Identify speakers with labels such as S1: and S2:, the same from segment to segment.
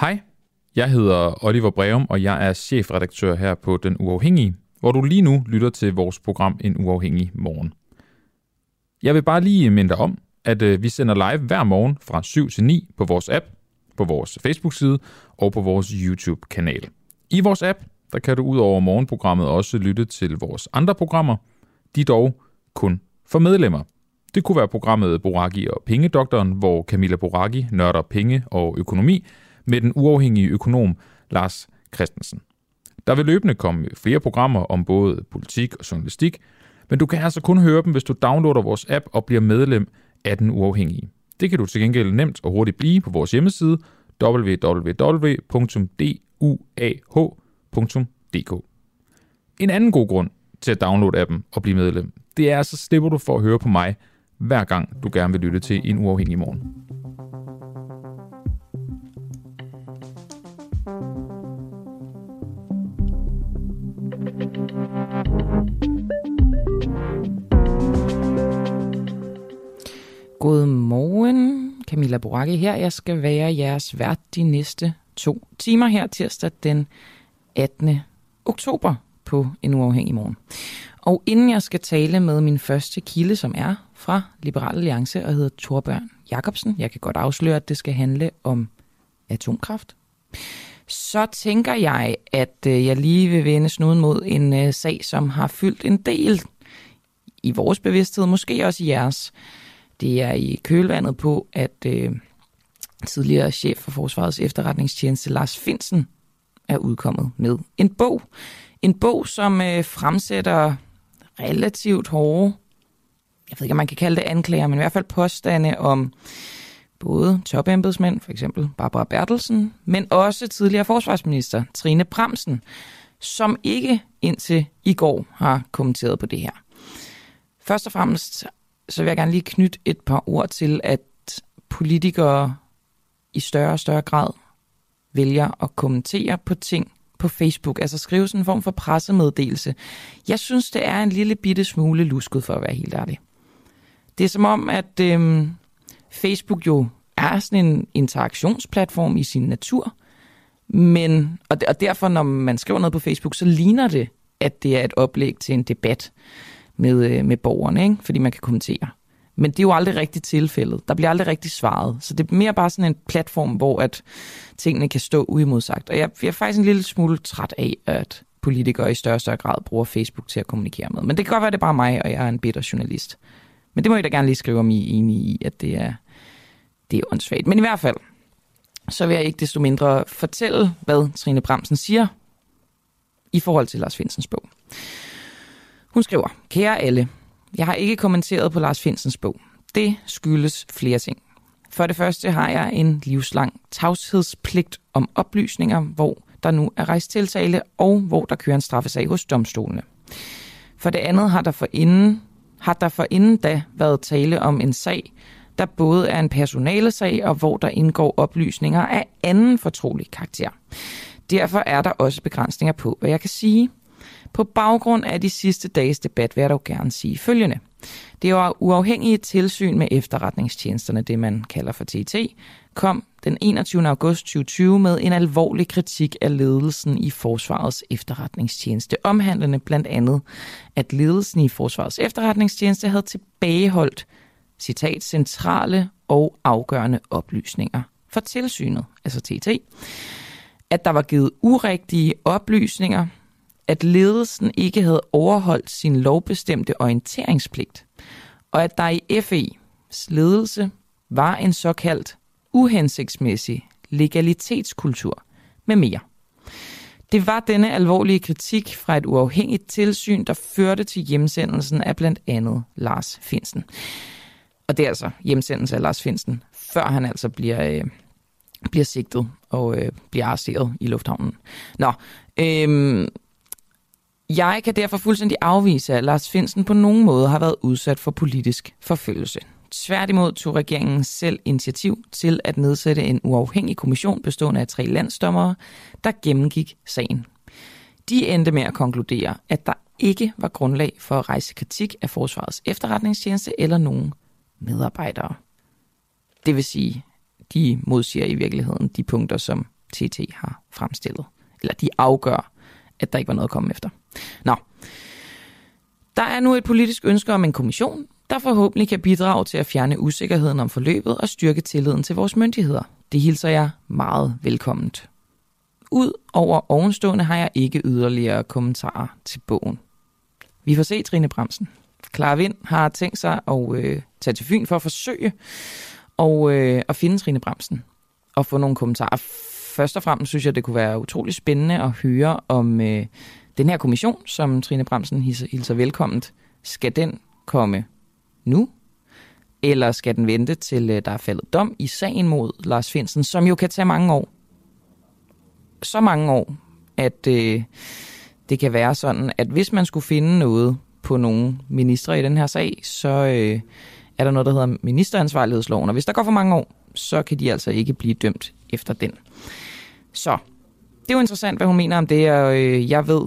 S1: Hej, jeg hedder Oliver Breum, og jeg er chefredaktør her på Den Uafhængige, hvor du lige nu lytter til vores program En Uafhængig Morgen. Jeg vil bare lige minde dig om, at øh, vi sender live hver morgen fra 7 til 9 på vores app, på vores Facebook-side og på vores YouTube-kanal. I vores app, der kan du ud over morgenprogrammet også lytte til vores andre programmer. De dog kun for medlemmer. Det kunne være programmet Boraki og Pengedoktoren, hvor Camilla Boraki nørder penge og økonomi med den uafhængige økonom Lars Christensen. Der vil løbende komme flere programmer om både politik og journalistik, men du kan altså kun høre dem, hvis du downloader vores app og bliver medlem af den uafhængige. Det kan du til gengæld nemt og hurtigt blive på vores hjemmeside www.duah.dk. En anden god grund til at downloade appen og blive medlem, det er, så slipper du for at høre på mig, hver gang du gerne vil lytte til en uafhængig morgen.
S2: God morgen, Camilla Boracke her. Jeg skal være jeres vært de næste to timer her tirsdag den 18. oktober på en uafhængig morgen. Og inden jeg skal tale med min første kilde, som er fra Liberal Alliance og hedder Torbjørn Jacobsen, jeg kan godt afsløre, at det skal handle om atomkraft, så tænker jeg, at øh, jeg lige vil vende snuden mod en øh, sag, som har fyldt en del i vores bevidsthed, måske også i jeres. Det er i kølvandet på, at øh, tidligere chef for Forsvarets efterretningstjeneste, Lars Finsen, er udkommet med en bog. En bog, som øh, fremsætter relativt hårde, jeg ved ikke, om man kan kalde det anklager, men i hvert fald påstande om både topembedsmænd, for eksempel Barbara Bertelsen, men også tidligere forsvarsminister Trine Bremsen, som ikke indtil i går har kommenteret på det her. Først og fremmest så vil jeg gerne lige knytte et par ord til, at politikere i større og større grad vælger at kommentere på ting på Facebook, altså skrive sådan en form for pressemeddelelse. Jeg synes, det er en lille bitte smule lusket, for at være helt ærlig. Det er som om, at øhm, Facebook jo er sådan en interaktionsplatform i sin natur, men, og, og derfor, når man skriver noget på Facebook, så ligner det, at det er et oplæg til en debat med, øh, med borgerne, ikke? fordi man kan kommentere. Men det er jo aldrig rigtigt tilfældet. Der bliver aldrig rigtig svaret. Så det er mere bare sådan en platform, hvor at tingene kan stå uimodsagt. Og jeg, jeg er faktisk en lille smule træt af, at politikere i større og større grad bruger Facebook til at kommunikere med. Men det kan godt være, at det er bare mig, og jeg er en bitter journalist. Men det må I da gerne lige skrive, om I er enige i, at det er, det er åndssvagt. Men i hvert fald, så vil jeg ikke desto mindre fortælle, hvad Trine Bremsen siger i forhold til Lars Finsens bog. Hun skriver, kære alle, jeg har ikke kommenteret på Lars Finsens bog. Det skyldes flere ting. For det første har jeg en livslang tavshedspligt om oplysninger, hvor der nu er rejst tiltale, og hvor der kører en straffesag hos domstolene. For det andet har der forinden, har der forinden da været tale om en sag, der både er en personalesag og hvor der indgår oplysninger af anden fortrolig karakter. Derfor er der også begrænsninger på, hvad jeg kan sige. På baggrund af de sidste dages debat vil jeg dog gerne sige følgende. Det var uafhængige tilsyn med efterretningstjenesterne, det man kalder for TT, kom den 21. august 2020 med en alvorlig kritik af ledelsen i Forsvarets efterretningstjeneste, omhandlende blandt andet, at ledelsen i Forsvarets efterretningstjeneste havde tilbageholdt citat, centrale og afgørende oplysninger for tilsynet, altså TT, at der var givet urigtige oplysninger, at ledelsen ikke havde overholdt sin lovbestemte orienteringspligt, og at der i FE's ledelse var en såkaldt uhensigtsmæssig legalitetskultur med mere. Det var denne alvorlige kritik fra et uafhængigt tilsyn, der førte til hjemsendelsen af blandt andet Lars Finsen. Og det er altså hjemsendelse af Lars Finsen, før han altså bliver, øh, bliver sigtet og øh, bliver arresteret i lufthavnen. Nå, øh, jeg kan derfor fuldstændig afvise, at Lars Finsen på nogen måde har været udsat for politisk forfølgelse. Tværtimod tog regeringen selv initiativ til at nedsætte en uafhængig kommission bestående af tre landsdommere, der gennemgik sagen. De endte med at konkludere, at der ikke var grundlag for at rejse kritik af Forsvarets efterretningstjeneste eller nogen medarbejdere. Det vil sige, de modsiger i virkeligheden de punkter, som TT har fremstillet. Eller de afgør, at der ikke var noget at komme efter. Nå. Der er nu et politisk ønske om en kommission, der forhåbentlig kan bidrage til at fjerne usikkerheden om forløbet og styrke tilliden til vores myndigheder. Det hilser jeg meget velkomment. Ud over ovenstående har jeg ikke yderligere kommentarer til bogen. Vi får se Trine Bremsen. Clara Vind har tænkt sig at øh, tage til Fyn for at forsøge og, øh, at finde Trine Bremsen og få nogle kommentarer. Først og fremmest synes jeg, det kunne være utrolig spændende at høre om øh, den her kommission, som Trine Bremsen hilser, hilser velkomment. Skal den komme nu? Eller skal den vente til øh, der er faldet dom i sagen mod Lars Finsen, som jo kan tage mange år? Så mange år, at øh, det kan være sådan, at hvis man skulle finde noget på nogle ministre i den her sag, så øh, er der noget, der hedder ministeransvarlighedsloven. Og hvis der går for mange år, så kan de altså ikke blive dømt efter den. Så det er jo interessant, hvad hun mener om det, og øh, jeg ved,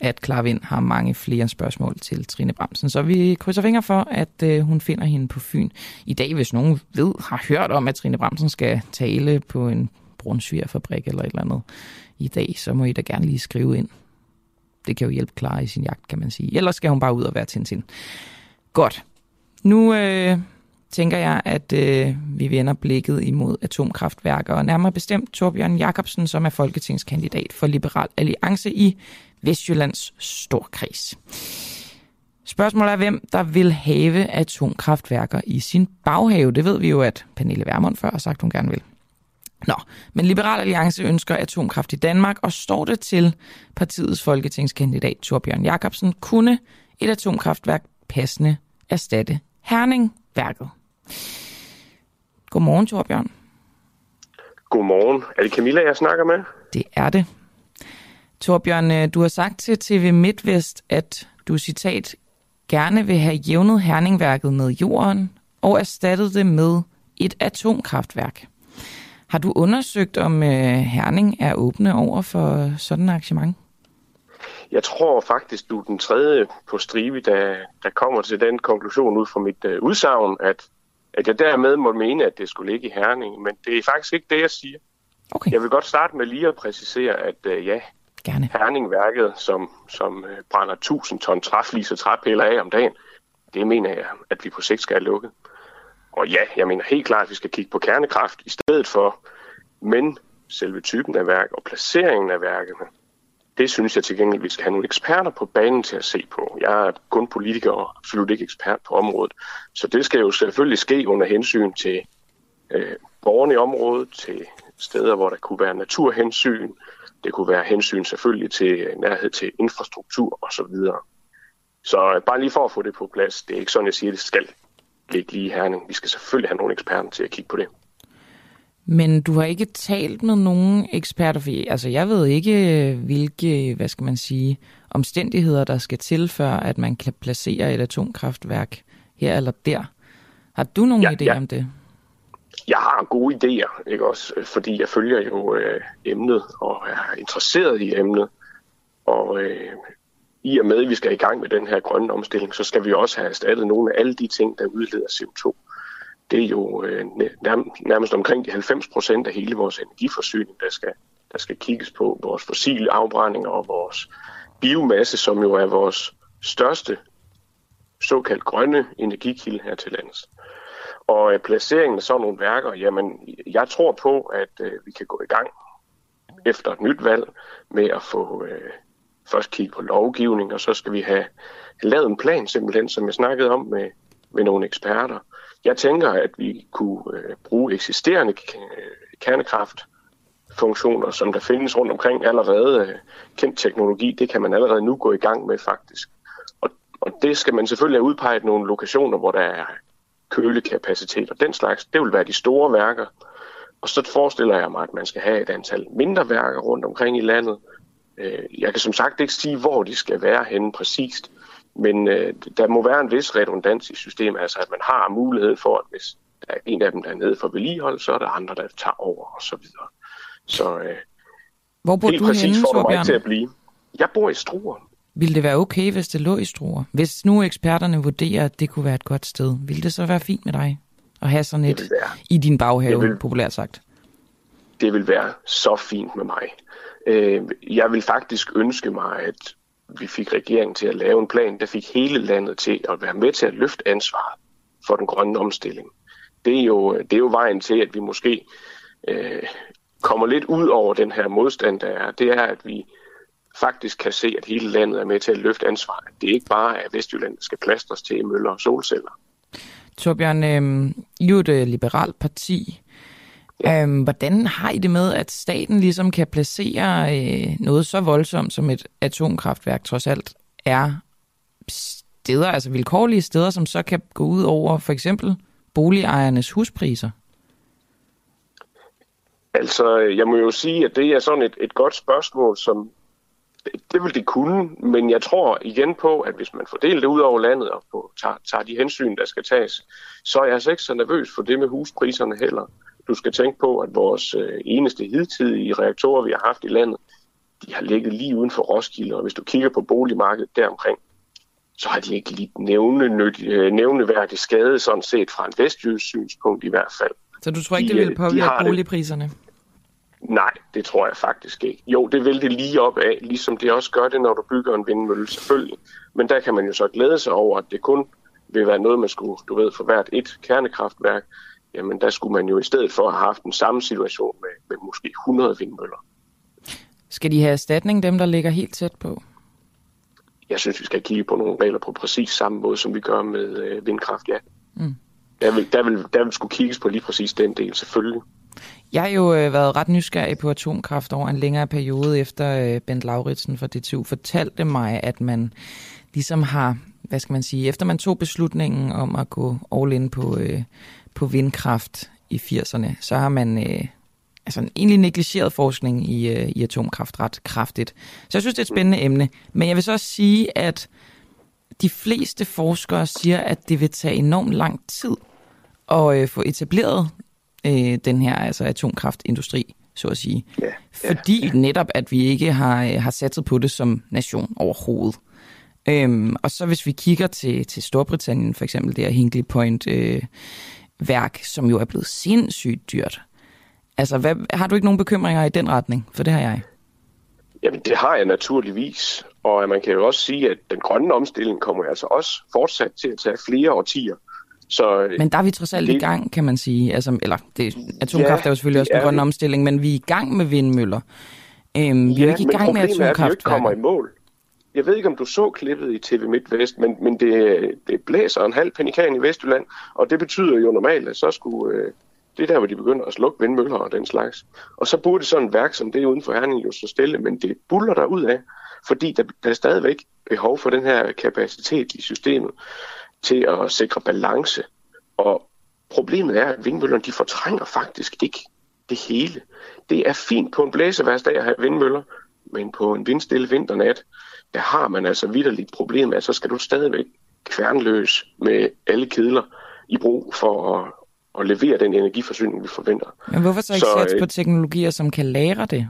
S2: at Klarvind har mange flere spørgsmål til Trine Bremsen. Så vi krydser fingre for, at øh, hun finder hende på Fyn. I dag, hvis nogen ved, har hørt om, at Trine Bremsen skal tale på en brunsvigerfabrik eller et eller andet i dag, så må I da gerne lige skrive ind. Det kan jo hjælpe Clara i sin jagt, kan man sige. Ellers skal hun bare ud og være Tintin. Godt. Nu øh, tænker jeg, at øh, vi vender blikket imod atomkraftværker, og nærmere bestemt Torbjørn Jacobsen, som er folketingskandidat for Liberal Alliance i Vestjyllands Storkreds. Spørgsmålet er, hvem der vil have atomkraftværker i sin baghave. Det ved vi jo, at Pernille Vermund før har sagt, hun gerne vil. Nå, men Liberal Alliance ønsker atomkraft i Danmark, og står det til partiets folketingskandidat Torbjørn Jacobsen, kunne et atomkraftværk passende erstatte Herning-værket. Godmorgen, Torbjørn.
S3: Godmorgen. Er det Camilla, jeg snakker med?
S2: Det er det. Torbjørn, øh, du har sagt til TV MidtVest, at du, citat, gerne vil have jævnet Herningværket med jorden og erstattet det med et atomkraftværk. Har du undersøgt, om øh, Herning er åbne over for sådan et arrangement?
S3: Jeg tror faktisk, du er den tredje på stribe, der, der kommer til den konklusion ud fra mit uh, udsagn, at, at jeg dermed må mene, at det skulle ligge i Herning. Men det er faktisk ikke det, jeg siger.
S2: Okay.
S3: Jeg vil godt starte med lige at præcisere, at uh, ja,
S2: Gerne.
S3: Herningværket, som, som uh, brænder 1000 ton træflis og træpiller af om dagen, det mener jeg, at vi på sigt skal have lukket. Og ja, jeg mener helt klart, at vi skal kigge på kernekraft i stedet for, men selve typen af værk og placeringen af værkerne, det synes jeg til gengæld, vi skal have nogle eksperter på banen til at se på. Jeg er kun politiker og absolut ikke ekspert på området. Så det skal jo selvfølgelig ske under hensyn til øh, borgerne i området, til steder, hvor der kunne være naturhensyn. Det kunne være hensyn selvfølgelig til øh, nærhed til infrastruktur osv. Så, så øh, bare lige for at få det på plads, det er ikke sådan, jeg siger, at det skal ligge lige i Herning. Vi skal selvfølgelig have nogle eksperter til at kigge på det.
S2: Men du har ikke talt med nogen eksperter, for altså jeg ved ikke, hvilke, hvad skal man sige, omstændigheder, der skal til, før at man kan placere et atomkraftværk her eller der. Har du nogen ja, idé ja. om det?
S3: Jeg har gode idéer, ikke også? Fordi jeg følger jo øh, emnet og er interesseret i emnet. Og øh, i og med, at vi skal i gang med den her grønne omstilling, så skal vi også have erstattet nogle af alle de ting, der udleder CO2 det er jo øh, nærmest omkring de 90 procent af hele vores energiforsyning, der skal, der skal kigges på. Vores fossile afbrændinger og vores biomasse, som jo er vores største såkaldt grønne energikilde her til lands. Og øh, placeringen af sådan nogle værker, jamen jeg tror på, at øh, vi kan gå i gang efter et nyt valg med at få øh, først kigge på lovgivning, og så skal vi have lavet en plan simpelthen, som jeg snakkede om med, med nogle eksperter, jeg tænker, at vi kunne øh, bruge eksisterende kernekraftfunktioner, som der findes rundt omkring allerede. Øh, kendt teknologi, det kan man allerede nu gå i gang med faktisk. Og, og det skal man selvfølgelig have udpeget nogle lokationer, hvor der er kølekapacitet og den slags. Det vil være de store værker. Og så forestiller jeg mig, at man skal have et antal mindre værker rundt omkring i landet. Øh, jeg kan som sagt ikke sige, hvor de skal være henne præcist, men øh, der må være en vis redundans i systemet, altså at man har mulighed for, at hvis der er en af dem, der er nede for vedligehold, så er der andre, der tager over og så videre. Så øh,
S2: Hvor bor
S3: helt
S2: du
S3: præcis
S2: henne,
S3: får du mig til at blive. Jeg bor i Struer.
S2: Ville det være okay, hvis det lå i Struer? Hvis nu eksperterne vurderer, at det kunne være et godt sted, ville det så være fint med dig at have sådan et i din baghave,
S3: vil-
S2: populært sagt?
S3: det vil være så fint med mig. Øh, jeg vil faktisk ønske mig, at vi fik regeringen til at lave en plan, der fik hele landet til at være med til at løfte ansvaret for den grønne omstilling. Det er jo, det er jo vejen til, at vi måske øh, kommer lidt ud over den her modstand, der er. Det er, at vi faktisk kan se, at hele landet er med til at løfte ansvaret. Det er ikke bare, at Vestjylland skal plastres til møller og solceller.
S2: Torbjørn, øh, I er et øh, liberalt parti. Øhm, hvordan har I det med, at staten ligesom kan placere øh, noget så voldsomt som et atomkraftværk trods alt er steder, altså vilkårlige steder, som så kan gå ud over for eksempel boligejernes huspriser?
S3: Altså, jeg må jo sige, at det er sådan et, et godt spørgsmål, som det vil det kunne, men jeg tror igen på, at hvis man fordeler det ud over landet og på, tager, tager de hensyn, der skal tages, så er jeg altså ikke så nervøs for det med huspriserne heller. Du skal tænke på, at vores øh, eneste hidtidige reaktorer, vi har haft i landet, de har ligget lige uden for Roskilde, og hvis du kigger på boligmarkedet deromkring, så har de ikke lidt øh, nævneværdig skade, sådan set fra en vestjysk synspunkt i hvert fald.
S2: Så du tror ikke, de, det vil påvirke de boligpriserne? Det.
S3: Nej, det tror jeg faktisk ikke. Jo, det vil det lige op af, ligesom det også gør det, når du bygger en vindmølle, selvfølgelig. Men der kan man jo så glæde sig over, at det kun vil være noget, man skulle, du ved, for hvert et kernekraftværk, jamen der skulle man jo i stedet for have haft den samme situation med, med måske 100 vindmøller.
S2: Skal de have erstatning, dem der ligger helt tæt på?
S3: Jeg synes, vi skal kigge på nogle regler på præcis samme måde, som vi gør med øh, vindkraft, ja. Mm. Der, vil, der, vil, der vil skulle kigges på lige præcis den del, selvfølgelig.
S2: Jeg har jo øh, været ret nysgerrig på atomkraft over en længere periode, efter øh, Bent Lauritsen fra DTU fortalte mig, at man ligesom har, hvad skal man sige, efter man tog beslutningen om at gå all in på, øh, på vindkraft i 80'erne, så har man øh, altså en egentlig negligeret forskning i, øh, i atomkraft ret kraftigt. Så jeg synes, det er et spændende emne. Men jeg vil så også sige, at de fleste forskere siger, at det vil tage enormt lang tid at øh, få etableret øh, den her altså atomkraftindustri, så at sige. Ja, ja, Fordi ja. netop, at vi ikke har, øh, har satset på det som nation overhovedet. Øhm, og så hvis vi kigger til, til Storbritannien, for eksempel det her Hinkley Point øh, værk, som jo er blevet sindssygt dyrt. Altså, hvad, har du ikke nogen bekymringer i den retning? For det har jeg.
S3: Jamen, det har jeg naturligvis. Og man kan jo også sige, at den grønne omstilling kommer altså også fortsat til at tage flere årtier.
S2: Så, men der er vi trods alt det, i gang, kan man sige. Altså, eller det, atomkraft ja, er jo selvfølgelig også en grøn omstilling, men vi er i gang med vindmøller. Øhm, vi er jo ikke i gang med atomkraft.
S3: Er, at vi ikke kommer i mål. Jeg ved ikke, om du så klippet i TV MidtVest, men, men det, det blæser en halv panikan i Vestjylland, og det betyder jo normalt, at så skulle... Øh, det er der, hvor de begynder at slukke vindmøller og den slags. Og så burde sådan et værk som det uden for Herning jo så stille, men det buller der ud af, fordi der, der er stadigvæk behov for den her kapacitet i systemet til at sikre balance. Og problemet er, at vindmøllerne de fortrænger faktisk ikke det hele. Det er fint på en blæseværsdag at have vindmøller, men på en vindstille vinternat, der har man altså vidderligt problem at så skal du stadigvæk kværnløs med alle kedler i brug for at, at levere den energiforsyning, vi forventer.
S2: Men hvorfor så ikke så, sætte på øh, teknologier, som kan lære det?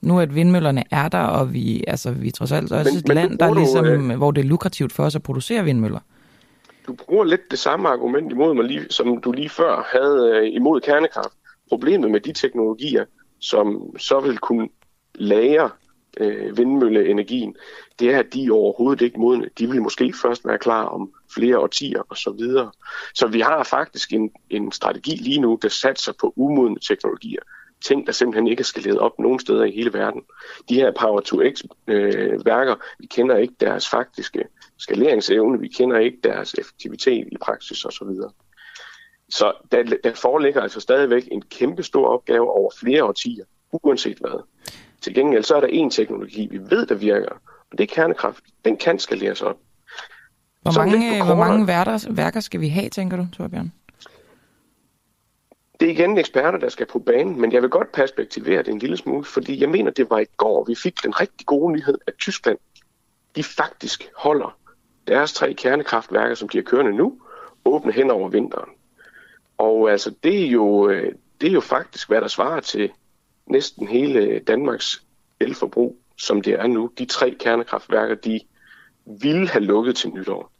S2: Nu at vindmøllerne er der, og vi, altså, vi er trods alt også men, et men land, der ligesom, du, øh, hvor det er lukrativt for os at producere vindmøller
S3: du bruger lidt det samme argument imod mig, lige, som du lige før havde øh, imod kernekraft. Problemet med de teknologier, som så vil kunne lære øh, vindmølleenergien, det er, at de er overhovedet ikke modne. De vil måske først være klar om flere årtier og så videre. Så vi har faktisk en, en strategi lige nu, der satser på umodne teknologier. Ting, der simpelthen ikke er skaleret op nogen steder i hele verden. De her Power-to-X-værker, øh, vi kender ikke deres faktiske skaleringsevne, vi kender ikke deres effektivitet i praksis og Så, videre. så der, der foreligger altså stadigvæk en kæmpe stor opgave over flere årtier, uanset hvad. Til gengæld så er der en teknologi, vi ved, der virker, og det er kernekraft. Den kan skaleres op.
S2: Hvor mange, hvor mange værter, værker skal vi have, tænker du, Torbjørn?
S3: Det er igen eksperter, der skal på banen, men jeg vil godt perspektivere det en lille smule, fordi jeg mener, det var i går, vi fik den rigtig gode nyhed, at Tyskland, de faktisk holder deres tre kernekraftværker, som de har kørende nu, åbne hen over vinteren. Og altså, det er jo, øh, det er jo faktisk, hvad der svarer til næsten hele Danmarks elforbrug, som det er nu. De tre kernekraftværker, de ville have lukket til nytår.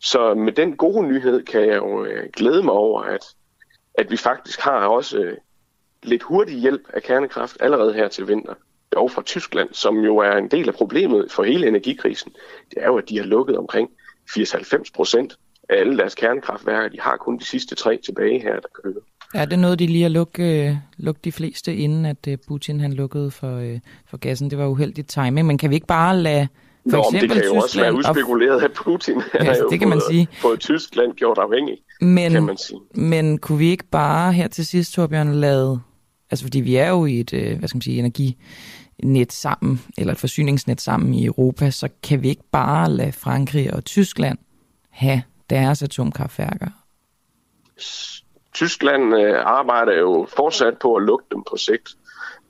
S3: Så med den gode nyhed kan jeg jo øh, glæde mig over, at, at vi faktisk har også øh, lidt hurtig hjælp af kernekraft allerede her til vinter. Dog fra Tyskland, som jo er en del af problemet for hele energikrisen. Det er jo, at de har lukket omkring 80-90 procent af alle deres kernekraftværker. De har kun de sidste tre tilbage her, der kører.
S2: Ja, det noget, de lige at lukke, øh, lukke de fleste, inden at øh, Putin han lukkede for, øh, for gassen. Det var uheldigt timing, men kan vi ikke bare lade for
S3: Nå,
S2: eksempel
S3: det kan jo
S2: Tyskland
S3: også være udspekuleret af Putin. Han
S2: Ja,
S3: er jo
S2: det kan man
S3: fået,
S2: sige.
S3: fået Tyskland gjort afhængig,
S2: men,
S3: kan man sige.
S2: men kunne vi ikke bare her til sidst, Torbjørn, lade... Altså, fordi vi er jo i et, hvad skal man sige, energinet sammen, eller et forsyningsnet sammen i Europa, så kan vi ikke bare lade Frankrig og Tyskland have deres atomkraftværker.
S3: Tyskland øh, arbejder jo fortsat på at lukke dem på sigt.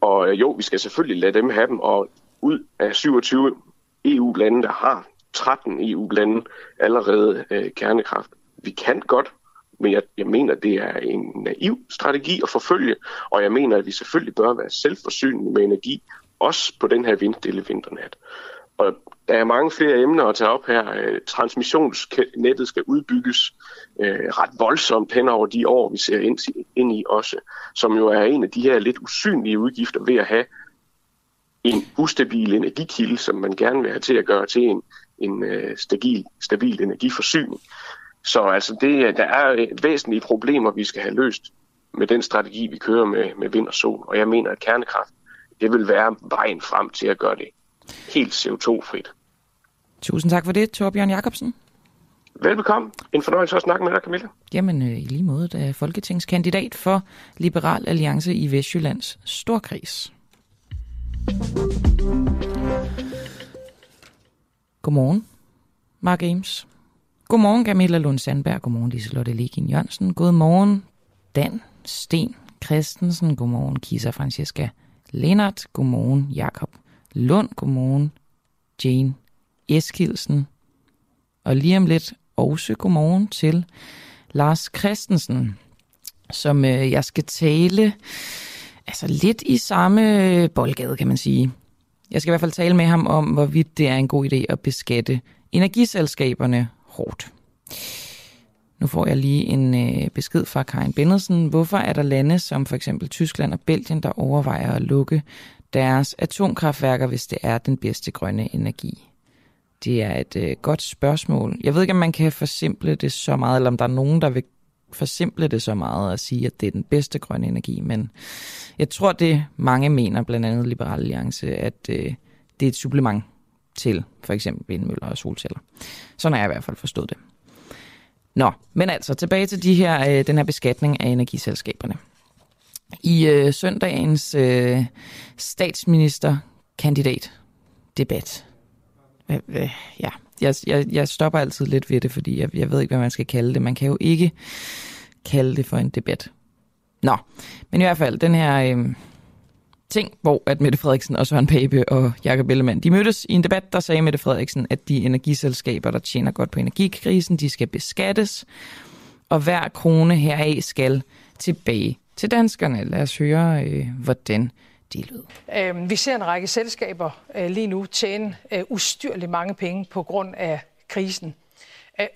S3: Og øh, jo, vi skal selvfølgelig lade dem have dem. Og ud af 27 EU-lande, der har 13 EU-lande allerede øh, kernekraft. Vi kan godt, men jeg, jeg mener, det er en naiv strategi at forfølge. Og jeg mener, at vi selvfølgelig bør være selvforsynende med energi, også på den her vindstille vinternat. Og der er mange flere emner at tage op her. Øh, transmissionsnettet skal udbygges øh, ret voldsomt hen over de år, vi ser ind, ind i også, som jo er en af de her lidt usynlige udgifter ved at have en ustabil energikilde, som man gerne vil have til at gøre til en, en øh, stabil, stabil energiforsyning. Så altså det, øh, der er øh, væsentlige problemer, vi skal have løst med den strategi, vi kører med, med vind og sol. Og jeg mener, at kernekraft, det vil være vejen frem til at gøre det helt CO2-frit.
S2: Tusind tak for det, Torbjørn Jacobsen.
S3: Velbekomme. En fornøjelse at snakke med dig, Camilla.
S2: Jamen, øh, i lige måde, der er folketingskandidat for Liberal Alliance i Vestjyllands Storkris. Godmorgen, Mark Ames. Godmorgen, Camilla Lund Sandberg. Godmorgen, Liselotte Legin Jørgensen. Godmorgen, Dan Sten Christensen. Godmorgen, Kisa Francesca Lennart. Godmorgen, Jakob Lund. Godmorgen, Jane Eskilsen. Og lige om lidt også godmorgen til Lars Christensen, som øh, jeg skal tale altså lidt i samme øh, boldgade, kan man sige. Jeg skal i hvert fald tale med ham om, hvorvidt det er en god idé at beskatte energiselskaberne hårdt. Nu får jeg lige en øh, besked fra Karin Bennedsen. Hvorfor er der lande som for eksempel Tyskland og Belgien, der overvejer at lukke deres atomkraftværker, hvis det er den bedste grønne energi? Det er et øh, godt spørgsmål. Jeg ved ikke, om man kan forsimple det så meget, eller om der er nogen, der vil forsimple det så meget og sige, at det er den bedste grønne energi. Men jeg tror, det mange mener, blandt andet Liberal Alliance, at øh, det er et supplement til for eksempel vindmøller og solceller. Sådan har jeg i hvert fald forstået det. Nå, men altså tilbage til de her, øh, den her beskatning af energiselskaberne. I øh, søndagens øh, statsministerkandidat debat. Ja, jeg, jeg, jeg stopper altid lidt ved det, fordi jeg, jeg ved ikke, hvad man skal kalde det. Man kan jo ikke kalde det for en debat. Nå, men i hvert fald den her øh, ting, hvor at Mette Frederiksen og Søren Pape og Jakob Ellemann, de mødtes i en debat, der sagde Mette Frederiksen, at de energiselskaber, der tjener godt på energikrisen, de skal beskattes, og hver krone heraf skal tilbage til danskerne. Lad os høre, øh, hvordan de lød.
S4: Vi ser en række selskaber øh, lige nu tjene øh, ustyrligt mange penge på grund af krisen.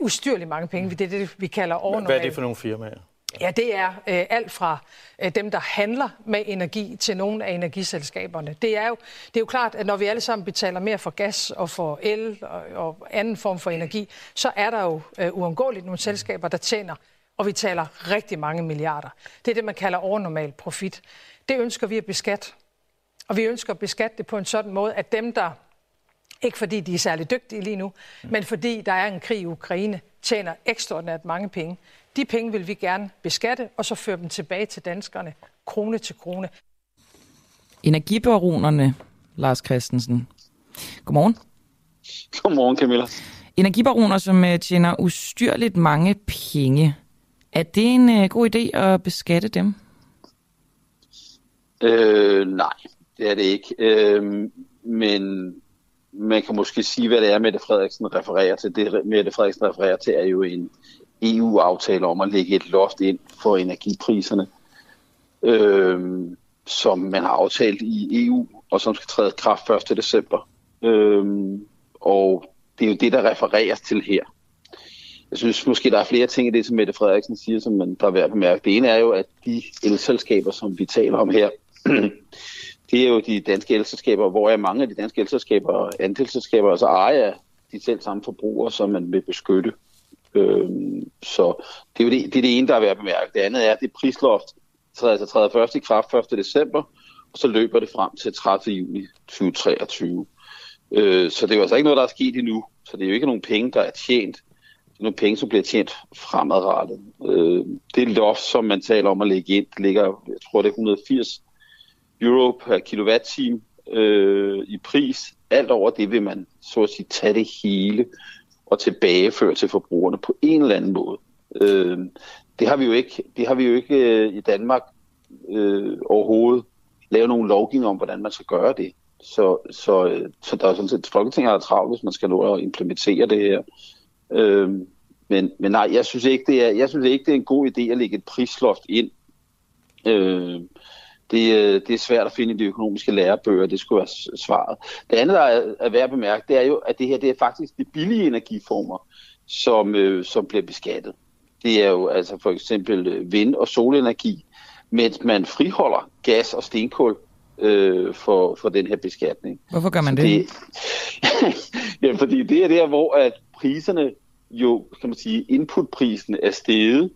S4: Ustyrligt mange penge, det er det, vi kalder overnormal.
S5: Hvad er det for nogle firmaer?
S4: Ja, det er øh, alt fra øh, dem, der handler med energi, til nogle af energiselskaberne. Det er, jo, det er jo klart, at når vi alle sammen betaler mere for gas og for el og, og anden form for energi, så er der jo øh, uundgåeligt nogle selskaber, der tjener, og vi taler rigtig mange milliarder. Det er det, man kalder overnormal profit. Det ønsker vi at beskatte. Og vi ønsker at beskatte det på en sådan måde, at dem, der ikke fordi de er særlig dygtige lige nu, men fordi der er en krig i Ukraine, tjener ekstraordinært mange penge. De penge vil vi gerne beskatte, og så føre dem tilbage til danskerne, krone til krone.
S2: Energibaronerne, Lars Christensen. Godmorgen.
S6: Godmorgen, Camilla.
S2: Energibaroner, som øh, tjener ustyrligt mange penge. Er det en øh, god idé at beskatte dem?
S6: Øh, nej, det er det ikke. Øh, men man kan måske sige, hvad det er, Mette Frederiksen refererer til. Det Mette Frederiksen refererer til er jo en EU-aftale om at lægge et loft ind for energipriserne, øh, som man har aftalt i EU, og som skal træde kraft 1. december. Øh, og det er jo det, der refereres til her
S7: jeg synes måske, der er flere ting i det, som Mette Frederiksen siger, som man der er værd at bemærke. Det ene er jo, at de elselskaber, som vi taler om her, det er jo de danske elselskaber, hvor er mange af de danske elselskaber og andelsselskaber, altså ejer de selv samme forbrugere, som man vil beskytte. Øhm, så det er jo det, det, er det ene, der er værd at bemærke. Det andet er, at det prisloft træder, altså træder først i kraft 1. december, og så løber det frem til 30. juni 2023. Øh, så det er jo altså ikke noget, der er sket endnu. Så det er jo ikke nogen penge, der er tjent. Nogle penge, som bliver tjent fremadrettet. Øh, det loft, som man taler om at lægge ind, ligger, jeg tror, det er 180 euro per kilowatt-time øh, i pris. Alt over det vil man så at sige tage det hele og tilbageføre til forbrugerne på en eller anden måde. Øh, det har vi jo ikke, det har vi jo ikke øh, i Danmark øh, overhovedet lavet nogen lovgivning om, hvordan man skal gøre det. Så, så, øh, så der er sådan set, Folketinget har travlt, hvis man skal nå at implementere det her. Øh, men, men nej, jeg synes, ikke, det er, jeg synes ikke, det er en god idé at lægge et prisloft ind. Øh, det, øh, det er svært at finde i de økonomiske lærebøger, det skulle være svaret. Det andet, der er, er værd at bemærke, det er jo, at det her det er faktisk de billige energiformer, som, øh, som bliver beskattet. Det er jo altså for eksempel øh, vind- og solenergi, mens man friholder gas og stenkul øh, for, for den her beskatning.
S2: Hvorfor gør man det? det
S7: ja, fordi det er der, hvor at priserne jo, kan man sige, inputprisen er steget.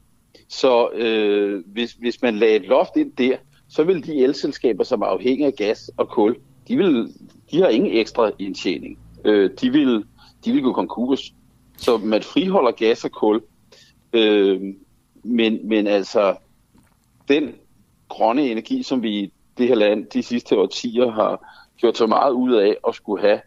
S7: Så øh, hvis, hvis man lagde et loft ind der, så vil de elselskaber, som er afhængige af gas og kul, de, vil, de har ingen ekstra indtjening. Øh, de, vil, de vil gå konkurs. Så man friholder gas og kul. Øh, men, men altså, den grønne energi, som vi i det her land de sidste årtier har gjort så meget ud af at skulle have,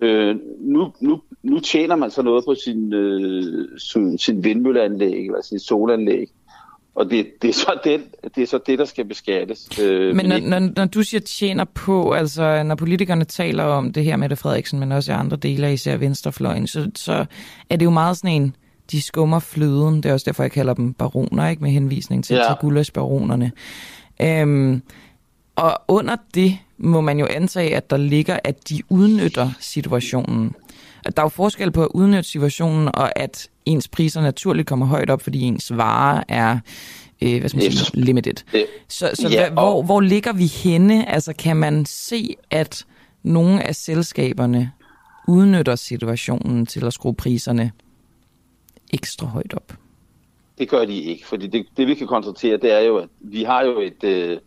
S7: øh, nu, nu, nu tjener man så noget på sin, øh, sin, sin vindmølleanlæg eller sin solanlæg. Og det, det, er så den, det er så det, der skal beskattes.
S2: Øh, men når, når, når du siger tjener på, altså når politikerne taler om det her med det Frederiksen, men også i andre dele af især venstrefløjen, så, så er det jo meget sådan en, de skummer fløden. Det er også derfor, jeg kalder dem baroner, ikke med henvisning til, ja. til gullaschbaronerne. Øhm, og under det må man jo antage, at der ligger, at de udnytter situationen. Der er jo forskel på at udnytte situationen, og at ens priser naturligt kommer højt op, fordi ens varer er øh, hvad skal man sige, limited. Så, så ja, hvor, og... hvor ligger vi henne? Altså kan man se, at nogle af selskaberne udnytter situationen til at skrue priserne ekstra højt op?
S7: Det gør de ikke, fordi det, det vi kan konstatere, det er jo, at vi har jo et, øh,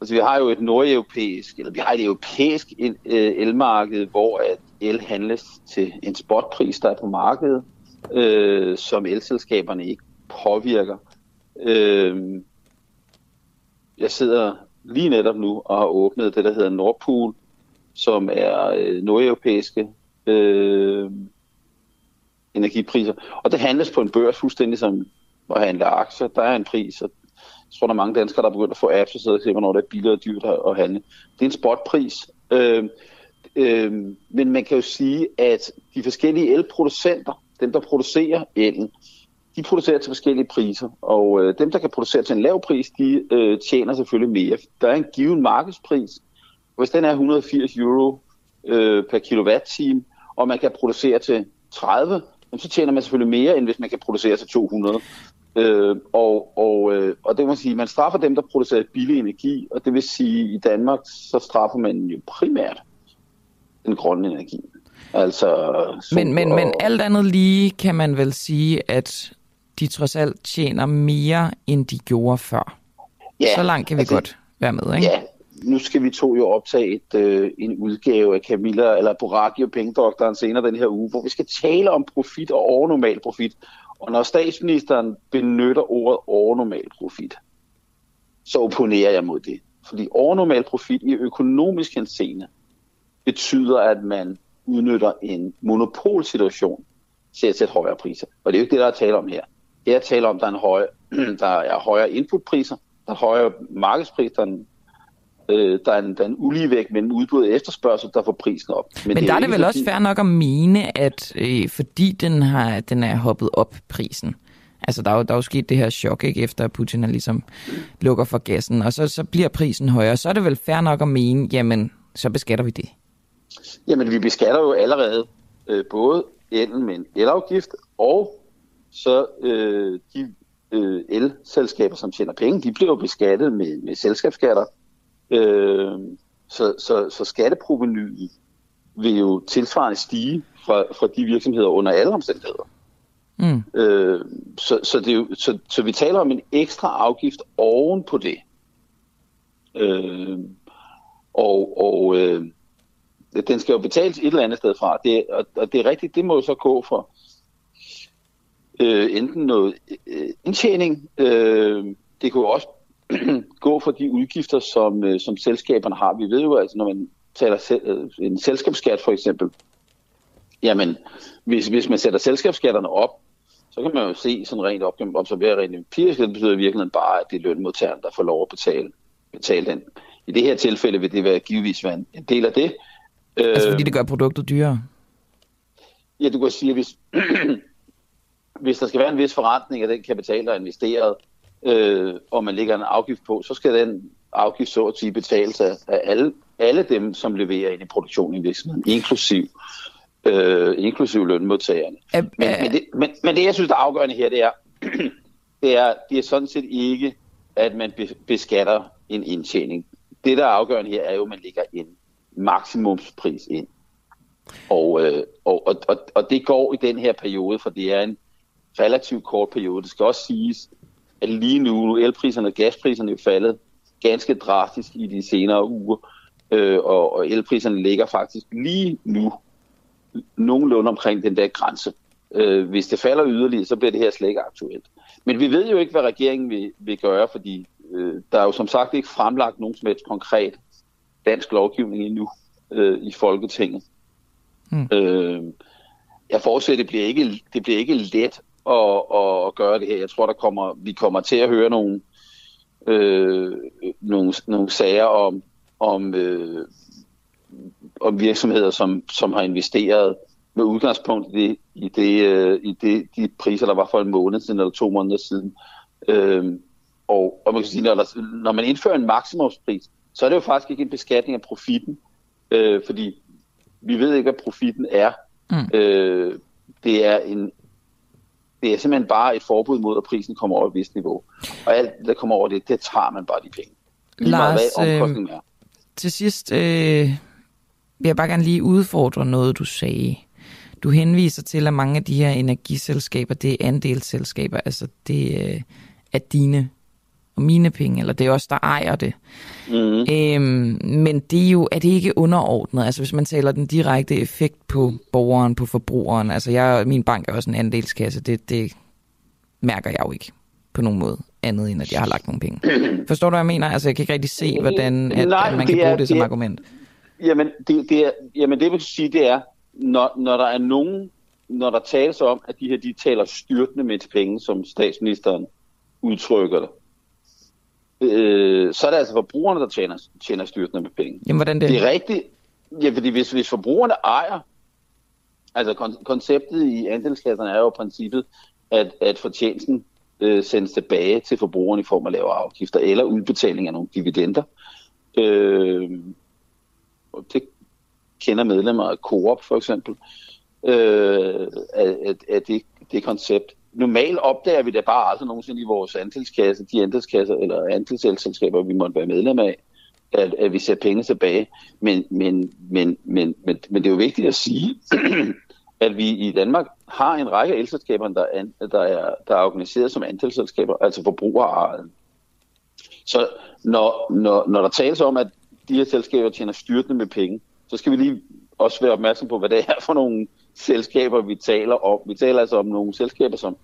S7: altså vi har jo et nordeuropæisk, eller vi har et europæisk el, øh, elmarked, hvor at el handles til en spotpris, der er på markedet, øh, som elselskaberne ikke påvirker. Øh, jeg sidder lige netop nu og har åbnet det, der hedder Nordpool, som er øh, nordeuropæiske øh, energipriser. Og det handles på en børs fuldstændig som at handle aktier. Der er en pris, og jeg tror, der er mange danskere, der er begyndt at få apps og sidde og se, hvornår det er billigere og dyrt at handle. Det er en spotpris. Øh, øh, men man kan jo sige, at de forskellige elproducenter, dem der producerer elen, de producerer til forskellige priser, og øh, dem, der kan producere til en lav pris, de øh, tjener selvfølgelig mere. Der er en given markedspris, hvis den er 180 euro øh, per kilowatt-time, og man kan producere til 30, så tjener man selvfølgelig mere, end hvis man kan producere til 200. Øh, og, og, øh, og det må sige, man straffer dem, der producerer billig energi, og det vil sige, at i Danmark, så straffer man jo primært den grønne energi. Altså,
S2: men, men, og... men alt andet lige kan man vel sige, at de trods alt tjener mere, end de gjorde før. Ja, så langt kan vi altså, godt være med, ikke?
S7: Ja, nu skal vi to jo optage et, øh, en udgave af Camilla, eller Boraghi og Pengedoktoren senere den her uge, hvor vi skal tale om profit og overnormal profit. Og når statsministeren benytter ordet overnormal profit, så opponerer jeg mod det. Fordi overnormal profit i økonomisk henseende betyder, at man udnytter en monopolsituation til at sætte højere priser. Og det er jo ikke det, der er tale om her. Det er tale om, at der er, en høj, der er højere inputpriser, der er højere markedspris, der er en øh, der, er en, der er en uligevægt mellem udbud og efterspørgsel, der får prisen op.
S2: Men, Men der er det vel også fair nok at mene, at øh, fordi den, har, den er hoppet op prisen, Altså, der er, jo, der er jo sket det her chok, ikke, efter at Putin ligesom lukker for gassen, og så, så bliver prisen højere. Så er det vel fair nok at mene, jamen, så beskatter vi det.
S7: Jamen, vi beskatter jo allerede øh, både elen med en elafgift og så øh, de øh, elselskaber, som tjener penge, de bliver jo beskattet med, med selskabsskatter. Øh, så, så, så skatteprovenyet vil jo tilsvarende stige fra, fra de virksomheder under alle omstændigheder. Mm. Øh, så, så, det er jo, så, så vi taler om en ekstra afgift oven på det. Øh, og og øh, den skal jo betales et eller andet sted fra. Det, og, og det er rigtigt, det må jo så gå for øh, enten noget øh, indtjening. Øh, det kunne jo også gå for de udgifter, som, øh, som selskaberne har. Vi ved jo, altså når man taler sel, øh, en selskabsskat for eksempel, jamen hvis, hvis man sætter selskabsskatterne op, så kan man jo se sådan rent op, observere rent empirisk, det betyder i virkeligheden bare, at det er lønmodtageren, der får lov at betale, betale den. I det her tilfælde vil det være givetvis være en, en del af det.
S2: Altså fordi det gør produktet dyrere?
S7: Ja, du kan sige, at hvis, hvis der skal være en vis forretning af den kapital, der er investeret, øh, og man lægger en afgift på, så skal den afgift så at sige betales af, af alle, alle dem, som leverer ind i produktionen i virksomheden, inklusiv, øh, inklusiv lønmodtagerne. Æ, men, men, det, men, men det, jeg synes, der er afgørende her, det er, det er, det er sådan set ikke, at man beskatter en indtjening. Det, der er afgørende her, er jo, at man lægger en maksimumspris ind. Og, øh, og, og, og, og det går i den her periode, for det er en relativt kort periode. Det skal også siges, at lige nu, nu elpriserne og gaspriserne er faldet ganske drastisk i de senere uger, øh, og, og elpriserne ligger faktisk lige nu nogenlunde omkring den der grænse. Øh, hvis det falder yderligere, så bliver det her slet ikke aktuelt. Men vi ved jo ikke, hvad regeringen vil, vil gøre, fordi øh, der er jo som sagt ikke fremlagt nogen som helst konkret dansk lovgivning endnu øh, i Folketinget. Hmm. Øh, jeg forudser, det bliver ikke, det bliver ikke let at, at gøre det her. Jeg tror, der kommer, vi kommer til at høre nogle, øh, nogle, nogle sager om, om, øh, om virksomheder, som, som har investeret med udgangspunkt i, det, i, det, øh, i det, de priser, der var for en måned siden eller to måneder siden. Øh, og, og man kan sige, når, der, når man indfører en maksimumspris, så er det jo faktisk ikke en beskatning af profitten, øh, fordi vi ved ikke, hvad profitten er. Mm. Øh, det er en, det er simpelthen bare et forbud mod, at prisen kommer over et vist niveau. Og alt, der kommer over det, det tager man bare de penge.
S2: Lige Lars, meget, hvad øh, er. til sidst øh, vil jeg bare gerne lige udfordre noget, du sagde. Du henviser til, at mange af de her energiselskaber, det er andelsselskaber, altså det øh, er dine og mine penge, eller det er os, der ejer det. Mm. Øhm, men det er jo, er det ikke underordnet? Altså hvis man taler den direkte effekt på borgeren, på forbrugeren. Altså jeg, min bank er også en andelskasse, det, det mærker jeg jo ikke på nogen måde andet end at jeg har lagt nogle penge. Forstår du, hvad jeg mener? Altså jeg kan ikke rigtig se, hvordan at, Nej, at man kan bruge er, det som det er, argument.
S7: Jamen det, det er, jamen det vil sige, det er, når, når der er nogen, når der tales om, at de her de taler styrtende med penge, som statsministeren udtrykker det, øh, så er det altså forbrugerne, der tjener, tjener styrtende med penge.
S2: Jamen, hvordan det?
S7: Det er rigtigt. Ja, fordi hvis, hvis forbrugerne ejer, altså kon- konceptet i andelskasserne er jo princippet, at, at fortjenesten øh, sendes tilbage til forbrugerne i form af lavere afgifter eller udbetaling af nogle dividender. Øh, det kender medlemmer af Coop for eksempel, øh, af, af det, det koncept normalt opdager vi det bare aldrig nogensinde i vores andelskasse, de andelskasser eller andelsselskaber, vi måtte være medlem af, at, at vi ser penge tilbage. Men, men, men, men, men, men det er jo vigtigt at sige, at vi i Danmark har en række elselskaber, der der er, der er organiseret som andelsselskaber, altså forbrugerejet. Så når, når, når der tales om, at de her selskaber tjener styrtende med penge, så skal vi lige også være opmærksom på, hvad det er for nogle selskaber, vi taler om. Vi taler altså om nogle selskaber, som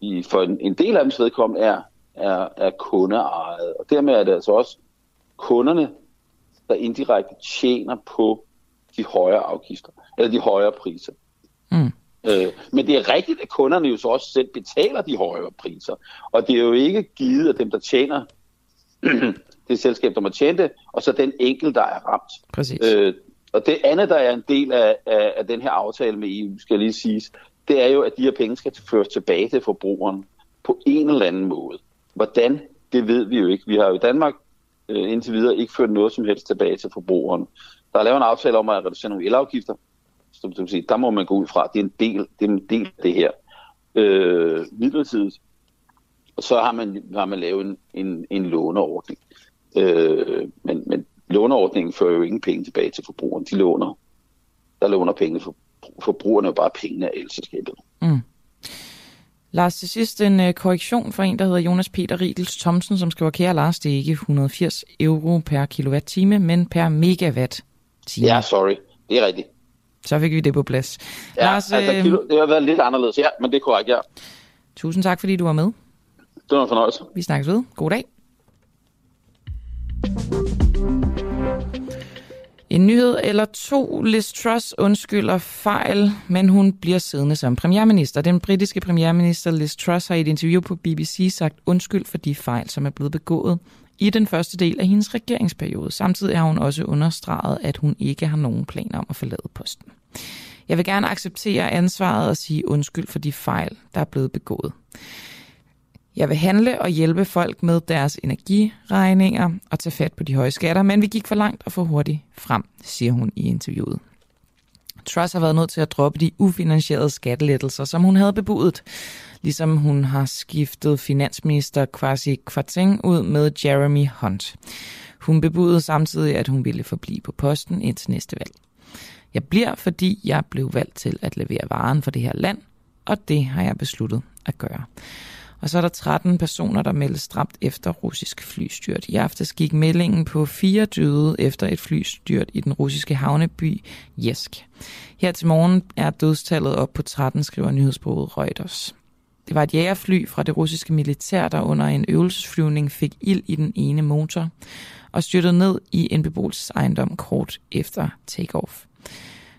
S7: i, for en, en del af dem vedkommende er, er, er kundeejet. Og dermed er det altså også kunderne, der indirekte tjener på de højere afgifter, eller de højere priser. Mm. Øh, men det er rigtigt, at kunderne jo så også selv betaler de højere priser. Og det er jo ikke givet af dem, der tjener det selskab, der må tjene det, og så den enkel, der er ramt.
S2: Præcis.
S7: Øh, og det andet, der er en del af, af, af den her aftale med EU, skal lige siges, det er jo, at de her penge skal føres tilbage til forbrugeren på en eller anden måde. Hvordan, det ved vi jo ikke. Vi har jo i Danmark øh, indtil videre ikke ført noget som helst tilbage til forbrugeren. Der er lavet en aftale om at reducere nogle elafgifter. Som, du sige, der må man gå ud fra, det er en del, det er en del af det her.
S6: øh, midlertidigt, og så har man, har man lavet en, en, en låneordning. Øh, men, men låneordningen fører jo ingen penge tilbage til forbrugeren. De låner, der låner penge for forbrugerne jo bare pengene af elselskabet. Mm.
S2: Lars, til sidst en uh, korrektion fra en, der hedder Jonas Peter Riedels Thomsen, som skriver, kære Lars, det er ikke 180 euro per kilowatt-time, men per megawatt-time.
S6: Ja, sorry. Det er rigtigt.
S2: Så fik vi det på plads.
S6: Ja, Lars, altså, øh, det har været lidt anderledes, ja, men det er korrekt, ja.
S2: Tusind tak, fordi du var med.
S6: Det var en fornøjelse.
S2: Vi snakkes ved. God dag. En nyhed eller to. Liz Truss undskylder fejl, men hun bliver siddende som premierminister. Den britiske premierminister Liz Truss har i et interview på BBC sagt undskyld for de fejl, som er blevet begået i den første del af hendes regeringsperiode. Samtidig har hun også understreget, at hun ikke har nogen planer om at forlade posten. Jeg vil gerne acceptere ansvaret og sige undskyld for de fejl, der er blevet begået. Jeg vil handle og hjælpe folk med deres energiregninger og tage fat på de høje skatter, men vi gik for langt og for hurtigt frem, siger hun i interviewet. Truss har været nødt til at droppe de ufinansierede skattelettelser, som hun havde bebudet, ligesom hun har skiftet finansminister Kwasi Kwarteng ud med Jeremy Hunt. Hun bebudede samtidig, at hun ville forblive på posten indtil næste valg. Jeg bliver, fordi jeg blev valgt til at levere varen for det her land, og det har jeg besluttet at gøre. Og så er der 13 personer, der meldes stramt efter russisk flystyrt. I aftes gik meldingen på fire døde efter et flystyrt i den russiske havneby Jesk. Her til morgen er dødstallet op på 13, skriver nyhedsbureauet Reuters. Det var et jægerfly fra det russiske militær, der under en øvelsesflyvning fik ild i den ene motor og styrtede ned i en beboelsesejendom kort efter takeoff.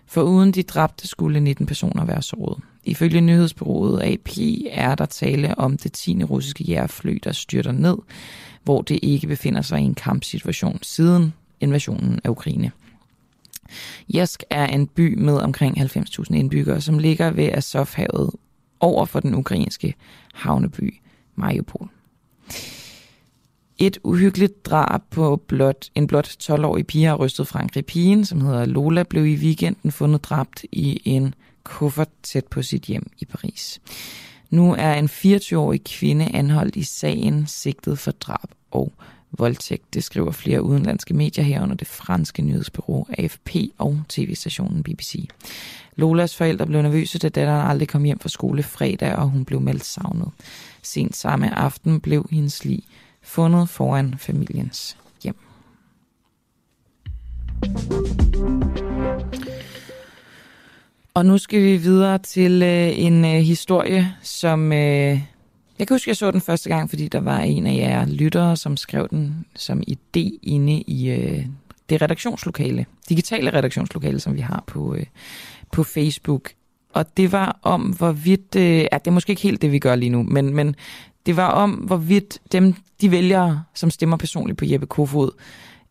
S2: For uden de dræbte skulle 19 personer være såret. Ifølge nyhedsbureauet AP er der tale om det 10. russiske jægerfly, der styrter ned, hvor det ikke befinder sig i en kampsituation siden invasionen af Ukraine. Jesk er en by med omkring 90.000 indbyggere, som ligger ved Azovhavet over for den ukrainske havneby Mariupol. Et uhyggeligt drab på blot, en blot 12-årig pige har rystet Frankrig. Pigen, som hedder Lola, blev i weekenden fundet dræbt i en kuffert tæt på sit hjem i Paris. Nu er en 24-årig kvinde anholdt i sagen sigtet for drab og voldtægt. Det skriver flere udenlandske medier herunder det franske nyhedsbureau AFP og tv-stationen BBC. Lolas forældre blev nervøse, da datteren aldrig kom hjem fra skole fredag, og hun blev meldt savnet. Sent samme aften blev hendes lig fundet foran familiens hjem. Og nu skal vi videre til øh, en øh, historie, som øh, jeg kan huske, jeg så den første gang, fordi der var en af jer lyttere, som skrev den som idé inde i øh, det redaktionslokale, digitale redaktionslokale, som vi har på, øh, på Facebook. Og det var om, hvorvidt, øh, ja, det er måske ikke helt det, vi gør lige nu, men, men det var om, hvorvidt dem, de vælgere, som stemmer personligt på Jeppe Kofod,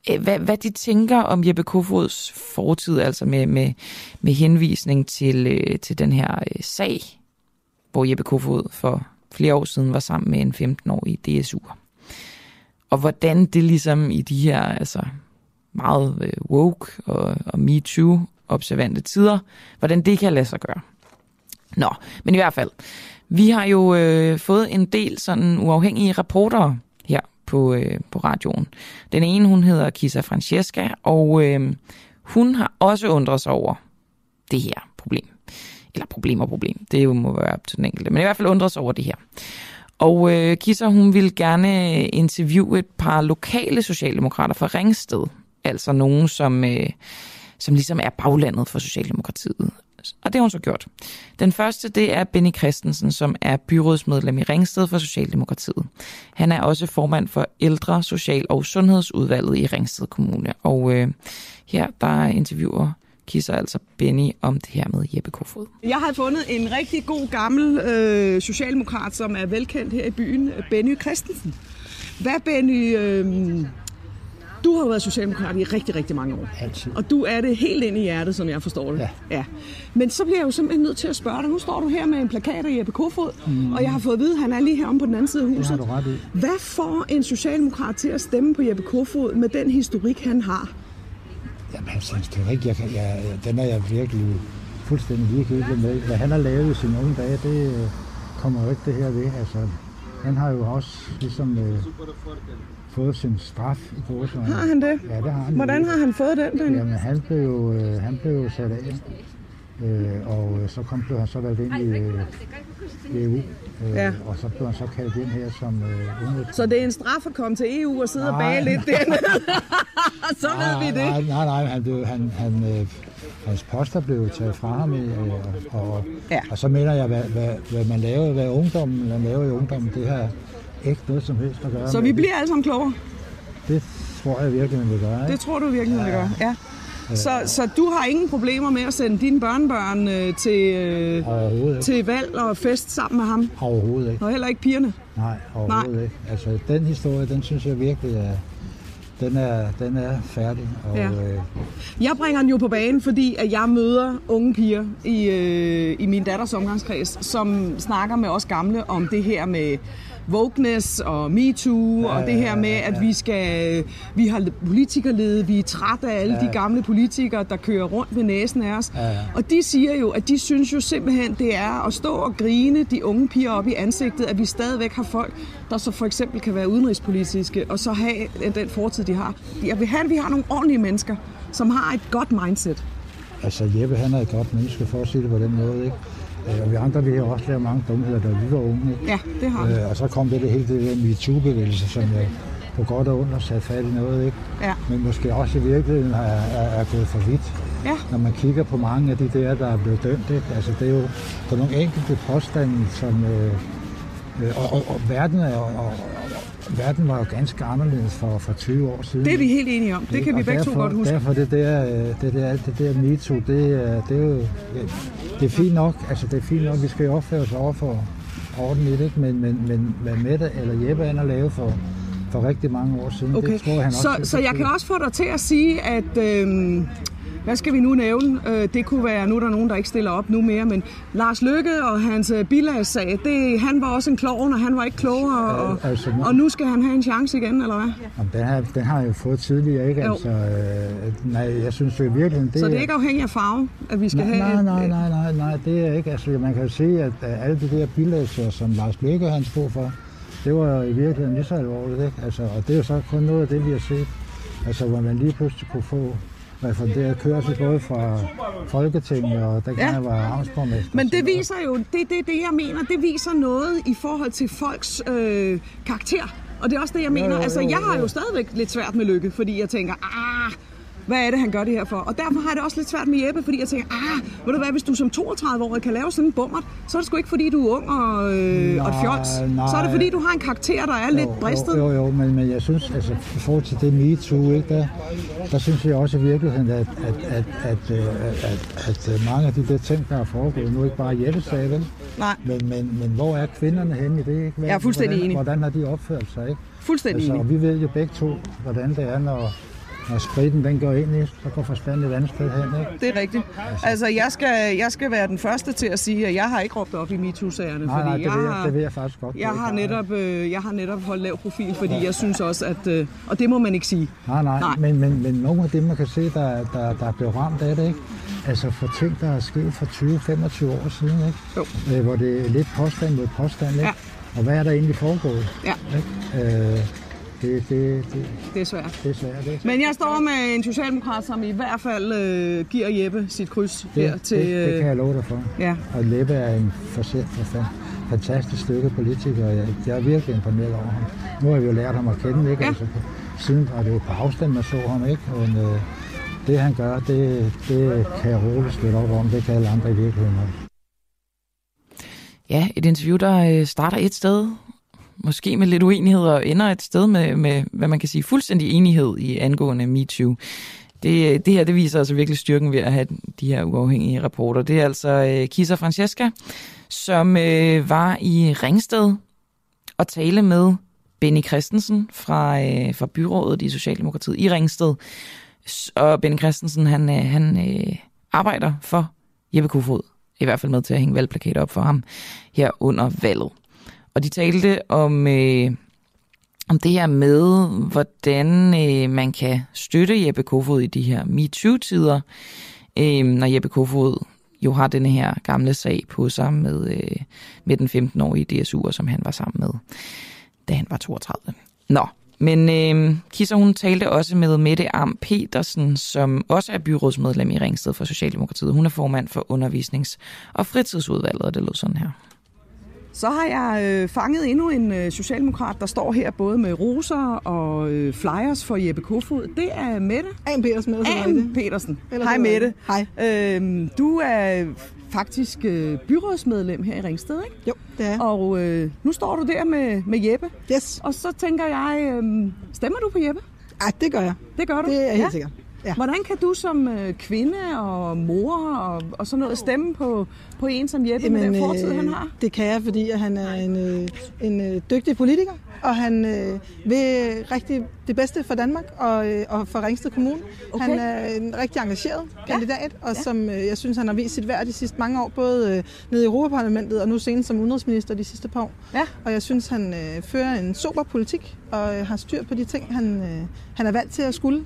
S2: Øh, hvad, hvad de tænker om Jeppe Kofods fortid, altså med, med, med henvisning til, øh, til den her øh, sag, hvor Jeppe Kofod for flere år siden var sammen med en 15-årig DSU'er. Og hvordan det ligesom i de her altså, meget øh, woke og, og MeToo observante tider, hvordan det kan lade sig gøre. Nå, men i hvert fald, vi har jo øh, fået en del sådan uafhængige rapporter her på, øh, på radioen. Den ene, hun hedder Kisa Francesca, og øh, hun har også undret sig over det her problem. Eller problem og problem, det jo må være op til den enkelte, men i hvert fald undret sig over det her. Og øh, Kisa, hun vil gerne øh, interviewe et par lokale socialdemokrater fra Ringsted, altså nogen, som, øh, som ligesom er baglandet for Socialdemokratiet. Og det har hun så gjort. Den første, det er Benny Christensen, som er byrådsmedlem i Ringsted for Socialdemokratiet. Han er også formand for Ældre, Social- og Sundhedsudvalget i Ringsted Kommune. Og øh, her, der interviewer kisser altså Benny om det her med Jeppe Kofod.
S5: Jeg har fundet en rigtig god gammel øh, socialdemokrat, som er velkendt her i byen, Benny Christensen. Hvad, Benny, øh, du har været socialdemokrat i rigtig, rigtig mange år.
S8: Altid.
S5: Og du er det helt ind i hjertet, som jeg forstår det.
S8: Ja.
S5: ja. Men så bliver jeg jo simpelthen nødt til at spørge dig. Nu står du her med en plakat af Jeppe Kofod, mm. og jeg har fået at vide, at han er lige her om på den anden side af huset.
S8: Det har du ret i.
S5: Hvad får en socialdemokrat til at stemme på Jeppe Kofod med den historik, han har?
S8: Jamen, hans historik, jeg, kan, jeg, den er jeg virkelig fuldstændig ligegyldig med. Hvad han har lavet i sine unge dage, det kommer jo ikke det her ved. Altså, han har jo også ligesom øh, fået sin straf i gåsøjne.
S5: Har han det?
S8: Ja, det har han.
S5: Hvordan har han fået den? den?
S8: Jamen, han blev jo, øh, han blev sat af. Øh, og øh, så kom, blev han så valgt ind i, øh, EU. Øh,
S5: Ja.
S8: Og så blev han så kaldt ind her som øh, udenrigs.
S5: Så det er en straf at komme til EU og sidde og
S8: Nej.
S5: bage lidt dernede. så ved vi det.
S8: Nej, nej, nej, han blev, han, han, øh, hans poster blev taget fra ham, øh, og, og,
S5: Ja.
S8: og så mener jeg, hvad, hvad, hvad man laver, hvad ungdommen man laver i ungdommen, det har ikke noget som helst at gøre
S5: Så vi
S8: det.
S5: bliver alle sammen klogere.
S8: Det tror jeg virkelig, man vil gøre.
S5: Det
S8: Ikke?
S5: tror du virkelig, vi gør. Ja. Så, så du har ingen problemer med at sende dine børnebørn øh, til, øh, til valg og fest sammen med ham?
S8: Overhovedet ikke.
S5: Og heller ikke pigerne?
S8: Nej, overhovedet
S5: Nej.
S8: ikke. Altså, den historie, den synes jeg virkelig er, den er, den er færdig. Og,
S5: Ja.
S8: øh,
S5: Jeg bringer den jo på banen, fordi at jeg møder unge piger i, øh, i min datters omgangskreds, som snakker med os gamle om det her med wokeness og MeToo, ja, og det her med, at vi skal, vi har politikerlede, vi er trætte af alle ja. de gamle politikere, der kører rundt ved næsen af os.
S8: Ja.
S5: Og de siger jo, at de synes jo simpelthen, det er at stå og grine de unge piger op i ansigtet, at vi stadigvæk har folk, der så for eksempel kan være udenrigspolitiske, og så have den fortid, de har. Jeg vil have, at vi har nogle ordentlige mennesker, som har et godt mindset.
S8: altså, Jeppe, han er et godt menneske, for at sige det på den måde. Ikke? Øh, Og vi andre, vi har også lavet mange dumheder, da vi var unge. Ikke?
S5: Ja, det har vi.
S8: Øh, og så kom det, det hele det der MeToo-bevægelse, som jeg på godt og ondt har sat fat i noget. Ikke?
S5: Ja.
S8: Men måske også i virkeligheden er, er, er gået for vidt.
S5: Ja.
S8: Når man kigger på mange af de der, der er blevet dømt, ikke? altså det er jo på nogle enkelte påstande, som... Øh, øh, og, og, og, verden er, og, og, og, verden var jo ganske anderledes for, for 20 år siden.
S5: Det er vi helt enige om. Det kan vi
S8: Og
S5: begge
S8: derfor,
S5: to godt huske.
S8: Derfor det der, det der, det der MeToo, det, er- det er jo det er fint nok. Altså det er fint nok, vi skal jo opføre os over for ordentligt, ikke? Men, men, men hvad Mette eller Jeppe han har lavet for, for rigtig mange år siden,
S5: Okay.
S8: det tror jeg, han også
S5: så, så jeg kan også få dig til at sige, at... Øhm, hvad skal vi nu nævne? Øh, det kunne være, nu er der nogen, der ikke stiller op nu mere, men Lars Lykke og hans øh, bilagssag, det, han var også en klovn, og han var ikke klogere, og,
S8: Øh, altså, nu-
S5: og nu skal han have en chance igen, eller hvad?
S8: Jamen, den, har, den har jeg jo fået tidligere, ikke?
S5: Jo.
S8: Altså, øh, nej, jeg synes jo virkelig, det
S5: Så det er ikke afhængigt af farve, at vi skal
S8: Nej,
S5: have...
S8: nej, nej, nej, nej, nej, det er ikke. Altså, man kan jo se, at alle de der bilag, som Lars Løkke han stod for, det var jo i virkeligheden lige så alvorligt, ikke? Altså, og det er jo så kun noget af det, vi har set. Altså, hvor man lige pludselig kunne få at kørsel både fra Folketinget og der kan
S5: Ja.
S8: være amtsborgmester.
S5: Men det viser jo, det er det, det, jeg mener, det viser noget i forhold til folks øh, karakter. Og det er også det, jeg mener.
S8: jo,
S5: altså,
S8: jo,
S5: jeg har
S8: jo.
S5: jo stadigvæk lidt svært med lykke, fordi jeg tænker, ah, hvad er det, han gør det her for? Og derfor har jeg det også lidt svært med Jeppe, fordi jeg tænker, ah, ved du hvad, hvis du som 32-årig kan lave sådan en bummert, så er det sgu ikke, fordi du er ung og, øh, og et fjols.
S8: Nej,
S5: Så er det,
S8: nej.
S5: fordi du har en karakter, der er lidt bristet.
S8: Jo, jo, jo men, men jeg synes, altså i forhold til det MeToo, ikke, der, der synes jeg også i virkeligheden, at, at, at, at, øh, at, at, at, at mange af de der ting, der er foregået, nu ikke bare Jeppe sagde, vel?
S5: Nej,
S8: Men, men, men hvor er kvinderne henne i det? Ikke? Hvad,
S5: Jeg er fuldstændig
S8: hvordan,
S5: enig.
S8: Hvordan har de opført sig? Ikke?
S5: fuldstændig
S8: Altså, og
S5: enig.
S8: vi ved jo begge to, hvordan det er, når, når spritten den går ind i, så går forstanden et andet sted hen. Ikke?
S5: Det er rigtigt. Altså, jeg skal, jeg skal være den første til at sige, at jeg har ikke råbt op i MeToo-sagerne.
S8: Nej, nej,
S5: fordi
S8: det
S5: jeg
S8: ved, jeg, det ved jeg faktisk godt.
S5: Jeg har, netop, øh, jeg har netop holdt lav profil, fordi jeg synes også, at... Øh, og det må man ikke sige.
S8: Nej, nej,
S5: Nej.
S8: nej. Men, men, men nogle af dem, man kan se, der, der, der er blevet ramt af det, ikke? Altså for ting, der er sket for 20-25 år siden, ikke?
S5: Jo.
S8: Øh, hvor det er lidt påstand mod påstand, ikke?
S5: Ja.
S8: Og hvad er der egentlig foregået?
S5: Ja,
S8: Ikke? Øh, det, det, det,
S5: det er svært.
S8: det er svært, ikke?
S5: Men jeg står med en socialdemokrat, som i hvert fald øh, giver Jeppe sit kryds
S8: Det,
S5: her til...
S8: det, det kan
S5: Øh,
S8: jeg love dig for.
S5: ja.
S8: Og Leppe er en for fan. fantastisk stykke politiker, og jeg, jeg er virkelig imponeret over ham. Nu har vi jo lært ham at kende, ikke?
S5: Ja.
S8: Altså, siden var det jo på afstand, man så ham, ikke? Men øh, det han gør, det, det kan jeg roligt støtte op om. Det kan alle andre i virkeligheden også.
S2: Ja, et interview, der øh, starter et sted, måske med lidt uenighed, og ender et sted med, med hvad man kan sige, fuldstændig enighed i angående MeToo. Det, det her, det viser altså virkelig styrken ved at have de her uafhængige rapporter. Det er altså øh, Kisa Francesca, som øh, var i Ringsted og tale med Benny Christensen fra, øh, fra byrådet i Socialdemokratiet i Ringsted. Og Benny Christensen, han, øh, han øh, arbejder for Jeppe Kofod. I hvert fald med til at hænge valgplakater op for ham her under valget. Og de talte om, øh, om det her med, hvordan øh, man kan støtte Jeppe Kofod i de her MeToo-tider, øh, når Jeppe Kofod jo har denne her gamle sag på sig med, øh, med den 15-årige DSU'er, som han var sammen med, da han var 32. Nå, men øh, Kisser, hun talte også med Mette Arm Petersen, som også er byrådsmedlem i Ringsted for Socialdemokratiet. Hun er formand for undervisnings- og fritidsudvalget, og det lød sådan her.
S5: Så har jeg øh, fanget endnu en øh, socialdemokrat, der står her både med roser og øh, flyers for Jeppe Kofod. Det er Mette.
S9: Anne Petersen.
S5: Anne Petersen. Hej Mette.
S9: Hej.
S5: Øhm, du er faktisk øh, byrådsmedlem her i Ringsted, ikke?
S9: Jo, det er
S5: Og øh, nu står du der med, med Jeppe.
S9: Yes.
S5: Og så tænker jeg, øh, stemmer du på Jeppe?
S9: Ej, det gør jeg.
S5: Det gør du?
S9: Det er helt
S5: ja.
S9: sikker. Ja.
S5: Hvordan kan du som øh, kvinde og mor og, og sådan noget stemme på, på en som Jeppe Jamen, med den fortid,
S9: øh,
S5: han har?
S9: Det kan jeg, fordi han er en, øh, en øh, dygtig politiker, og han øh, vil rigtig det bedste for Danmark og, øh, og for Ringsted Kommune.
S5: Okay.
S9: Han er en rigtig engageret kandidat, og som øh, jeg synes, han har vist sit værd de sidste mange år, både øh, nede i Europaparlamentet og nu senest som udenrigsminister de sidste par år.
S5: Ja.
S9: Og jeg synes, han øh, fører en sober politik og øh, har styr på de ting, han, øh, han er valgt til at skulle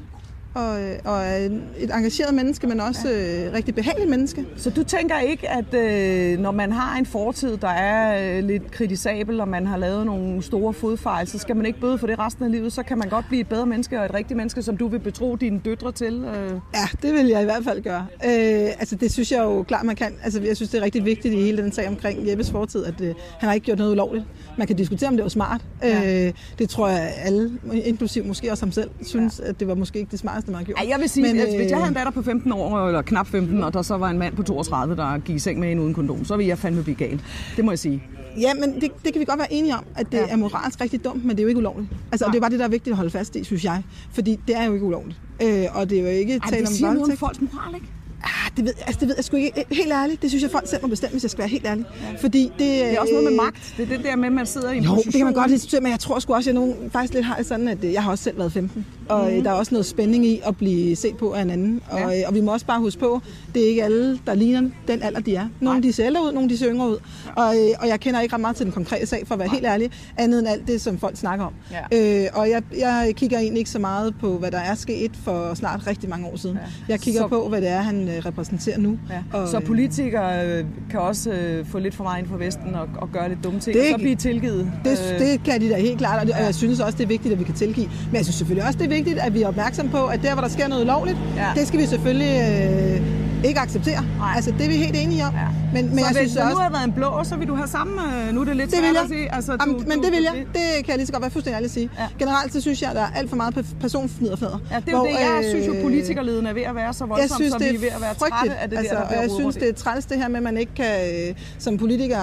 S9: og, øh, og er et engageret menneske, men også øh, rigtig behageligt menneske.
S5: Så du tænker ikke, at øh, når man har en fortid, der er øh, lidt kritisabel, og man har lavet nogle store fodfejl, så skal man ikke bøde for det resten af livet, så kan man godt blive et bedre menneske og et rigtigt menneske, som du vil betro dine døtre til? Øh.
S9: Ja, det vil jeg i hvert fald gøre. Øh, altså det synes jeg jo klart, man kan. Altså jeg synes, det er rigtig vigtigt i hele den sag omkring Jeppes fortid, at øh, han har ikke gjort noget ulovligt. Man kan diskutere, om det var smart.
S5: Ja.
S9: Øh, det tror jeg alle, inklusiv måske også ham selv, synes, at det var måske ikke det smarteste, man har gjort.
S5: Ej, jeg vil sige,
S9: Men,
S5: Men, at hvis jeg
S9: øh,
S5: havde en datter på 15 år, eller knap 15, og der så var en mand på 32, der gik i seng med en uden kondom, så ville jeg fandme blive gal. Det må jeg sige.
S9: Ja, men det, det kan vi godt være enige om, at det
S5: Ja.
S9: ja. er moralsk rigtig dumt, men det er jo ikke ulovligt. Altså, og det er bare det, der er vigtigt at holde fast i, synes jeg. Fordi det er jo ikke ulovligt. Øh, og det er jo ikke
S5: Ej,
S9: tale
S5: det
S9: om
S5: siger noget om
S9: voldtægt.
S5: folks moral, ikke?
S9: Ah, det ved, altså, det ved jeg sgu ikke. Helt ærligt, det synes jeg, folk selv må bestemme, hvis jeg skal være helt ærlig. Fordi det,
S5: Det er også noget med magt. Det er det der med, at man sidder i en
S9: Jo,
S5: position.
S9: det kan man godt diskutere, men jeg tror sgu også, at jeg nogen, faktisk lidt har det sådan, at øh, jeg har også selv været 15. Og mm. der er også noget spænding i at blive set på af en anden. Og,
S5: Ja.
S9: ja. og vi må også bare huske på, det er ikke alle, der ligner den alder, de er. Nogle de ser ældre ud, nogle de ser yngre ud. Og, øh, og jeg kender ikke ret meget til den konkrete sag, for at være helt ærlig, andet end alt det, som folk snakker om.
S5: Ja.
S9: Øh, og jeg, jeg kigger egentlig ikke så meget på, hvad der er sket for snart rigtig mange år siden.
S5: Ja.
S9: Jeg kigger
S5: Så-
S9: på, hvad det er, han øh, repræsenterer nu.
S5: Ja.
S9: Og,
S5: så
S9: øh,
S5: politikere øh, kan også øh, få lidt for meget ind for Vesten og, og gøre lidt dumme ting,
S9: Det
S5: og
S9: er
S5: så blive tilgivet.
S9: Det,
S5: Øh,
S9: det kan de da helt klart, og, det, og jeg synes også, det er vigtigt, at vi kan tilgive. Men jeg synes selvfølgelig også, det er vigtigt, at vi er opmærksom på, at der, hvor der sker noget ulovligt,
S5: Ja.
S9: det skal vi selvfølgelig øh, ikke acceptere.
S5: Nej.
S9: Altså, det er vi helt enige om.
S5: Ja.
S9: Men, men
S5: så
S9: jeg
S5: hvis
S9: synes
S5: der nu
S9: også...
S5: havde været en blå, så vil du have samme... Øh, nu er det lidt
S9: Det vil jeg.
S5: at sige. Altså, du,
S9: Jamen, men
S5: du,
S9: det vil jeg. Det kan jeg lige så godt være fuldstændig ærlig at sige.
S5: Ja.
S9: Generelt så synes jeg, at der er alt for meget personfniderflader.
S5: Ja, det er jo det, jeg synes jo, politikerleden er ved at være så voldsom,
S9: synes, det
S5: vi
S9: er
S5: ved at være
S9: frygteligt.
S5: trætte af det
S9: altså,
S5: der, der
S9: og
S5: bliver
S9: jeg synes, det er træls det her med, at man ikke kan, øh, som politiker,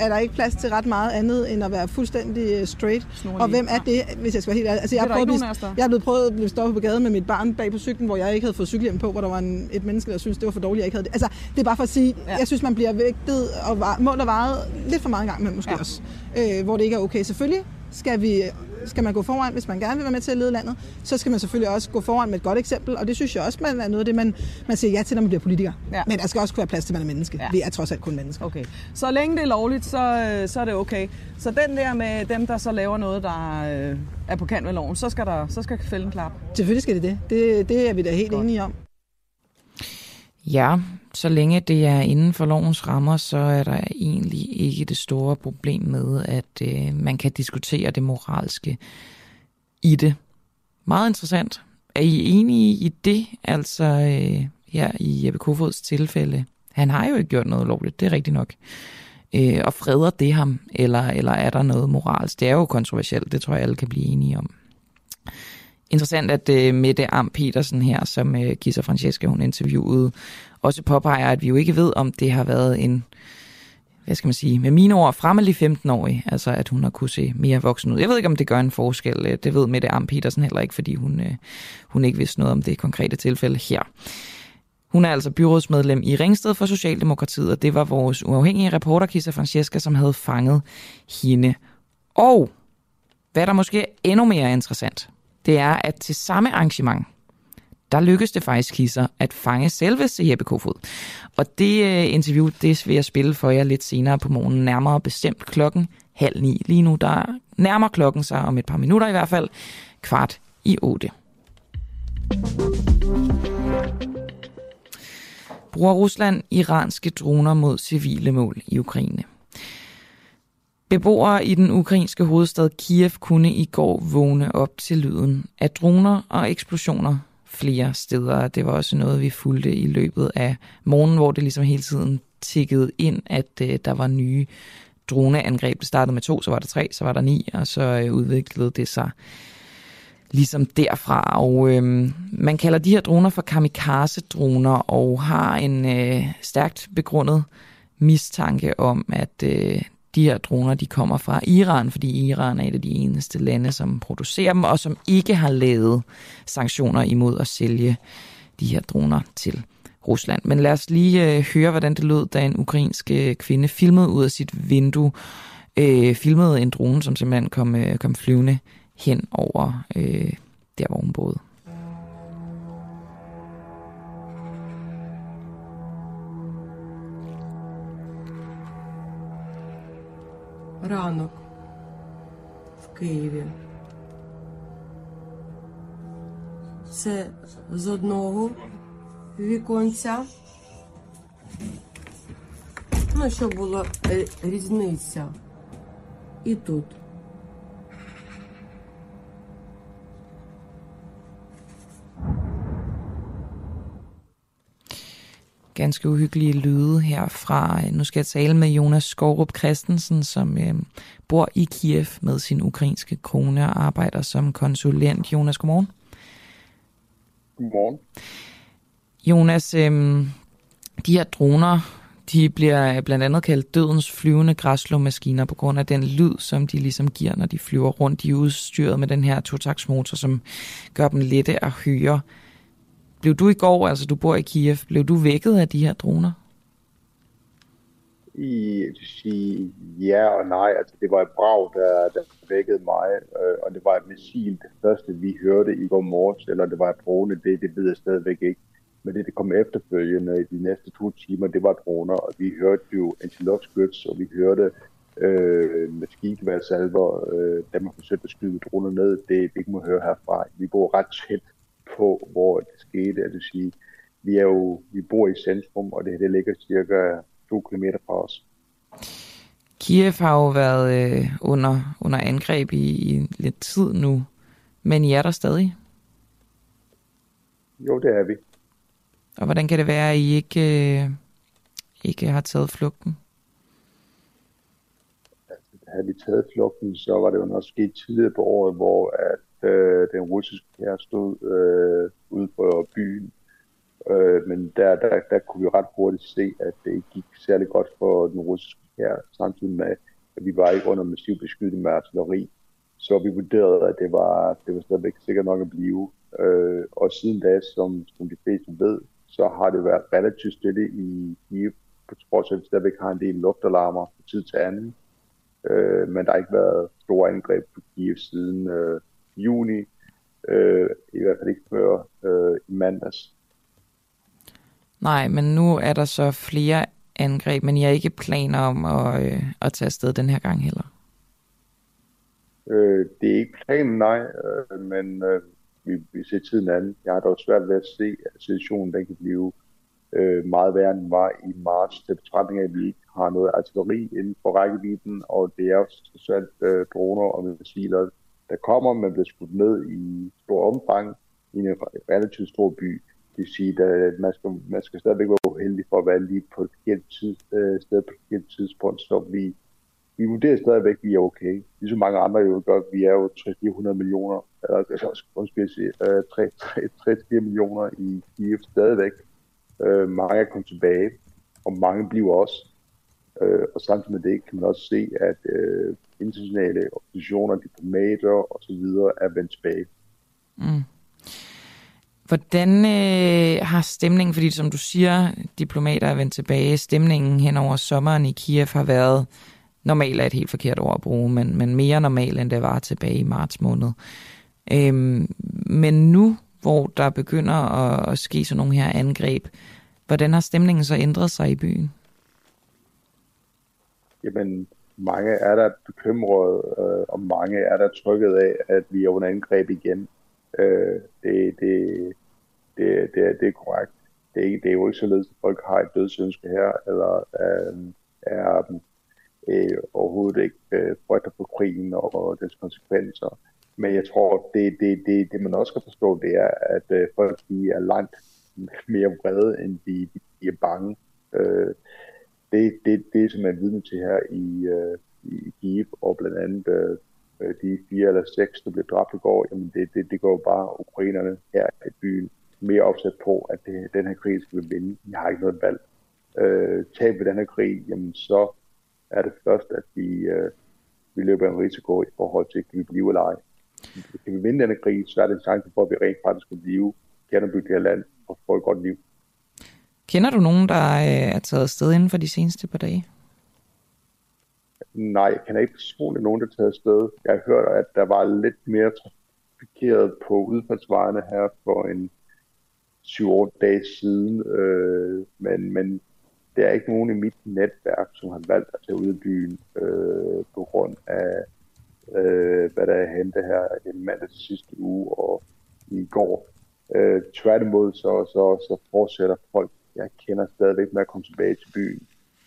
S9: er der ikke plads til ret meget andet, end at være fuldstændig øh, straight.
S5: Snorlige.
S9: Og hvem er det, hvis jeg skal være helt ærlig? Altså, jeg,
S5: er
S9: prøvet, blive, jeg er blevet prøvet at blive stoppet på gaden med mit barn bag på cyklen, hvor jeg ikke havde fået cykelhjem på, hvor der var en, et menneske, der synes det var for dårligt, jeg ikke havde det. Altså, det er bare for at sige,
S5: Ja.
S9: jeg synes, man bliver vægtet og var- målt og vejet lidt for meget gang med måske
S5: ja.
S9: også, øh, hvor det ikke er okay. Selvfølgelig skal vi skal man gå foran, hvis man gerne vil være med til at lede landet, så skal man selvfølgelig også gå foran med et godt eksempel, og det synes jeg også, man er noget af det, man, man siger ja til, når man bliver politiker.
S5: Ja.
S9: Men der skal også kunne være plads til, at man er menneske.
S5: Ja.
S9: Vi er trods alt kun mennesker.
S5: Okay. Så længe det er lovligt, så, øh, så er det okay. Så den der med dem, der så laver noget, der øh, er på kant med loven, så skal, der, så skal fælden klap.
S9: Selvfølgelig skal det det. Det, det er vi da helt
S5: Godt.
S9: enige om.
S2: Ja, så længe det er inden for lovens rammer, så er der egentlig ikke det store problem med, at øh, man kan diskutere det moralske i det. Meget interessant. Er I enige i det? Altså øh, her i Jeppe Kofods tilfælde. Han har jo ikke gjort noget lovligt, det er rigtigt nok. Øh, og freder det ham, eller, eller er der noget moralsk? Det er jo kontroversielt, det tror jeg alle kan blive enige om. Interessant, at øh, Mette Am Petersen her, som øh, Kisa Francesca hun interviewede, også påpeger, at vi jo ikke ved, om det har været en, hvad skal man sige, med mine ord, fremmelig 15-årig, altså at hun har kunne se mere voksen ud. Jeg ved ikke, om det gør en forskel. Øh, det ved Mette Am Petersen heller ikke, fordi hun, øh, hun ikke vidste noget om det konkrete tilfælde her. Hun er altså byrådsmedlem i Ringsted for Socialdemokratiet, og det var vores uafhængige reporter, Kisa Francesca, som havde fanget hende. Og hvad der måske er endnu mere interessant, det er, at til samme arrangement, der lykkedes det faktisk Kisser at fange selveste Jeppe Kofod. Og det øh, interview, det vil jeg spille for jer lidt senere på morgenen, nærmere bestemt klokken halv ni. Lige nu, der nærmer klokken sig om et par minutter i hvert fald, kvart i otte. bruger Rusland iranske droner mod civile mål i Ukraine. Beboere i den ukrainske hovedstad Kiev kunne i går vågne op til lyden af droner og eksplosioner flere steder. Det var også noget, vi fulgte i løbet af morgenen, hvor det ligesom hele tiden tikkede ind, at øh, der var nye droneangreb. Det startede med to, så var der tre, så var der ni, og så øh, udviklede det sig ligesom derfra. Og øh, man kalder de her droner for kamikaze-droner og har en øh, stærkt begrundet mistanke om, at øh, de her droner de kommer fra Iran, fordi Iran er et af de eneste lande, som producerer dem, og som ikke har lavet sanktioner imod at sælge de her droner til Rusland. Men lad os lige øh, høre, hvordan det lød, da en ukrainsk øh, kvinde filmede ud af sit vindue, øh, filmede en drone, som simpelthen kom, øh, kom flyvende hen over øh, der, hvor hun boede.
S10: Ранок в Києві. Це з одного віконця. Ну, щоб була різниця. І тут.
S2: Ganske uhyggelige lyde herfra. Nu skal jeg tale med Jonas Skorup Christensen, som øh, bor i Kiev med sin ukrainske kone og arbejder som konsulent. Jonas, godmorgen.
S11: Godmorgen.
S2: Jonas, øh, de her droner, de bliver blandt andet kaldt dødens flyvende græslåmaskiner på grund af den lyd, som de ligesom giver, når de flyver rundt. De er udstyret med den her totaksmotor, som gør dem lette at høre. Blev du i går, altså du bor i Kiev, blev du vækket af de her droner?
S11: I sige ja og nej. Altså, det var et brag, der, der vækkede mig, øh, og det var et missil, det første vi hørte i går morges, eller det var et drone, det, det ved jeg stadigvæk ikke. Men det, der kom efterfølgende i de næste to timer, det var droner, og vi hørte jo antiluftskyts, og vi hørte øh, maskingeværsalver, øh, da man forsøgte at skyde droner ned, det, det ikke må høre herfra. Vi bor ret tæt på, hvor det skete. Det vil sige, vi, er jo, vi bor i centrum, og det, det ligger cirka to kilometer fra os.
S2: Kiev har jo været øh, under, under angreb i, i lidt tid nu, men I er der stadig?
S11: Jo, det er vi.
S2: Og hvordan kan det være, at I ikke, øh, ikke har taget flugten?
S11: Altså, havde vi taget flugten, så var det jo nok sket tidligere på året, hvor at øh, den russiske her stod øh, ude på byen. Øh, men der, der, der kunne vi ret hurtigt se, at det ikke gik særlig godt for den russiske her, samtidig med, at vi var ikke under massiv beskyttet med artilleri. Så vi vurderede, at det var, det var stadigvæk sikkert nok at blive. Øh, og siden da, som, som de fleste ved, så har det været relativt stille i Kiev, på trods af, at vi stadigvæk har en del luftalarmer fra tid til anden. Øh, men der har ikke været store angreb på Kiev siden øh, juni, øh, i hvert fald ikke før øh, i mandags.
S2: Nej, men nu er der så flere angreb, men jeg har ikke planer om at, øh, at tage afsted den her gang heller.
S11: Øh, det er ikke planen, nej, øh, men øh, vi, vi ser tiden anden. Jeg har dog svært ved at se, at situationen den kan blive øh, meget værre, end var i marts, til betragtning af, at vi ikke har noget artilleri inden for rækkevidden, og det er jo svært øh, droner og missiler, der kommer, Man bliver skudt ned i stor omfang i en relativt stor by. Det vil sige, at øh, man skal, man skal stadigvæk være uheldig for at være lige på et forkert tid, øh, sted på et forkert tidspunkt, så vi, vi vurderer stadigvæk, at vi er okay. Ligesom mange andre jo gør, vi er jo 300-400 millioner, eller altså, undskyld, øh, 3-4 millioner i Kiev stadigvæk. Øh, mange er kommet tilbage, og mange bliver også. Øh, og samtidig med det kan man også se, at øh, internationale organisationer, diplomater osv. er vendt tilbage. Mm.
S2: Hvordan øh, har stemningen, fordi som du siger, diplomater er vendt tilbage, stemningen hen over sommeren i Kiev har været, normalt er et helt forkert ord at bruge, men, men mere normal, end det var tilbage i marts måned. Øhm, men nu, hvor der begynder at, at ske sådan nogle her angreb, hvordan har stemningen så ændret sig i byen?
S11: Jamen, mange er der bekymrede, øh, og mange er der trykket af, at vi er under angreb igen. Øh, det, det, det, det, det er korrekt. det, er, ikke, det er jo ikke således, at folk har et dødsønske her, eller øh, er øh, overhovedet ikke øh, frygter på krigen og, og dens konsekvenser. Men jeg tror, det, det, det, det man også skal forstå, det er, at øh, folk de er langt mere vrede, end de, de er bange. Øh, det, det, det, er man vidne til her i, øh, i Kiev, og blandt andet øh, øh, de fire eller seks, der blev dræbt i går, jamen det, det, det går jo bare ukrainerne her i byen mere opsat på, at det, den her krig skal vi vinde. Vi har ikke noget valg. Øh, taber vi den her krig, jamen så er det først, at vi, øh, vi løber en risiko i forhold til, kan vi blive eller ej. Kan vi vinde denne krig, så er det en chance for, at vi rent faktisk kan blive, genopbygge det her land og få et godt liv.
S2: Kender du nogen, der øh, er taget afsted inden for de seneste par dage?
S11: Nej, jeg kender ikke personligt nogen, der er taget afsted. Jeg har hørt, at der var lidt mere trafikeret på udfaldsvejene her for en 7-8 dage siden. Øh, men, men der er ikke nogen i mit netværk, som har valgt at tage ud af byen øh, på grund af, øh, hvad der er hentet her i mandag til sidste uge og i går. Øh, tværtimod så, så, så fortsætter folk, jeg kender stadigvæk med at komme tilbage til byen.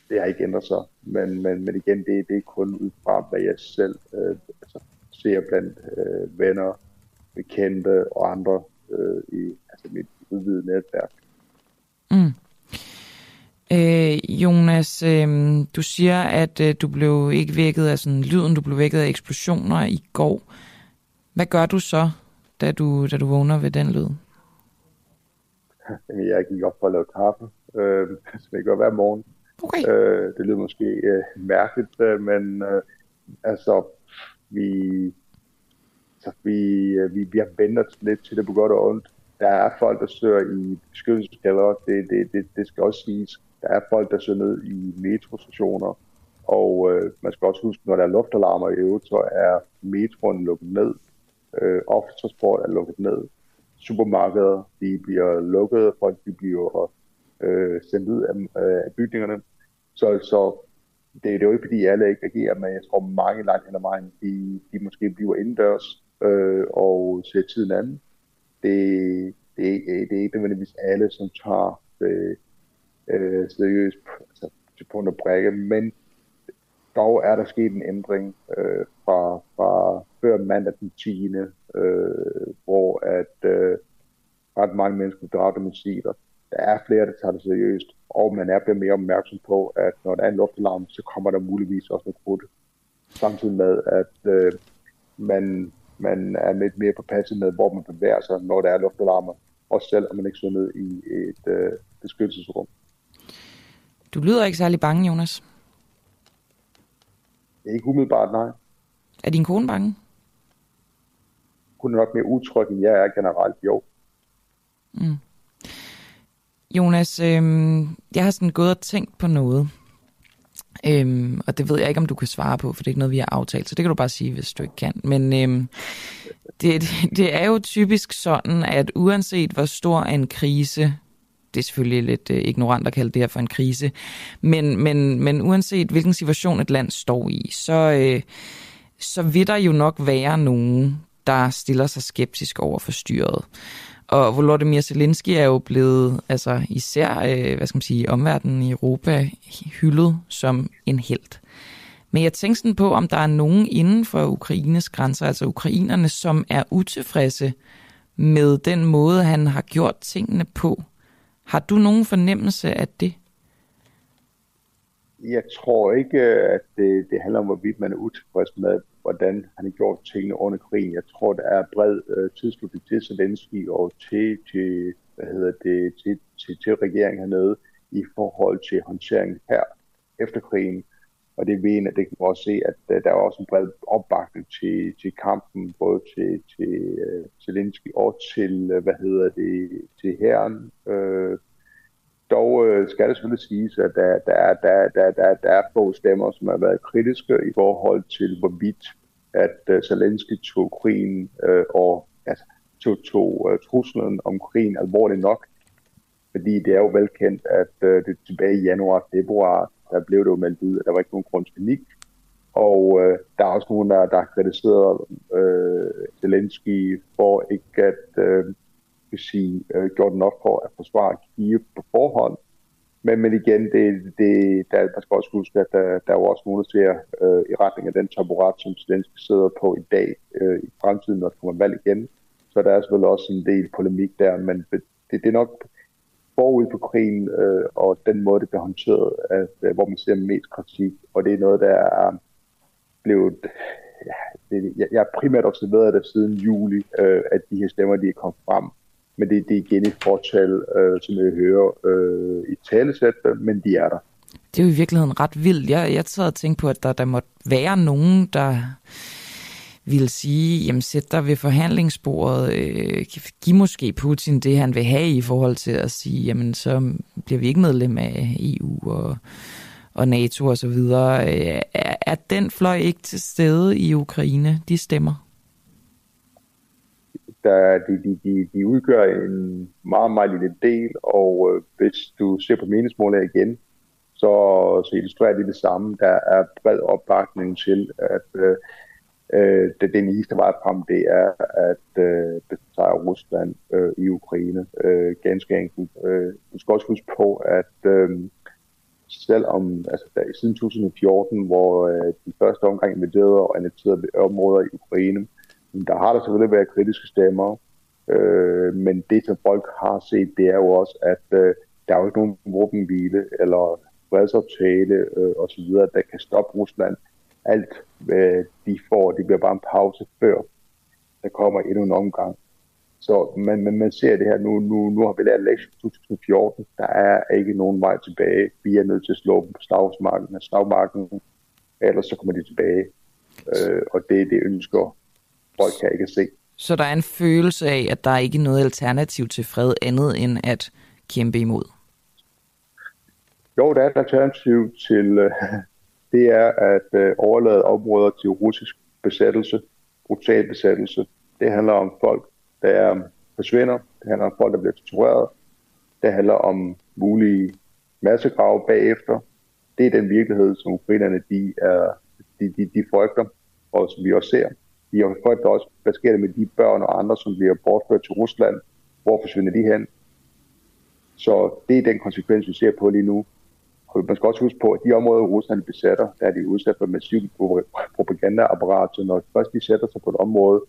S11: Det har ikke ændret sig, men, men, men igen, det, det er kun ud fra, hvad jeg selv øh, altså, ser blandt øh, venner, bekendte og andre øh, i altså mit udvidede netværk.
S2: Mm. Øh, Jonas, øh, du siger, at øh, du blev ikke vækket af sådan lyden, du blev vækket af eksplosioner i går. Hvad gør du så, da du, da du vågner ved den lyd?
S11: Jeg gik op for at lave kaffe, øh, som jeg gør hver morgen.
S2: Okay.
S11: Øh, det lyder måske øh, mærkeligt, øh, men øh, altså, vi, så vi, øh, vi, vi har ventet lidt til det på godt og ondt. Der er folk, der søger i beskyttelseskælder, det, det, det, det skal også siges. Der er folk, der søger ned i metrostationer, og øh, man skal også huske, når der er luftalarmer i øvrigt, så er metroen lukket ned. Øh, offentlig transport er lukket ned. Supermarkeder, de bliver lukket, folk de bliver øh, sendt ud af, øh, af bygningerne. Så, så det, det er jo ikke, fordi alle ikke agerer, men jeg tror, mange langt hen ad vejen, de, de måske bliver indendørs øh, og ser tiden anden. Det, det, det er ikke nødvendigvis alle, som tager det, øh, seriøst altså, til punkt og brække, men dog er der sket en ændring øh, fra, fra før mandag den 10. Øh, hvor at øh, ret mange mennesker dræbte missiler. Der er flere, der tager det seriøst, og man er blevet mere opmærksom på, at når der er en luftalarm, så kommer der muligvis også noget krudt. Samtidig med, at øh, man, man er lidt mere påpasset med, hvor man bevæger sig, når der er luftalarmer, også selvom man ikke sidder ned i et øh, beskyttelsesrum.
S2: Du lyder ikke særlig bange, Jonas.
S11: Ikke umiddelbart, nej.
S2: Er din kone bange?
S11: Hun er nok mere utryg, end jeg er generelt, jo.
S2: Mm. Jonas, øhm, jeg har sådan gået og tænkt på noget. Øhm, og det ved jeg ikke, om du kan svare på, for det er ikke noget, vi har aftalt, så det kan du bare sige, hvis du ikke kan. Men øhm, det, det er jo typisk sådan, at uanset hvor stor en krise det er selvfølgelig lidt øh, ignorant at kalde det her for en krise, men, men, men uanset hvilken situation et land står i, så, øh, så vil der jo nok være nogen, der stiller sig skeptisk over for styret. Og Volodymyr Zelensky er jo blevet, altså især, øh, hvad skal man sige, omverdenen i Europa hyldet som en held. Men jeg tænker sådan på, om der er nogen inden for Ukraines grænser, altså ukrainerne, som er utilfredse med den måde, han har gjort tingene på. Har du nogen fornemmelse af det?
S11: Jeg tror ikke, at det, det handler om, hvorvidt man er utilfreds med, hvordan han har gjort tingene under krigen. Jeg tror, der er bred øh, tilslutning til Zelensky og til, til, hvad hedder det, til, til, til regeringen hernede i forhold til håndteringen her efter krigen. Og det vi det kan man også se, at øh, der er også en bred opbakning til, til kampen, både til, til uh, Zelensky og til, uh, hvad hedder det, til herren. Uh, dog uh, skal det selvfølgelig siges, at der, der, der, der, der, der er få stemmer, som har været kritiske i forhold til, hvorvidt at uh, Zelensky tog krigen uh, og altså, tog, tog uh, truslen om krigen alvorligt nok. Fordi det er jo velkendt, at uh, det tilbage i januar februar der blev det jo meldt ud, at der var ikke nogen grund til panik. Og øh, der er også nogen, der, der har kritiseret øh, Zelensky for ikke at, øh, skal sige, øh, gjort nok for at forsvare Kiev på forhånd. Men, men igen, det, det, der, der skal også huske, at der, der er jo også nogen, der ser øh, i retning af den taburet, som Zelensky sidder på i dag, øh, i fremtiden, når der kommer valg igen. Så der er selvfølgelig også en del polemik der, men det, det er nok forud på krigen øh, og den måde, det bliver håndteret, at, øh, hvor man ser mest kritik. Og det er noget, der er blevet... Ja, det, jeg, jeg har primært observeret det siden juli, øh, at de her stemmer, de er kommet frem. Men det, det er igen et fortal, øh, som jeg hører øh, i talesæt, men de er der.
S2: Det er jo i virkeligheden ret vildt. Jeg, jeg sad og tænkte på, at der, der måtte være nogen, der ville sige, jamen sæt dig ved forhandlingsbordet, øh, giv måske Putin det, han vil have i forhold til at sige, jamen så bliver vi ikke medlem af EU og, og NATO og så videre. Øh, er, er den fløj ikke til stede i Ukraine, de stemmer?
S11: Der, de, de, de, de udgør en meget, meget lille del, og øh, hvis du ser på meningsmålet igen, så, så illustrerer det det samme. Der er bred opbakning til, at øh, Øh, det, det eneste vej frem, det er at øh, besejre Rusland øh, i Ukraine. Øh, ganske enkelt. Øh, du skal også huske på, at øh, selvom altså, der, siden 2014, hvor øh, de første omgang invaderede og annekterede områder i Ukraine, der har der selvfølgelig været kritiske stemmer, øh, men det, som folk har set, det er jo også, at øh, der er jo ikke nogen våbenhvile eller fredsaftale øh, osv., der kan stoppe Rusland alt, hvad de får, det bliver bare en pause før der kommer endnu en omgang. Så man, man, man ser det her nu, nu, nu har vi lært lektion 2014, der er ikke nogen vej tilbage. Vi er nødt til at slå dem på slagsmarken, slagmarken, ellers så kommer de tilbage. Øh, og det er det ønsker folk kan ikke se.
S2: Så der er en følelse af, at der er ikke noget alternativ til fred andet end at kæmpe imod?
S11: Jo, der er et alternativ til, øh, det er at øh, overlade områder til russisk besættelse, brutal besættelse. Det handler om folk, der um, forsvinder. Det handler om folk, der bliver tortureret. Det handler om mulige massegrave bagefter. Det er den virkelighed, som ukrainerne de er, de, de, de frygter, og som vi også ser. De frygter også, hvad sker der med de børn og andre, som bliver bortført til Rusland? Hvor forsvinder de hen? Så det er den konsekvens, vi ser på lige nu. Og man skal også huske på, at de områder, Rusland besætter, der er de udsat for massivt propagandaapparat, så når først de sætter sig på et område,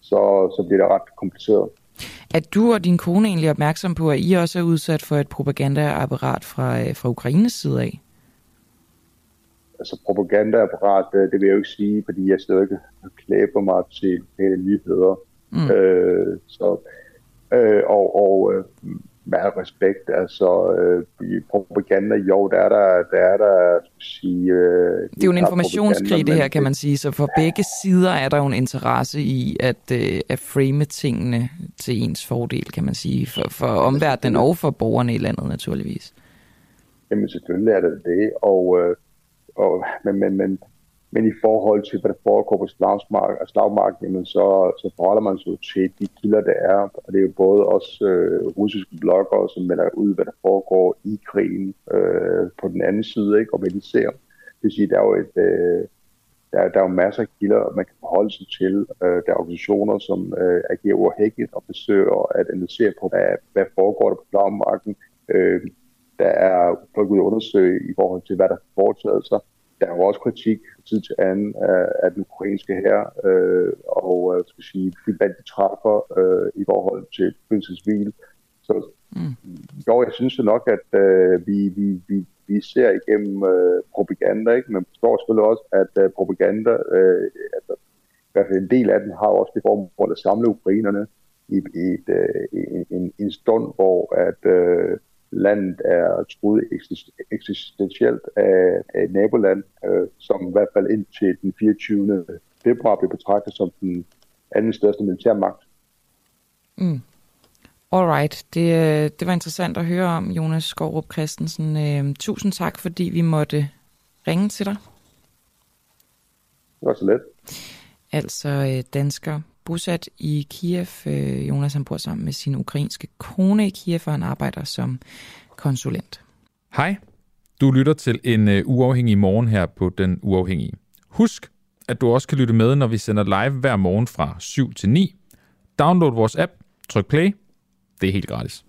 S11: så, så bliver det ret kompliceret.
S2: Er du og din kone egentlig opmærksom på, at I også er udsat for et propagandaapparat fra, øh, fra Ukraines side af?
S11: Altså propagandaapparat, øh, det vil jeg jo ikke sige, fordi jeg stadig klæber mig til nyheder. Mm. Øh, så, øh, og og øh, med al respekt, altså øh, propaganda, jo, der er der, der er der, sige... Øh,
S2: det er jo en informationskrig, det her, kan man sige, så for begge sider er der jo en interesse i at, øh, at frame tingene til ens fordel, kan man sige, for, for omverdenen og for borgerne i landet, naturligvis.
S11: Jamen selvfølgelig er det det, og, øh, og men, men, men men i forhold til, hvad der foregår på slagmark, slagmark jamen så, så forholder man sig til de kilder, der er. Og det er jo både også øh, russiske bloggere, som melder ud, hvad der foregår i krigen øh, på den anden side, ikke? og hvad de ser. Det vil sige, der er jo et, øh, der, der er jo masser af kilder, man kan forholde sig til. Øh, der er organisationer, som øh, agerer uafhængigt og besøger at analysere på, hvad, hvad foregår der på slagmarken. Øh, der er folk ud at undersøge i forhold til, hvad der er foretaget sig der er jo også kritik tid til anden af, af den ukrainske her, øh, og øh, skal sige, de valg, de træffer øh, i forhold til fødselsvil. Så mm. jo, jeg synes jo nok, at øh, vi, vi, vi, vi ser igennem øh, propaganda, ikke? men forstår selvfølgelig også, at øh, propaganda, øh, altså, i hvert fald en del af den, har også det formål at samle ukrainerne i, i, et, øh, i en, en stund, hvor at øh, landet er truet eksistentielt af, et naboland, øh, som i hvert fald indtil den 24. februar blev betragtet som den anden største militærmagt.
S2: Mm. Alright, det, øh, det var interessant at høre om, Jonas Skovrup Christensen. Øh, tusind tak, fordi vi måtte ringe til dig.
S11: Det var så let.
S2: Altså øh, dansker bosat i Kiev. Øh, Jonas han bor sammen med sin ukrainske kone i Kiev, og han arbejder som konsulent.
S1: Hej, du lytter til en uh, uafhængig morgen her på Den Uafhængige. Husk, at du også kan lytte med, når vi sender live hver morgen fra 7 til 9. Download vores app, tryk play, Det er helt gratis.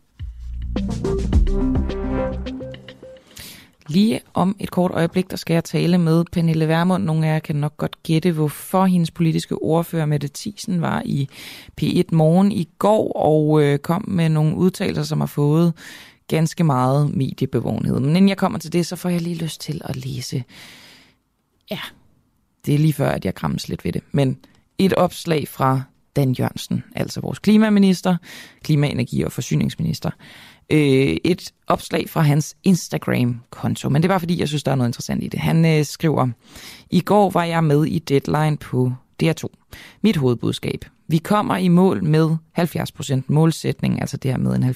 S2: Lige om et kort øjeblik, der skal jeg tale med Pernille Vermund. Nogle af jer kan nok godt gætte, hvorfor hendes politiske ordfører Mette Thiesen var i P1 Morgen i går og øh, kom med nogle udtalelser, som har fået ganske meget mediebevågenhed. Men inden jeg kommer til det, så får jeg lige lyst til at læse. Ja, det er lige før, at jeg krammes lidt ved det. Men et opslag fra Dan Jørgensen, altså vores klimaminister, klima-, energi- og forsyningsminister. Øh, et opslag fra hans Instagram-konto, men det er bare fordi, jeg synes, der er noget interessant i det. Han øh, skriver, I går var jeg med i Deadline på DR2. Mit hovedbudskab. Vi kommer i mål med 70% målsætning, altså det her med en 70%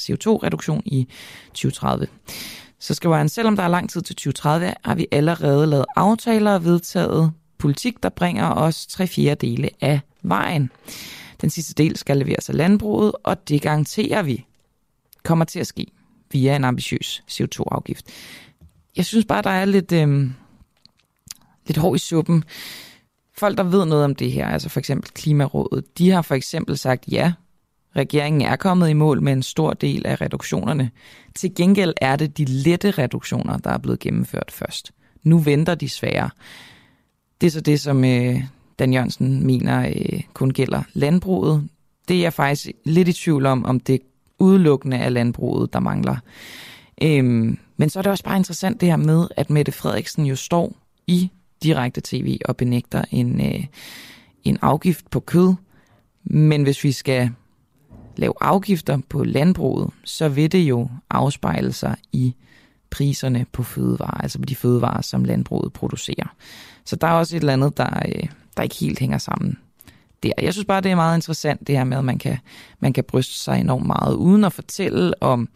S2: CO2-reduktion i 2030. Så skriver han, selvom der er lang tid til 2030, har vi allerede lavet aftaler og vedtaget politik, der bringer os tre fjerdedele af vejen. Den sidste del skal leveres af landbruget, og det garanterer vi kommer til at ske via en ambitiøs CO2-afgift. Jeg synes bare, der er lidt, øh, lidt hår i suppen. Folk, der ved noget om det her, altså for eksempel Klimarådet, de har for eksempel sagt, ja, regeringen er kommet i mål med en stor del af reduktionerne. Til gengæld er det de lette reduktioner, der er blevet gennemført først. Nu venter de svære. Det er så det, som øh, Dan Jørgensen mener øh, kun gælder landbruget. Det er jeg faktisk lidt i tvivl om, om det udelukkende er landbruget, der mangler. Øhm, men så er det også bare interessant det her med, at Mette Frederiksen jo står i direkte tv og benægter en, øh, en afgift på kød. Men hvis vi skal lave afgifter på landbruget, så vil det jo afspejle sig i priserne på fødevarer, altså på de fødevarer, som landbruget producerer. Så der er også et eller andet, der, øh, der ikke helt hænger sammen der. Jeg synes bare, det er meget interessant, det her med, at man kan, man kan bryste sig enormt meget, uden at fortælle om,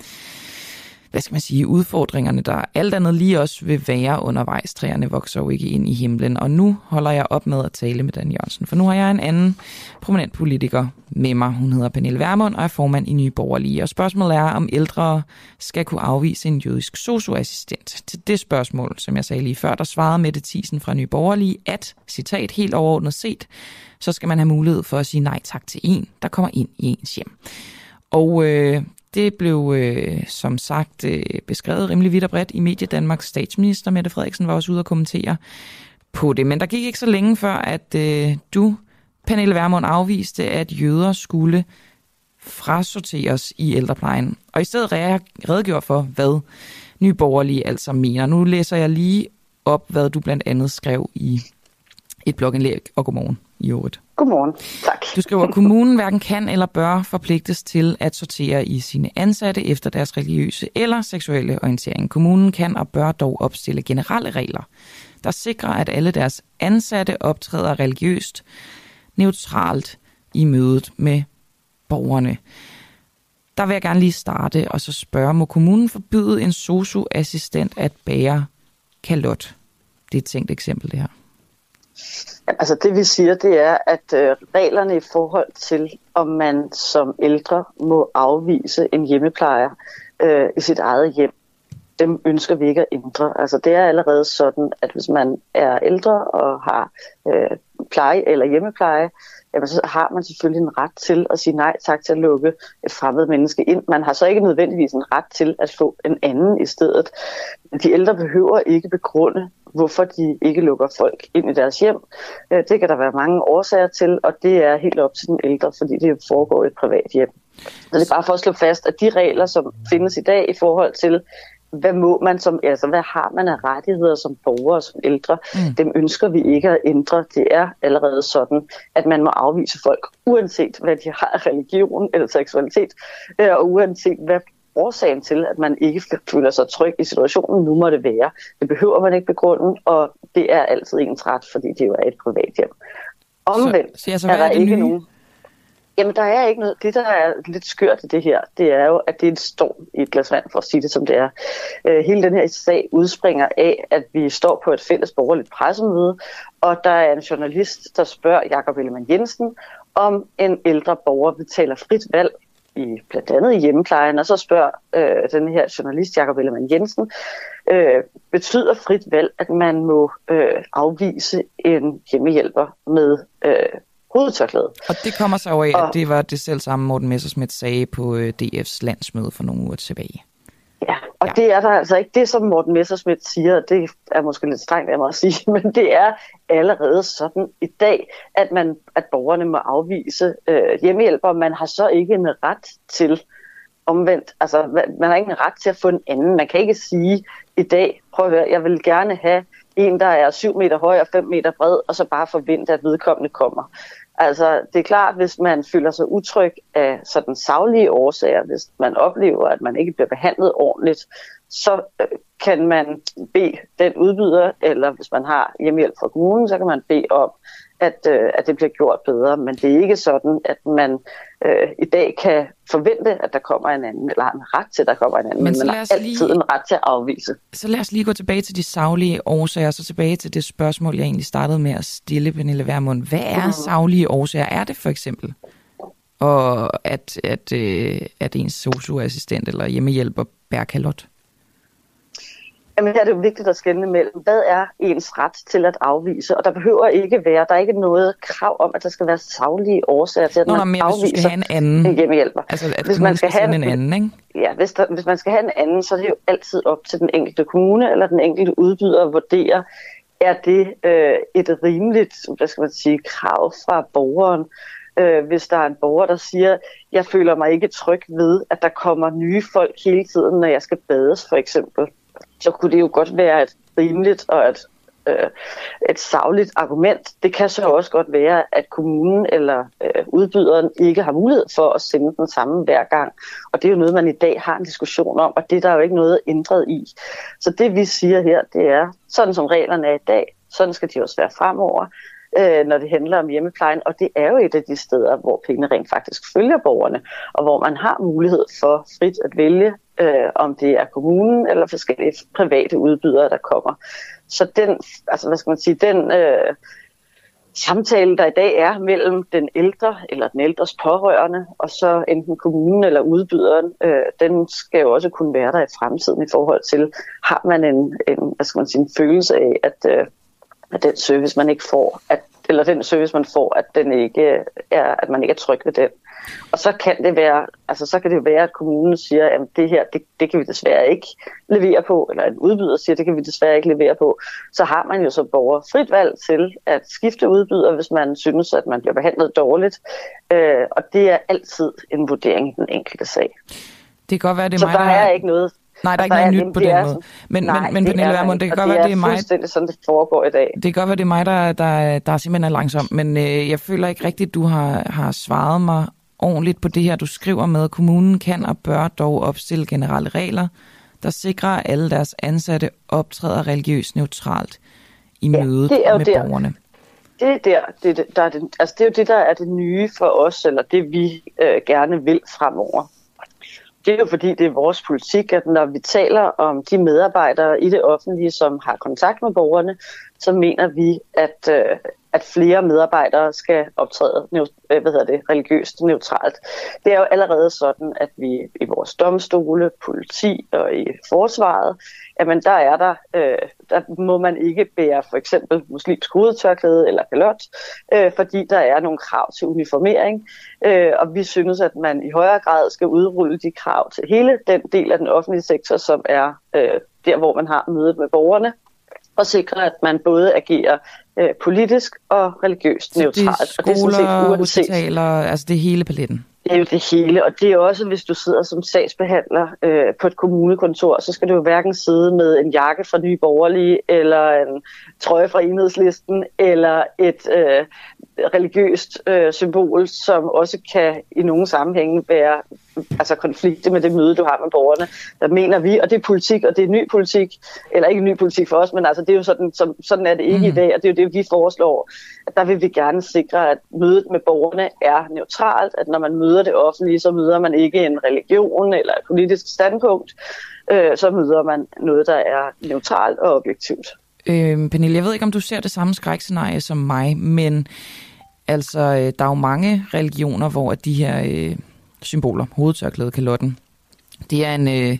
S2: hvad skal man sige, udfordringerne, der alt andet lige også vil være undervejs. Træerne vokser jo ikke ind i himlen. Og nu holder jeg op med at tale med Dan Jørgensen, for nu har jeg en anden prominent politiker med mig. Hun hedder Pernille Vermund og er formand i Nye Borgerlige. Og spørgsmålet er, om ældre skal kunne afvise en jødisk socioassistent. Til det spørgsmål, som jeg sagde lige før, der svarede Mette Thiesen fra Nye Borgerlige, at, citat helt overordnet set, så skal man have mulighed for at sige nej tak til en, der kommer ind i ens hjem. Og øh, det blev øh, som sagt øh, beskrevet rimelig vidt og bredt i Medie Danmarks statsminister Mette Frederiksen var også ude at kommentere på det. Men der gik ikke så længe før, at øh, du, Pernille Vermund, afviste, at jøder skulle frasorteres i ældreplejen. Og i stedet redegjorde for, hvad Nye Borgerlige altså mener. Nu læser jeg lige op, hvad du blandt andet skrev i et blogindlæg, og godmorgen i øvrigt.
S12: Godmorgen, tak.
S2: Du skriver, at kommunen hverken kan eller bør forpligtes til at sortere i sine ansatte efter deres religiøse eller seksuelle orientering. Kommunen kan og bør dog opstille generelle regler, der sikrer, at alle deres ansatte optræder religiøst neutralt i mødet med borgerne. Der vil jeg gerne lige starte og så spørge, må kommunen forbyde en socioassistent at bære kalot? Det er et tænkt eksempel, det her.
S12: Altså det vi siger, det er, at øh, reglerne i forhold til, om man som ældre må afvise en hjemmeplejer øh, i sit eget hjem, dem ønsker vi ikke at ændre. Altså det er allerede sådan, at hvis man er ældre og har øh, pleje eller hjemmepleje, jamen så har man selvfølgelig en ret til at sige nej tak til at lukke et fremmed menneske ind. Man har så ikke nødvendigvis en ret til at få en anden i stedet. De ældre behøver ikke begrunde, hvorfor de ikke lukker folk ind i deres hjem. Øh, det kan der være mange årsager til, og det er helt op til den ældre, fordi det foregår i et privat hjem. Så det er bare for at slå fast, at de regler, som findes i dag i forhold til, hvad må man som, altså hvad har man af rettigheder som borger og som ældre, mm. dem ønsker vi ikke at ændre. Det er allerede sådan, at man må afvise folk, uanset hvad de har af religion eller seksualitet, øh, og uanset hvad årsagen til, at man ikke føler sig tryg i situationen, nu må det være. Det behøver man ikke begrunde, og det er altid ens ret, fordi det jo er et privat hjem. Omvendt så, så altså, er der er ikke nye? nogen... Jamen, der er ikke noget. Det, der er lidt skørt i det her, det er jo, at det er en storm i et glas vand, for at sige det som det er. Øh, hele den her sag udspringer af, at vi står på et fælles borgerligt pressemøde, og der er en journalist, der spørger Jakob Ellemann Jensen, om en ældre borger betaler frit valg i blandt andet i hjemmeplejen, og så spørger øh, den her journalist, Jakob Ellemann Jensen, øh, betyder frit valg, at man må øh, afvise en hjemmehjælper med øh, hovedtørklæde.
S2: Og det kommer så over af, og, at det var det selv samme Morten Messersmith sagde på øh, DF's landsmøde for nogle uger tilbage.
S12: Ja, og ja. det er der altså ikke det, som Morten Messersmith siger, det er måske lidt strengt af mig at sige, men det er allerede sådan i dag, at, man, at borgerne må afvise øh, hjemmehjælp, og man har så ikke en ret til omvendt, altså man har ikke en ret til at få en anden. Man kan ikke sige i dag, prøv at høre, jeg vil gerne have en, der er 7 meter høj og 5 meter bred, og så bare forvente, at vedkommende kommer. Altså, det er klart, hvis man føler sig utryg af sådan savlige årsager, hvis man oplever, at man ikke bliver behandlet ordentligt, så øh, kan man bede den udbyder, eller hvis man har hjemmehjælp fra kommunen, så kan man bede om, at, øh, at det bliver gjort bedre. Men det er ikke sådan, at man øh, i dag kan forvente, at der kommer en anden, eller har en ret til, at der kommer en anden, men, men man har altid lige, en ret til at afvise.
S2: Så lad os lige gå tilbage til de savlige årsager, så tilbage til det spørgsmål, jeg egentlig startede med at stille, Pernille Vermund. Hvad er mm. savlige årsager? Er det for eksempel, og at, at, øh, at ens socioassistent eller hjemmehjælper bærer kalot?
S12: Jamen her er det jo vigtigt at skænde mellem, hvad er ens ret til at afvise? Og der behøver ikke være, der er ikke noget krav om, at der skal være savlige årsager til, at
S2: Nå,
S12: man
S2: mere,
S12: afviser
S2: hvis du skal have en anden.
S12: en hjemmehjælper.
S2: Altså, at hvis man skal, skal have en anden, ikke?
S12: Ja, hvis, der, hvis man skal have en anden, så er det jo altid op til den enkelte kommune eller den enkelte udbyder at vurdere, er det øh, et rimeligt, hvad skal man sige, krav fra borgeren, øh, hvis der er en borger, der siger, jeg føler mig ikke tryg ved, at der kommer nye folk hele tiden, når jeg skal bades for eksempel så kunne det jo godt være et rimeligt og et, øh, et savligt argument. Det kan så også godt være, at kommunen eller øh, udbyderen ikke har mulighed for at sende den samme hver gang. Og det er jo noget, man i dag har en diskussion om, og det er der jo ikke noget ændret i. Så det vi siger her, det er, sådan som reglerne er i dag, sådan skal de også være fremover øh, når det handler om hjemmeplejen. Og det er jo et af de steder, hvor pengene rent faktisk følger borgerne, og hvor man har mulighed for frit at vælge, øh, om det er kommunen eller forskellige private udbydere, der kommer. Så den, altså hvad skal man sige, den øh, samtale, der i dag er mellem den ældre eller den ældres pårørende, og så enten kommunen eller udbyderen, øh, den skal jo også kunne være der i fremtiden i forhold til, har man en, en, hvad skal man sige, en følelse af, at øh, at den service, man ikke får, at, eller den service, man får, at, den ikke er, at man ikke er tryg ved den. Og så kan det være, altså så kan det være, at kommunen siger, at det her, det, det kan vi desværre ikke levere på, eller en udbyder siger, det kan vi desværre ikke levere på. Så har man jo så borger frit valg til at skifte udbyder, hvis man synes, at man bliver behandlet dårligt. Øh, og det er altid en vurdering i den enkelte sag.
S2: Det kan godt være, det er
S12: så
S2: mig,
S12: der er ikke noget
S2: Nej, der er ikke noget nyt på den måde. Men,
S12: nej,
S2: men, men Pernille Vermund, det kan godt
S12: være,
S2: det er mig...
S12: Det er sådan, det foregår i dag.
S2: Det kan godt være, det er mig, der, der, der simpelthen er langsom, men øh, jeg føler ikke rigtigt, du har, har svaret mig ordentligt på det her, du skriver med. Kommunen kan og bør dog opstille generelle regler, der sikrer, at alle deres ansatte optræder religiøst neutralt i ja, mødet det er med der. borgerne.
S12: Det er, der, det, er, der er det, altså det er jo det, der er det nye for os, eller det vi øh, gerne vil fremover det er jo fordi, det er vores politik, at når vi taler om de medarbejdere i det offentlige, som har kontakt med borgerne, så mener vi, at, øh, at flere medarbejdere skal optræde øh, hvad hedder det, religiøst neutralt. Det er jo allerede sådan, at vi i vores domstole, politi og i forsvaret, jamen der er der, øh, der må man ikke bære for eksempel muslimsk hovedtørklæde eller kalot, øh, fordi der er nogle krav til uniformering, øh, og vi synes, at man i højere grad skal udrulle de krav til hele den del af den offentlige sektor, som er øh, der, hvor man har mødet med borgerne, og sikre, at man både agerer øh, politisk og religiøst neutralt.
S2: Det er skoler, og det er sådan set hospitaler, altså det hele paletten.
S12: Det er jo det hele, og det er også, hvis du sidder som sagsbehandler øh, på et kommunekontor, så skal du jo hverken sidde med en jakke fra Nye Borgerlige, eller en trøje fra enhedslisten, eller et øh, religiøst øh, symbol, som også kan i nogle sammenhænge være altså konflikte med det møde, du har med borgerne. Der mener vi, og det er politik, og det er ny politik, eller ikke ny politik for os, men altså det er jo sådan, som, sådan er det ikke mm. i mhm. dag, og det er jo det, vi foreslår. At der vil vi gerne sikre, at mødet med borgerne er neutralt, at når man møder det offentlige, så møder man ikke en religion eller et politisk standpunkt, øh, så møder man noget, der er neutralt og objektivt.
S2: Øh, Pernille, jeg ved ikke, om du ser det samme skrækscenarie som mig, men altså, øh, der er jo mange religioner, hvor de her øh, symboler, hovedtørklæde, kalotten, det er en, øh,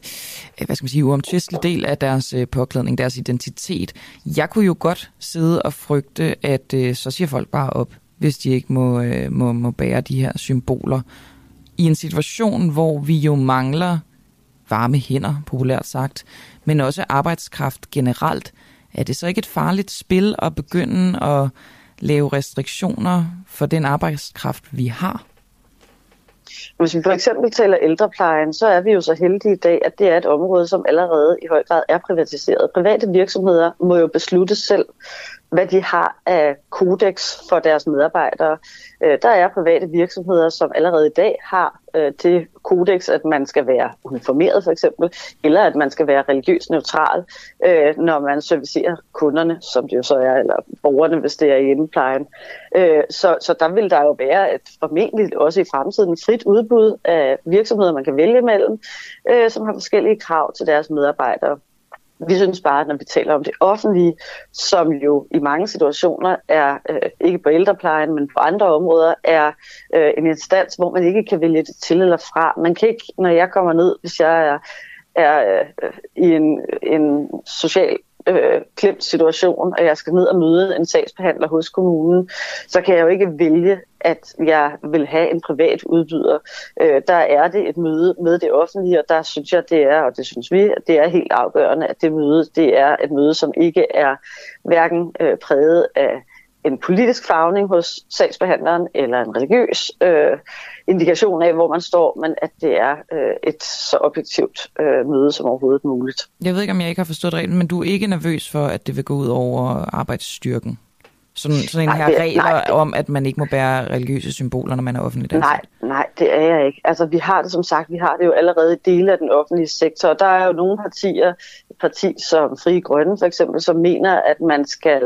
S2: øh, hvad skal man sige, uomtvistelig del af deres øh, påklædning, deres identitet. Jeg kunne jo godt sidde og frygte, at øh, så siger folk bare op, hvis de ikke må, øh, må, må bære de her symboler. I en situation, hvor vi jo mangler varme hænder, populært sagt, men også arbejdskraft generelt, er det så ikke et farligt spil at begynde at lave restriktioner for den arbejdskraft, vi har?
S12: Hvis vi for eksempel taler ældreplejen, så er vi jo så heldige i dag, at det er et område, som allerede i høj grad er privatiseret. Private virksomheder må jo beslutte selv, hvad de har af kodex for deres medarbejdere. Øh, der er private virksomheder, som allerede i dag har øh, det kodex, at man skal være uniformeret for eksempel, eller at man skal være religiøst neutral, øh, når man servicerer kunderne, som det jo så er, eller borgerne, hvis det er i hjemmeplejen. Så, så der vil der jo være et formentlig også i fremtiden frit udbud af virksomheder, man kan vælge mellem, som har forskellige krav til deres medarbejdere. Vi synes bare, at når vi taler om det offentlige, som jo i mange situationer er, øh, ikke på ældreplejen, men på andre områder, er øh, en instans, hvor man ikke kan vælge det til eller fra. Man kan ikke, når jeg kommer ned, hvis jeg er, er øh, i en, en social øh, klemt situation, og jeg skal ned og møde en sagsbehandler hos kommunen, så kan jeg jo ikke vælge, at jeg vil have en privat udbyder. Øh, der er det et møde med det offentlige, og der synes jeg, det er, og det synes vi, at det er helt afgørende, at det møde, det er et møde, som ikke er hverken øh, præget af en politisk farvning hos sagsbehandleren eller en religiøs øh, indikation af, hvor man står, men at det er øh, et så objektivt øh, møde som overhovedet muligt.
S2: Jeg ved ikke, om jeg ikke har forstået reglen, men du er ikke nervøs for, at det vil gå ud over arbejdsstyrken? Sådan, sådan en nej, her det, regler nej, om, at man ikke må bære religiøse symboler, når man er offentlig
S12: Nej, nej, det er jeg ikke. Altså, vi har det som sagt, vi har det jo allerede i dele af den offentlige sektor, og der er jo nogle partier, et parti som Frie Grønne for eksempel, som mener, at man skal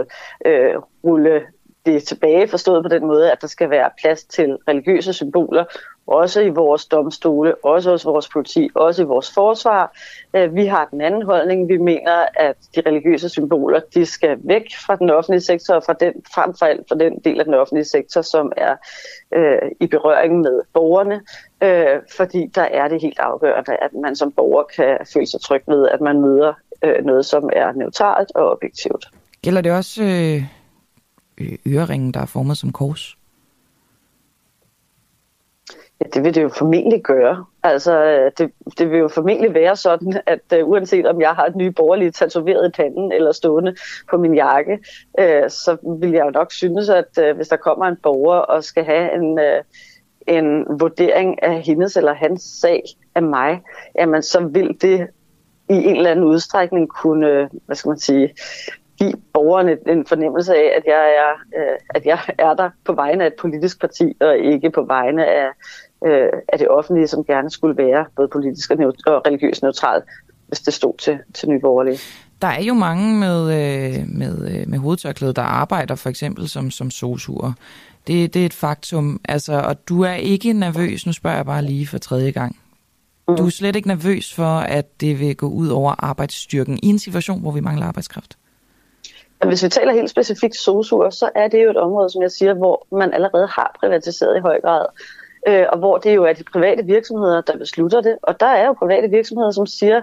S12: øh, rulle det tilbage, forstået på den måde, at der skal være plads til religiøse symboler, også i vores domstole, også hos vores politi, også i vores forsvar. Øh, vi har den anden holdning. Vi mener, at de religiøse symboler, de skal væk fra den offentlige sektor, og fra den, frem for alt fra den del af den offentlige sektor, som er øh, i berøring med borgerne, øh, fordi der er det helt afgørende, at man som borger kan føle sig tryg ved, at man møder øh, noget, som er neutralt og objektivt.
S2: Gælder det også øh, Øh, øreringen, der er formet som kors?
S12: Ja, det vil det jo formentlig gøre. Altså, øh, det, det vil jo formentlig være sådan, at uh, uanset om jeg har et nye borgerlige tatoveret i panden eller stående på min jakke, uh, så vil jeg jo nok synes, at uh, hvis der kommer en borger og skal have en, uh, en vurdering af hendes eller hans sag af mig, jamen så vil det i en eller anden udstrækning kunne, hvad skal man sige, give borgerne en fornemmelse af, at jeg er, øh, at jeg er der på vegne af et politisk parti, og ikke på vegne af, øh, af det offentlige, som gerne skulle være både politisk og, neut- og religiøst neutralt, hvis det stod til, til nye borgerlige.
S2: Der er jo mange med, øh, med, øh, med hovedtørklæde, der arbejder for eksempel som, som sosuer. Det, det er et faktum. Altså, og du er ikke nervøs, nu spørger jeg bare lige for tredje gang. Du er slet ikke nervøs for, at det vil gå ud over arbejdsstyrken i en situation, hvor vi mangler arbejdskraft?
S12: Hvis vi taler helt specifikt sosuer, så er det jo et område, som jeg siger, hvor man allerede har privatiseret i høj grad. Øh, og hvor det jo er de private virksomheder, der beslutter det. Og der er jo private virksomheder, som siger,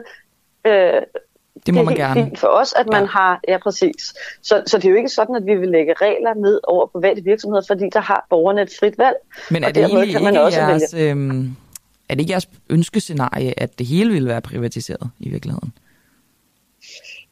S12: øh,
S2: det må det man gerne.
S12: fint for os, at man ja. har, ja præcis. Så, så det er jo ikke sådan, at vi vil lægge regler ned over private virksomheder, fordi der har borgerne et frit valg.
S2: Men er det egentlig kan man ikke også jeres, øhm, er det ikke jeres ønskescenarie, at det hele vil være privatiseret i virkeligheden?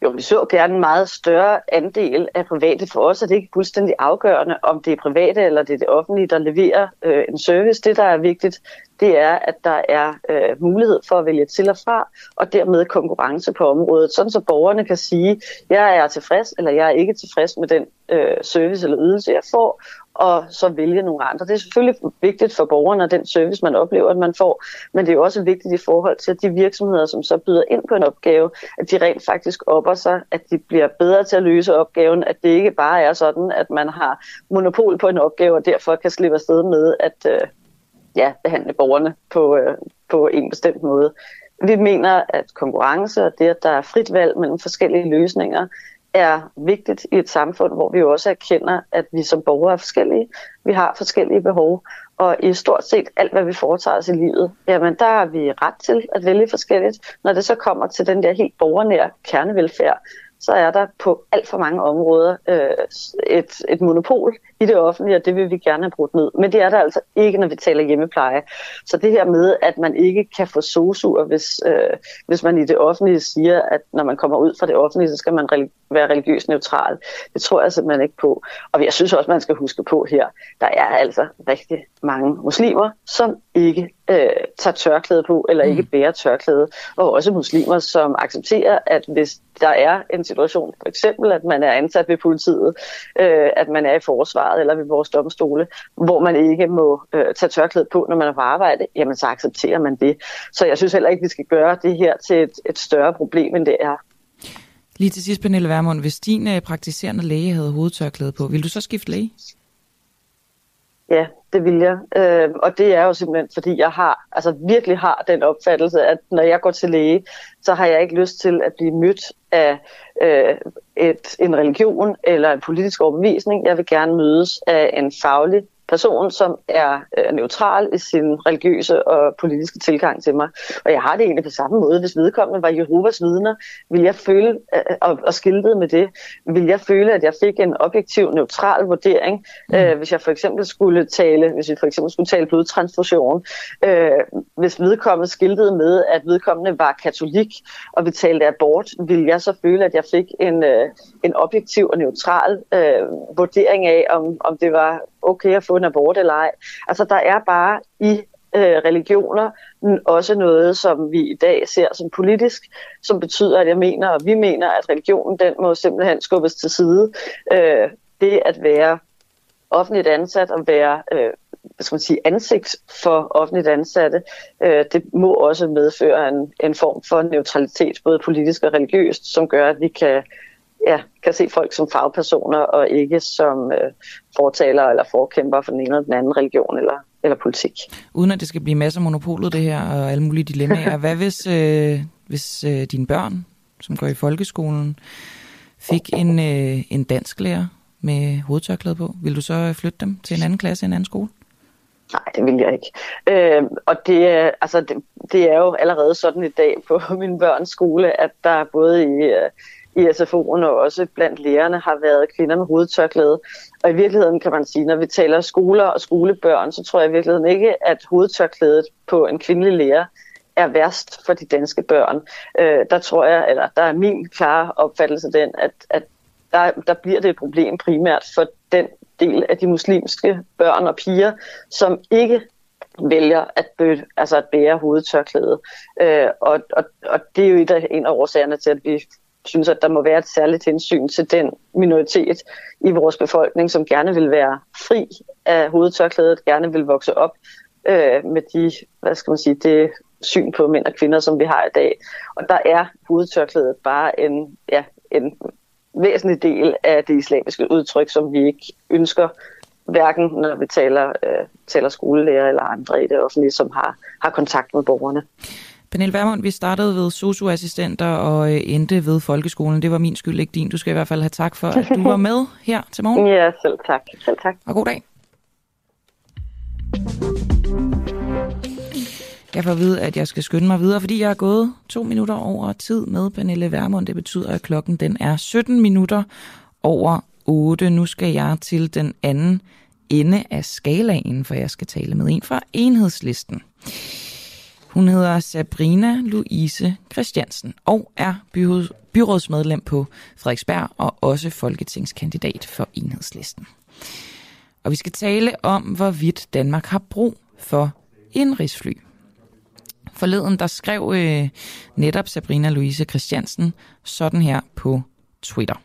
S12: Jo, vi så gerne en meget større andel af private. For os er det ikke fuldstændig afgørende, om det er private eller det er det offentlige, der leverer øh, en service. Det, der er vigtigt, det er, at der er øh, mulighed for at vælge til og fra, og dermed konkurrence på området, sådan så borgerne kan sige, jeg er tilfreds, eller jeg er ikke tilfreds med den øh, service eller ydelse, jeg får, og så vælge nogle andre. Det er selvfølgelig vigtigt for borgerne og den service, man oplever, at man får, men det er jo også vigtigt i forhold til, at de virksomheder, som så byder ind på en opgave, at de rent faktisk opper sig, at de bliver bedre til at løse opgaven, at det ikke bare er sådan, at man har monopol på en opgave, og derfor kan slippe afsted med at øh, ja, behandle borgerne på, øh, på en bestemt måde. Vi mener, at konkurrence og det, at der er frit valg mellem forskellige løsninger, er vigtigt i et samfund, hvor vi jo også erkender, at vi som borgere er forskellige. Vi har forskellige behov, og i stort set alt, hvad vi foretager os i livet, jamen der har vi ret til at vælge forskelligt. Når det så kommer til den der helt borgernære kernevelfærd, så er der på alt for mange områder øh, et, et monopol i det offentlige, og det vil vi gerne have brudt ned. Men det er der altså ikke, når vi taler hjemmepleje. Så det her med, at man ikke kan få sosuer, hvis, øh, hvis man i det offentlige siger, at når man kommer ud fra det offentlige, så skal man være religiøst neutral. Det tror jeg simpelthen ikke på. Og jeg synes også, man skal huske på her, der er altså rigtig mange muslimer, som ikke øh, tager tørklæde på, eller ikke mm. bærer tørklæde, og også muslimer, som accepterer, at hvis der er en situation, for eksempel at man er ansat ved politiet, øh, at man er i forsvaret eller ved vores domstole, hvor man ikke må øh, tage tørklæde på, når man er på arbejde, jamen så accepterer man det. Så jeg synes heller ikke, vi skal gøre det her til et, et større problem, end det er.
S2: Lige til sidst, Pernille Vermund, hvis din øh, praktiserende læge havde hovedtørklæde på, vil du så skifte læge?
S12: Ja, det vil jeg. Øh, og det er jo simpelthen, fordi jeg har, altså virkelig har den opfattelse, at når jeg går til læge, så har jeg ikke lyst til at blive mødt af øh, et, en religion eller en politisk overbevisning. Jeg vil gerne mødes af en faglig person, som er øh, neutral i sin religiøse og politiske tilgang til mig. Og jeg har det egentlig på samme måde. Hvis vedkommende var Jehovas vidner, vil jeg føle, øh, og, og skiltet med det, vil jeg føle, at jeg fik en objektiv, neutral vurdering. Mm. Øh, hvis jeg for eksempel skulle tale, hvis vi for eksempel skulle tale blodtransfusion, øh, hvis vedkommende skiltede med, at vedkommende var katolik, og vi talte abort, vil jeg så føle, at jeg fik en, øh, en objektiv og neutral øh, vurdering af, om, om det var okay at få en abort eller ej. Altså der er bare i øh, religioner også noget, som vi i dag ser som politisk, som betyder, at jeg mener, og vi mener, at religionen den må simpelthen skubbes til side. Øh, det at være offentligt ansat og være øh, hvad skal man sige, ansigt for offentligt ansatte, øh, det må også medføre en, en form for neutralitet, både politisk og religiøst, som gør, at vi kan ja, kan se folk som fagpersoner og ikke som øh, fortaler eller forkæmper for den ene eller den anden religion eller, eller politik.
S2: Uden at det skal blive masser af monopolet det her og alle mulige dilemmaer. Hvad hvis, øh, hvis øh, dine børn, som går i folkeskolen, fik en, øh, en dansk lærer med hovedtørklæde på? Vil du så flytte dem til en anden klasse, en anden skole?
S12: Nej, det vil jeg ikke. Øh, og det, altså, det, det er jo allerede sådan i dag på min børns skole, at der både i, øh, i SFO'en og også blandt lærerne har været kvinder med hovedtørklæde. Og i virkeligheden kan man sige, når vi taler skoler og skolebørn, så tror jeg i virkeligheden ikke, at hovedtørklædet på en kvindelig lærer er værst for de danske børn. Øh, der tror jeg, eller der er min klare opfattelse den, at, at der, der bliver det et problem primært for den del af de muslimske børn og piger, som ikke vælger at, bø, altså at bære hovedtørklæde. Øh, og, og, og det er jo et af, en af årsagerne til, at vi synes, at der må være et særligt hensyn til den minoritet i vores befolkning, som gerne vil være fri af hovedtørklædet, gerne vil vokse op øh, med de, hvad skal man sige, det syn på mænd og kvinder, som vi har i dag. Og der er hovedtørklædet bare en, ja, en væsentlig del af det islamiske udtryk, som vi ikke ønsker, hverken når vi taler, øh, taler skolelærer eller andre i det offentlige, som har, har kontakt med borgerne.
S2: Pernille Vermund, vi startede ved socioassistenter og øh, endte ved folkeskolen. Det var min skyld, ikke din. Du skal i hvert fald have tak for, at du var med her til morgen.
S12: Ja, selv tak. Selv tak.
S2: Og god dag. Jeg får at vide, at jeg skal skynde mig videre, fordi jeg er gået to minutter over tid med Pernille Vermund. Det betyder, at klokken den er 17 minutter over 8. Nu skal jeg til den anden ende af skalaen, for jeg skal tale med en fra enhedslisten. Hun hedder Sabrina Louise Christiansen og er byrådsmedlem på Frederiksberg og også folketingskandidat for enhedslisten. Og vi skal tale om, hvorvidt Danmark har brug for indrigsfly. Forleden der skrev øh, netop Sabrina Louise Christiansen sådan her på Twitter.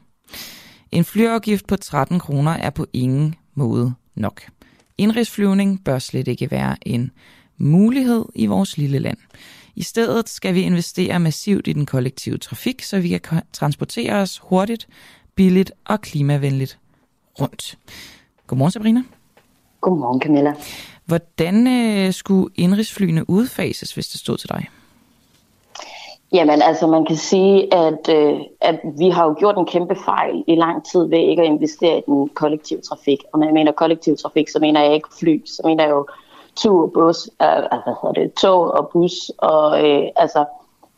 S2: En flyafgift på 13 kroner er på ingen måde nok. Indrigsflyvning bør slet ikke være en mulighed i vores lille land. I stedet skal vi investere massivt i den kollektive trafik, så vi kan transportere os hurtigt, billigt og klimavenligt rundt. Godmorgen, Sabrina.
S12: Godmorgen, Camilla.
S2: Hvordan øh, skulle indrigsflyene udfases, hvis det stod til dig?
S12: Jamen, altså man kan sige, at, øh, at vi har jo gjort en kæmpe fejl i lang tid ved ikke at investere i den kollektive trafik. Og når jeg mener kollektiv trafik, så mener jeg ikke fly, så mener jeg jo tur, bus, øh, altså, hvad hedder det, tog og bus. Og, øh, altså,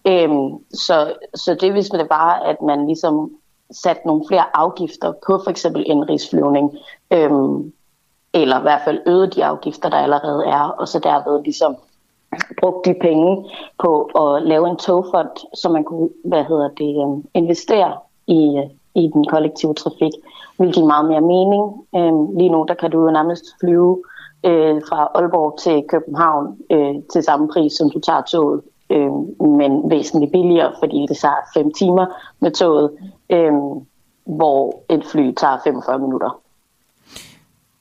S12: øh, så, så det hvis det var, at man ligesom
S13: satte nogle flere afgifter på for eksempel indrigsflyvning, øhm, eller i hvert fald øgede de afgifter, der allerede er, og så derved ligesom brugt de penge på at lave en togfond, så man kunne hvad hedder det, øhm, investere i, øh, i den kollektive trafik, hvilket give meget mere mening. Øhm, lige nu der kan du jo nærmest flyve øh, fra Aalborg til København øh, til samme pris, som du tager toget, øh, men væsentligt billigere, fordi det tager 5 timer med toget, øh, hvor et fly tager 45 minutter.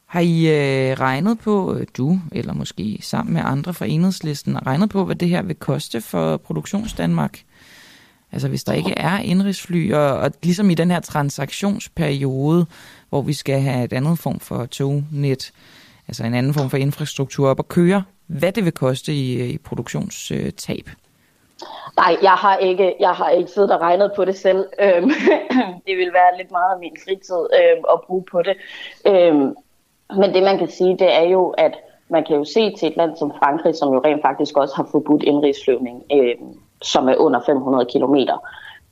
S2: Har I øh, regnet på, øh, du eller måske sammen med andre fra enhedslisten, regnet på, hvad det her vil koste for Produktionsdanmark? Altså hvis der ikke er indrigsfly, og, og ligesom i den her transaktionsperiode, hvor vi skal have et andet form for tognet, altså en anden form for infrastruktur op at køre, hvad det vil koste i, øh, i produktionstab?
S13: Nej, jeg har ikke, jeg har ikke siddet og regnet på det selv. Øhm, det vil være lidt meget af min fritid øhm, at bruge på det. Øhm, men det man kan sige, det er jo, at man kan jo se til et land som Frankrig, som jo rent faktisk også har forbudt indrigsflyvning, øhm, som er under 500 kilometer.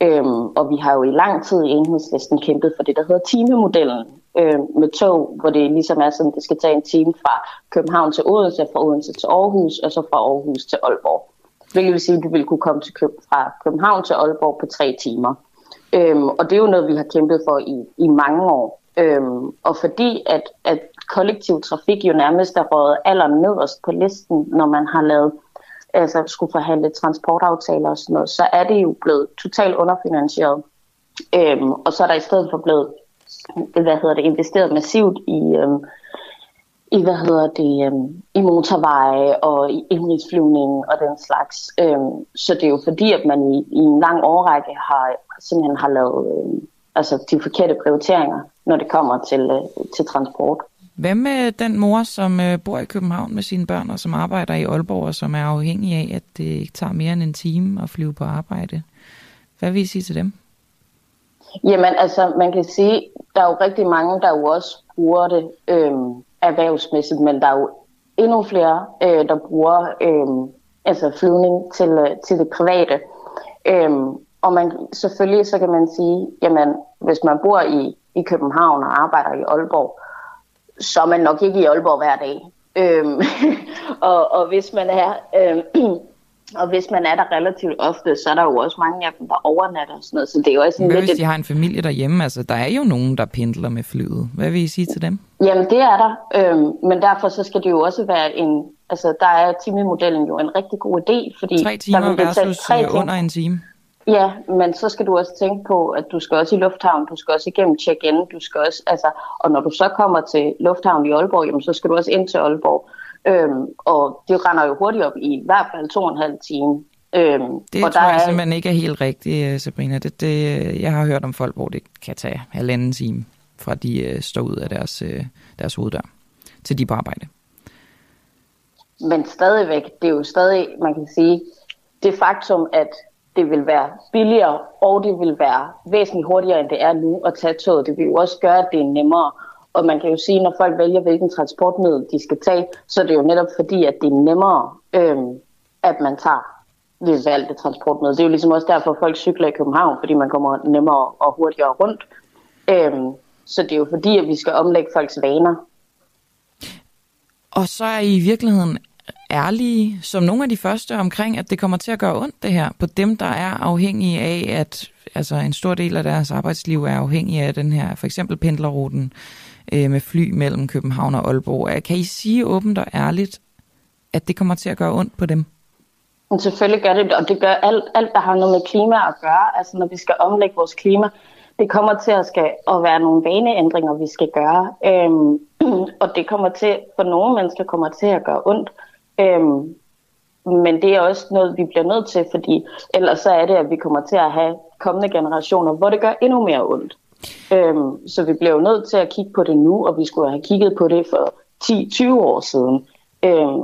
S13: Øhm, og vi har jo i lang tid i enhedslisten kæmpet for det, der hedder timemodellen øh, med tog, hvor det ligesom er sådan, det skal tage en time fra København til Odense, fra Odense til Aarhus, og så fra Aarhus til Aalborg. Hvilket vil sige, at du vil kunne komme til Køb- fra København til Aalborg på tre timer. Øhm, og det er jo noget, vi har kæmpet for i, i mange år. Øhm, og fordi at, at kollektiv trafik jo nærmest er røget aller nederst på listen, når man har lavet altså skulle forhandle transportaftaler og sådan noget, så er det jo blevet totalt underfinansieret. Øhm, og så er der i stedet for blevet hvad hedder det, investeret massivt i, øhm, i hvad hedder det, øhm, i motorveje og i indrigsflyvning og den slags. Øhm, så det er jo fordi, at man i, i en lang årrække har simpelthen har lavet øhm, altså de forkerte prioriteringer, når det kommer til, øh, til transport.
S2: Hvad med den mor, som øh, bor i København med sine børn, og som arbejder i Aalborg, og som er afhængig af, at det ikke tager mere end en time at flyve på arbejde? Hvad vil I sige til dem?
S13: Jamen altså, man kan sige, der er jo rigtig mange, der jo også bruger det øh, erhvervsmæssigt, men der er jo endnu flere, øh, der bruger øh, altså flyvning til, øh, til det private. Øh, og man, selvfølgelig så kan man sige, jamen hvis man bor i, i København og arbejder i Aalborg, så er man nok ikke i Aalborg hver dag. Øhm, og, og hvis man er øhm, og hvis man er der relativt ofte, så er der jo også mange af dem, der overnatter og sådan noget. Så det er jo også
S2: Hvad
S13: lidt...
S2: hvis de har en familie derhjemme? Altså, der er jo nogen, der pendler med flyet. Hvad vil I sige til dem?
S13: Jamen, det er der. Øhm, men derfor så skal det jo også være en... Altså, der er timemodellen jo en rigtig god idé, fordi...
S2: Tre timer
S13: der vil det tage
S2: versus
S13: tre
S2: øh,
S13: timer.
S2: under en time.
S13: Ja, men så skal du også tænke på, at du skal også i lufthavn, du skal også igennem check-in, du skal også, altså, og når du så kommer til lufthavn i Aalborg, jamen, så skal du også ind til Aalborg. Øhm, og det render jo hurtigt op i i hvert fald to og en halv time. Øhm,
S2: Det
S13: og
S2: tror
S13: der
S2: jeg
S13: er,
S2: simpelthen ikke er helt rigtigt, øh, Sabrina. Det, det, øh, jeg har hørt om folk, hvor det kan tage halvanden time, fra de øh, står ud af deres, øh, deres hoveddør, til de på arbejde.
S13: Men stadigvæk, det er jo stadig, man kan sige, det faktum, at det vil være billigere, og det vil være væsentligt hurtigere, end det er nu at tage toget. Det vil jo også gøre, at det er nemmere. Og man kan jo sige, når folk vælger, hvilken transportmiddel de skal tage, så er det jo netop fordi, at det er nemmere, øhm, at man tager det valgte transportmiddel. Det er jo ligesom også derfor, folk cykler i København, fordi man kommer nemmere og hurtigere rundt. Øhm, så det er jo fordi, at vi skal omlægge folks vaner.
S2: Og så er I i virkeligheden ærlige som nogle af de første omkring, at det kommer til at gøre ondt det her på dem, der er afhængige af, at altså en stor del af deres arbejdsliv er afhængig af den her, for eksempel pendlerruten øh, med fly mellem København og Aalborg. Kan I sige åbent og ærligt, at det kommer til at gøre ondt på dem?
S13: Men selvfølgelig gør det, og det gør alt, alt, der har noget med klima at gøre. Altså når vi skal omlægge vores klima, det kommer til at, skal, at være nogle vaneændringer, vi skal gøre. Øhm, og det kommer til, for nogle mennesker kommer til at gøre ondt. Øhm, men det er også noget, vi bliver nødt til, fordi ellers så er det, at vi kommer til at have kommende generationer, hvor det gør endnu mere ondt. Øhm, så vi bliver jo nødt til at kigge på det nu, og vi skulle have kigget på det for 10-20 år siden. Øhm,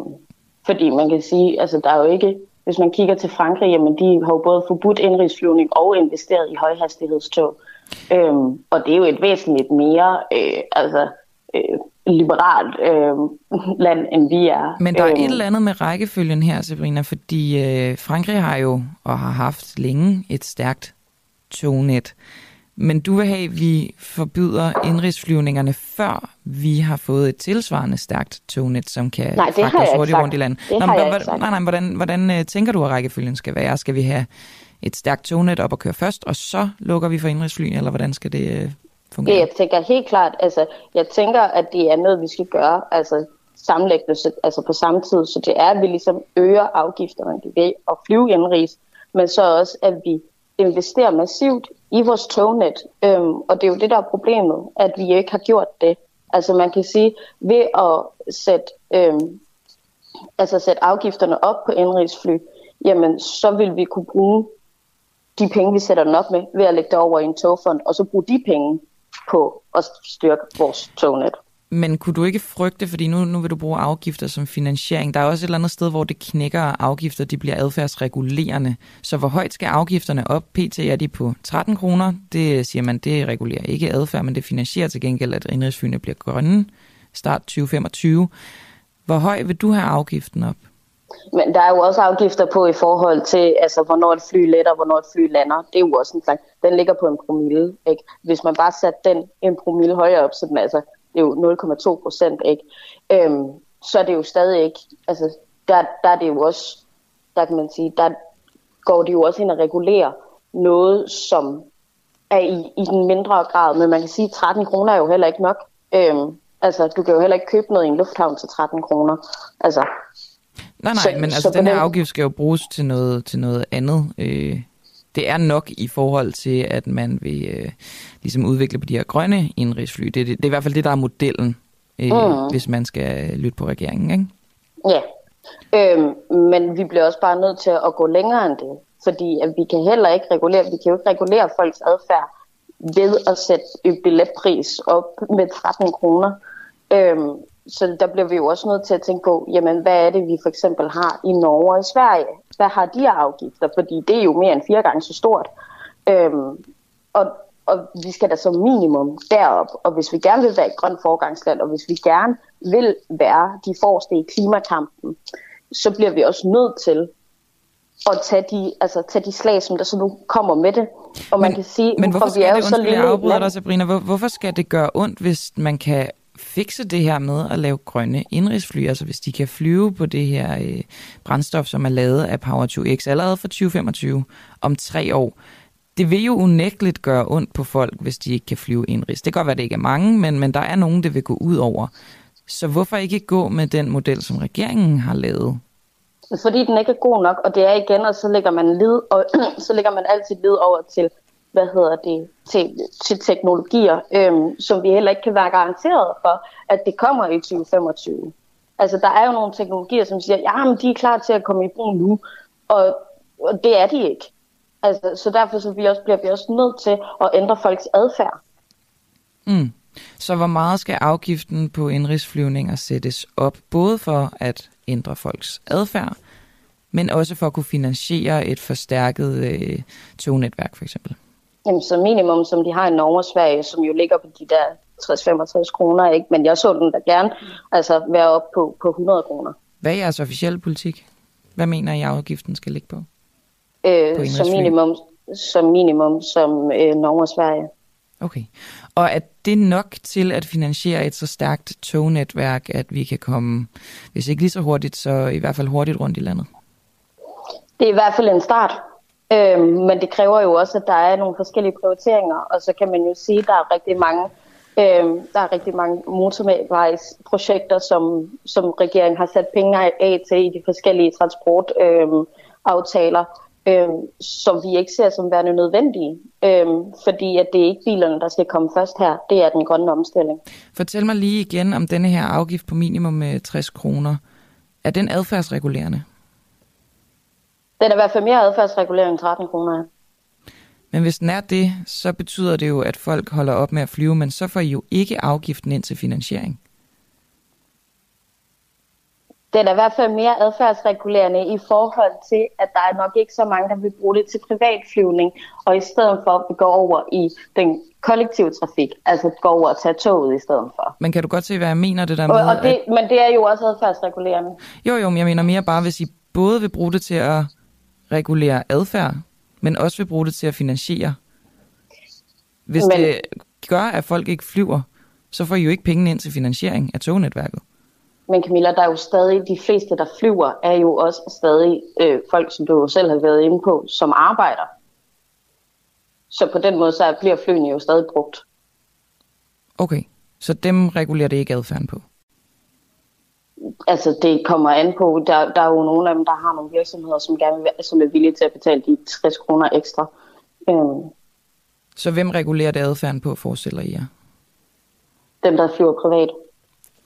S13: fordi man kan sige, altså der er jo ikke, hvis man kigger til Frankrig, jamen de har jo både forbudt indrigsflyvning og investeret i højhastighedstog. Øhm, og det er jo et væsentligt mere øh, altså, øh, liberalt øh, land, end vi er.
S2: Men der er
S13: Øhm,
S2: et eller andet med rækkefølgen her, Sabrina, fordi øh, Frankrig har jo og har haft længe et stærkt tognet. Men du vil have, at vi forbyder indrigsflyvningerne, før vi har fået et tilsvarende stærkt tognet, som kan
S13: Nej,
S2: fragte os hurtigt rundt i landet.
S13: Det
S2: Nå, men,
S13: sagt.
S2: nej, nej, hvordan, hvordan øh, tænker du, at rækkefølgen skal være? Skal vi have et stærkt tognet op og køre først, og så lukker vi for indrigsfly, eller hvordan skal det fungerer? fungere?
S13: Det, jeg tænker helt klart, altså, jeg tænker, at det er noget, vi skal gøre, altså sammenlæggende, altså på samme tid, så det er, at vi ligesom øger afgifterne ved at flyve indenrigs, men så også, at vi investerer massivt i vores tognet, øhm, og det er jo det, der er problemet, at vi ikke har gjort det. Altså man kan sige, ved at sætte, øhm, altså sætte afgifterne op på indrigsfly, jamen så vil vi kunne bruge de penge, vi sætter den op med, ved at lægge det over i en togfond, og så bruge de penge på at styrke vores tognet.
S2: Men kunne du ikke frygte, fordi nu, nu vil du bruge afgifter som finansiering, der er også et eller andet sted, hvor det knækker og afgifter, de bliver adfærdsregulerende. Så hvor højt skal afgifterne op? PT er de på 13 kroner. Det siger man, det regulerer ikke adfærd, men det finansierer til gengæld, at indrigsflyene bliver grønne. Start 2025. Hvor høj vil du have afgiften op?
S13: Men der er jo også afgifter på i forhold til, altså, hvornår et fly letter, hvornår et fly lander. Det er jo også en slags, den ligger på en promille. Ikke? Hvis man bare satte den en promille højere op, så den, altså, det er jo 0,2 procent, ikke? Øhm, så er det jo stadig ikke, altså, der, der er det jo også, der kan man sige, der går det jo også ind og regulerer noget, som er i, i den mindre grad, men man kan sige, at 13 kroner er jo heller ikke nok. Øhm, altså, du kan jo heller ikke købe noget i en lufthavn til 13 kroner. Altså,
S2: Nej, nej,
S13: Så-
S2: men
S13: så
S2: altså,
S13: på
S2: den her afgift skal jo bruges til noget, til noget andet. Øh, det er nok i forhold til, at man vil øh, ligesom udvikle på de her grønne indrigsfly. Det, det, det er i hvert fald det, der er modellen, øh,
S13: Mm.
S2: hvis man skal lytte på regeringen, ikke?
S13: Ja, øhm, men vi bliver også bare nødt til at gå længere end det, fordi at vi kan heller ikke regulere, vi kan jo ikke regulere folks adfærd ved at sætte billetpris op med 13 kroner. Øhm, så der bliver vi jo også nødt til at tænke på, jamen hvad er det, vi for eksempel har i Norge og i Sverige? Hvad har de af afgifter? Fordi det er jo mere end fire gange så stort. Øhm, og, og vi skal da som minimum derop, og hvis vi gerne vil være et grønt forgangsland, og hvis vi gerne vil være de forreste i klimakampen, så bliver vi også nødt til at tage de, altså, tage de slag, som der så nu kommer med det. Og man kan sige,
S2: Men hvorfor
S13: for vi er
S2: det,
S13: jo så
S2: undskyld, jeg
S13: lille et
S2: afbryder
S13: land.
S2: dig, Sabrina, hvor, hvorfor skal det gøre ondt, hvis man kan fikse det her med at lave grønne indrigsfly, altså hvis de kan flyve på det her øh, brændstof, som er lavet af Power2X allerede fra 2025 om tre år. Det vil jo unægteligt gøre ondt på folk, hvis de ikke kan flyve indrigs. Det kan godt være, det ikke er mange, men, men der er nogen, det vil gå ud over. Så hvorfor ikke gå med den model, som regeringen har lavet?
S13: Fordi den ikke er god nok, og det er igen, og så lægger man lid, og så lægger man altid lid over til, hvad hedder det, til, til teknologier, øhm, som vi heller ikke kan være garanteret for, at det kommer i 2025. Altså, der er jo nogle teknologier, som siger, ja, men de er klar til at komme i brug nu, og, og det er de ikke. Altså, så derfor så vi også, bliver vi også nødt til at ændre folks adfærd.
S2: Mm. Så hvor meget skal afgiften på indrigsflyvninger sættes op, både for at ændre folks adfærd, men også for at kunne finansiere et forstærket øh, tognetværk for eksempel?
S13: Jamen, så minimum, som de har i Norge og Sverige, som jo ligger på de der 60-65 kroner, ikke? Men jeg så den da gerne altså, være op på, på 100 kroner.
S2: Hvad er jeres officielle politik? Hvad mener I, afgiften skal ligge på? På
S13: Øh, som
S2: indenrigsfly?
S13: minimum, som minimum, som øh, Norge og Sverige.
S2: Okay. Og er det nok til at finansiere et så stærkt tognetværk, at vi kan komme, hvis ikke lige så hurtigt, så i hvert fald hurtigt rundt i landet?
S13: Det er i hvert fald en start. Øhm, men det kræver jo også, at der er nogle forskellige prioriteringer, og så kan man jo sige, at der er rigtig mange, øhm, der er rigtig mange motorvejsprojekter, som, som regeringen har sat penge af til i de forskellige transportaftaler, øhm, aftaler, øhm, som vi ikke ser som værende nødvendige, øhm, fordi at det er ikke bilerne, der skal komme først her, det er den grønne omstilling.
S2: Fortæl mig lige igen om denne her afgift på minimum øh, 60 kroner. Er den adfærdsregulerende?
S13: Den er i hvert fald mere adfærdsregulering end 13 kroner. er.
S2: Men hvis den er det, så betyder det jo, at folk holder op med at flyve, men så får I jo ikke afgiften ind til finansiering.
S13: Den er i hvert fald mere adfærdsregulerende i forhold til, at der er nok ikke så mange, der vil bruge det til privatflyvning, og i stedet for at vi går over i den kollektive trafik, altså gå over og tage toget i stedet for.
S2: Men kan du godt se, hvad jeg mener det der med?
S13: Og, og det,
S2: at,
S13: men det er jo også adfærdsregulerende.
S2: jo, jo, men jeg mener mere bare, hvis I både vil bruge det til at regulere adfærd, men også vil bruge det til at finansiere. Hvis Men... det gør, at folk ikke flyver, så får I jo ikke pengene ind til finansiering af tognetværket.
S13: Men Camilla, der er jo stadig, de fleste, der flyver, er jo også stadig øh, folk, som du selv har været inde på, som arbejder. Så på den måde, så bliver flyene jo stadig brugt.
S2: Okay, så dem regulerer det ikke adfærden på?
S13: Altså, det kommer an på. Der, der er jo nogle af dem, der har nogle virksomheder, som, gerne vil, som er villige til at betale de 60 kroner ekstra. Øhm.
S2: Så hvem regulerer det adfærden på, forestiller I jer?
S13: Dem, der flyver privat.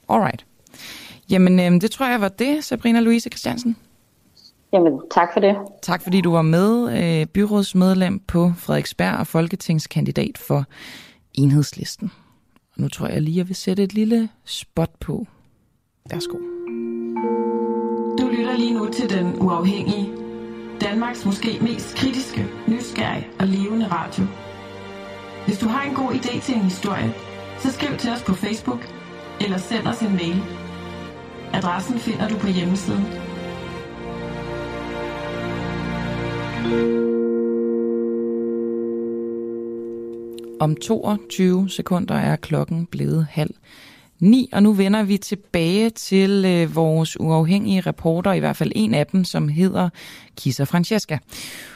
S2: Alright. Jamen, øh, det tror jeg var det, Sabrina Louise Christiansen.
S13: Jamen, tak for det.
S2: Tak fordi du var med, øh, byrådsmedlem på Frederiksberg og folketingskandidat for enhedslisten. Og nu tror jeg lige, jeg vil sætte et lille spot på. Værsgo.
S14: Du lytter lige nu til Den Uafhængige. Danmarks måske mest kritiske, nysgerrige og levende radio. Hvis du har en god idé til en historie, så skriv til os på Facebook eller send os en mail. Adressen finder du på hjemmesiden.
S2: Om 22 sekunder er klokken blevet halv ni, og nu vender vi tilbage til øh, vores uafhængige reporter, i hvert fald en af dem, som hedder Kisa Francesca.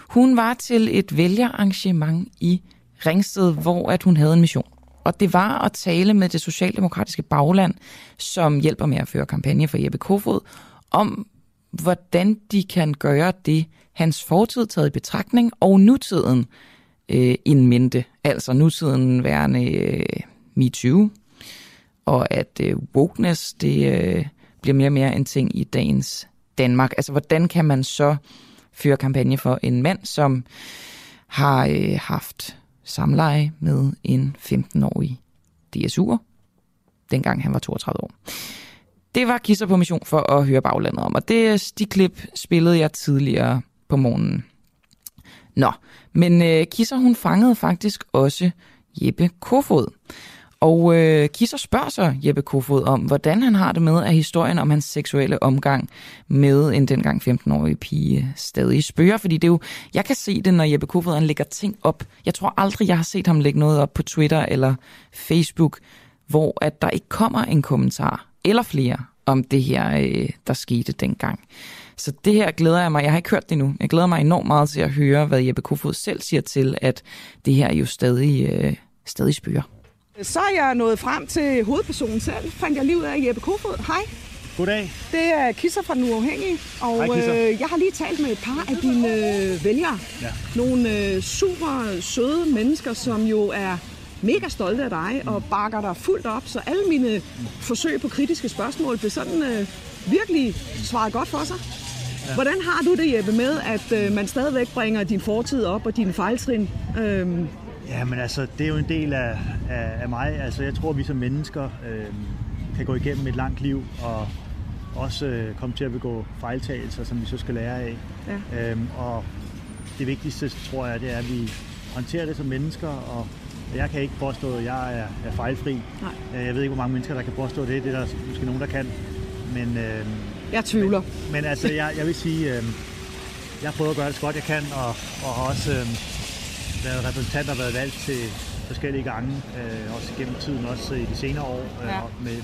S2: Hun var til et vælgerarrangement i Ringsted, hvor at hun havde en mission. Og det var at tale med det socialdemokratiske bagland, som hjælper med at føre kampagne for Jeppe Kofod, om hvordan de kan gøre det, hans fortid taget i betragtning, og nutiden øh, in mente. Altså nutiden værende øh, MeToo, og at øh, wokeness, det øh, bliver mere og mere en ting i dagens Danmark. Altså hvordan kan man så føre kampagne for en mand, som har øh, haft samleje med en 15-årig DSU'er, dengang han var 32 år. Det var Kisser på mission for at høre baglandet om, og det, de klip spillede jeg tidligere på morgenen. Nå, men øh, Kisser hun fangede faktisk også Jeppe Kofod. Og øh, Kisser spørger så Jeppe Kofod om, hvordan han har det med, at historien om hans seksuelle omgang med en dengang 15-årig pige stadig spørger. Fordi det er jo, jeg kan se det, når Jeppe Kofod han lægger ting op. Jeg tror aldrig, jeg har set ham lægge noget op på Twitter eller Facebook, hvor at der ikke kommer en kommentar eller flere om det her, øh, der skete dengang. Så det her glæder jeg mig. Jeg har ikke hørt det nu. Jeg glæder mig enormt meget til at høre, hvad Jeppe Kofod selv siger til, at det her jo stadig, øh, stadig spørger.
S5: Så er jeg nået frem til hovedpersonen selv. Fandt jeg lige ud af Jeppe Kofod. Hej.
S15: Goddag.
S5: Det er Kisser fra Den Uafhængige, og
S15: Hej,
S5: øh, jeg har lige talt med et par af dine øh, vælgere.
S15: Ja.
S5: Nogle øh, super søde mennesker, som jo er mega stolte af dig og bakker dig fuldt op. Så alle mine forsøg på kritiske spørgsmål blev sådan øh, virkelig svaret godt for sig. Ja. Hvordan har du det, Jeppe, med, at øh, man stadigvæk bringer din fortid op og dine fejltrin? Øhm,
S15: Ja, men altså, det er jo en del af, af, af mig. Altså, jeg tror, at vi som mennesker øh, kan gå igennem et langt liv og også øh, komme til at begå fejltagelser, som vi så skal lære af.
S5: Ja.
S15: Øhm, og det vigtigste, tror jeg, det er, at vi håndterer det som mennesker, og jeg kan ikke påstå, at jeg er, er fejlfri.
S5: Nej.
S15: Øh, Jeg ved ikke, hvor mange mennesker, der kan påstå det. Det er der måske nogen, der kan. Men, øh,
S5: jeg tvivler.
S15: men, men altså, jeg, jeg vil sige, øh, jeg prøver at gøre det så godt, jeg kan, og, og også øh, været repræsentant og været valgt til forskellige gange, øh, også gennem tiden, også i de senere år, øh,
S5: Ja.
S15: med,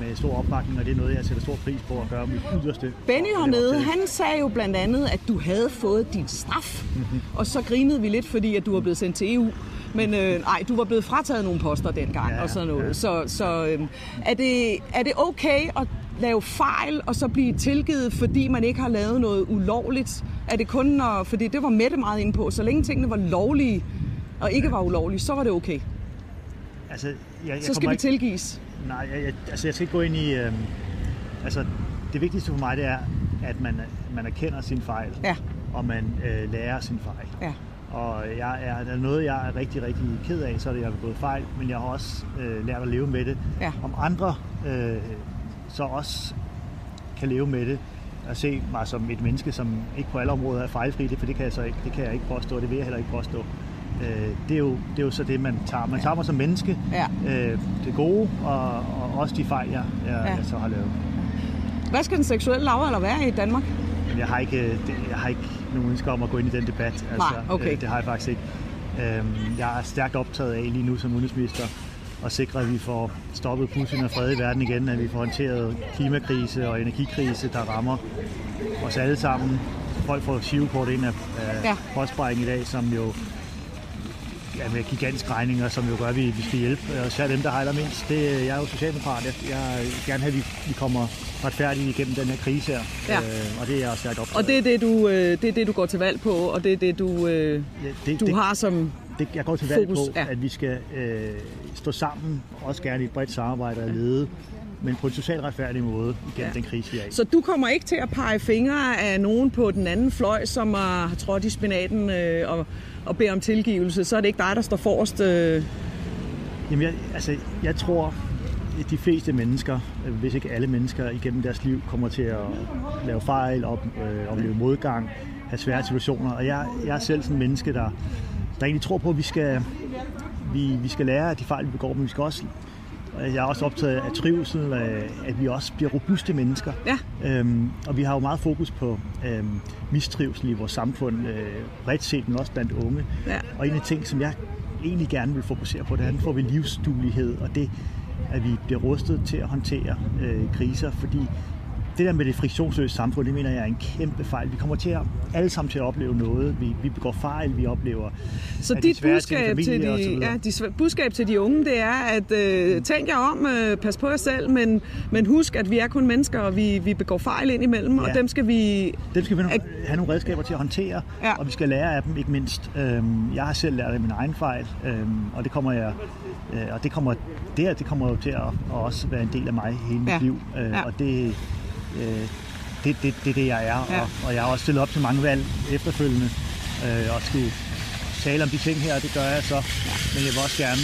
S15: med stor opbakning, og det er noget, jeg sætter stor pris på at gøre mit yderste.
S5: Benny hernede, han sagde jo blandt andet, at du havde fået din straf.
S15: Mhm.
S5: Og så grinede vi lidt, fordi at du var blevet sendt til EU. Men øh, nej, du var blevet frataget nogle poster dengang ja, og sådan noget. Ja. Så, så øh, er, det, er det okay at lave fejl og så blive tilgivet, fordi man ikke har lavet noget ulovligt? Er det kun, når, fordi det var Mette meget inde på, så længe tingene var lovlige og ikke var ulovlige, så var det okay.
S15: Altså, jeg, jeg
S5: Så skal det
S15: ikke-
S5: tilgives.
S15: Nej, jeg, jeg, altså jeg skal ikke gå ind i... Øh, altså, det vigtigste for mig, det er, at man, man erkender sin fejl.
S5: Ja.
S15: Og man øh, lærer sin fejl.
S5: Ja.
S15: Og jeg er, der er noget, jeg er rigtig, rigtig ked af, så er det, jeg har begået fejl, men jeg har også øh, lært at leve med det.
S5: Ja.
S15: Om andre øh, så også kan leve med det, og se mig som et menneske, som ikke på alle områder er fejlfri, det, for det kan jeg så ikke, det kan jeg ikke påstå, det vil jeg heller ikke påstå. Øh, det, er jo, det er jo så det, man tager. Man tager mig som menneske,
S5: Ja.
S15: øh, det gode, og, og også de fejl, jeg, jeg,
S5: Ja.
S15: jeg så har lavet.
S5: Hvad skal den seksuelle lavalder være i Danmark?
S15: Jeg har ikke, øh, jeg har ikke nogen ønsker om at gå ind i den debat. Altså,
S5: Nej, okay.
S15: øh, det har jeg faktisk ikke. Øhm, jeg er stærkt optaget af lige nu som udenrigsminister at sikre, at vi får stoppet Putin og fred i verden igen, at vi får håndteret klimakrise og energikrise, der rammer os alle sammen. Folk får shivkort ind af, af ja. postbrækken i dag, som jo ja, med gigantiske regninger, som jo gør, at vi, vi skal hjælpe. Og særligt dem, der har allermindst. Det, jeg er jo socialdemokrat. Jeg, jeg vil gerne have, at vi, vi kommer retfærdigt igennem den her krise her. Ja. Øh, og det er jeg stærkt optaget
S5: Og det er det, du, øh, det er det, du går til valg på, og det er det, du, øh, ja, det, du
S15: det,
S5: har som
S15: det, Jeg går til valg fokus. på, ja. at vi skal øh, stå sammen, også gerne i et bredt samarbejde og lede men på en socialt retfærdig måde igennem ja. den krise, vi er i.
S5: Så du kommer ikke til at pege fingre af nogen på den anden fløj, som har trådt i spinaten øh, og, og beder om tilgivelse, så er det ikke dig, der står forrest? Øh...
S15: Jamen, jeg, altså, jeg tror, at de fleste mennesker, hvis ikke alle mennesker igennem deres liv, kommer til at lave fejl, op, øh, opleve modgang, have svære situationer. Og jeg, jeg er selv sådan en menneske, der, der egentlig tror på, at vi skal, vi, vi skal lære af de fejl, vi begår, men vi skal også jeg er også optaget af trivsel, at vi også bliver robuste mennesker.
S5: Ja.
S15: Øhm, og vi har jo meget fokus på øhm, mistrivsel i vores samfund, øh, bredt set, men også blandt unge.
S5: Ja.
S15: Og en af de ting, som jeg egentlig gerne vil fokusere på, det er, at får vi livsduelighed, og det, at vi bliver rustet til at håndtere øh, kriser, fordi det der med det friktionsløse samfund, det mener jeg er en kæmpe fejl. Vi kommer til at, alle sammen til at opleve noget. Vi, vi begår fejl, vi oplever...
S5: Så dit budskab til, de, ja, de, budskab til de unge, det er, at øh, tænk jer om, øh, pas på jer selv, men, men husk, at vi er kun mennesker, og vi, vi begår fejl ind imellem, ja. og dem skal vi...
S15: Dem skal vi have nogle redskaber til at håndtere, ja. og vi skal lære af dem, ikke mindst. Øhm, jeg har selv lært af min egen fejl, øhm, og det kommer jeg... Øh, og det kommer, det, det kommer jo til at, at også være en del af mig hele mit ja. liv. Øh, ja. Og det, øh, det, det, det er det, jeg er. Ja. Og, og jeg har også stillet op til mange valg efterfølgende, øh, og skulle tale om de ting her, og det gør jeg så. Men jeg vil også gerne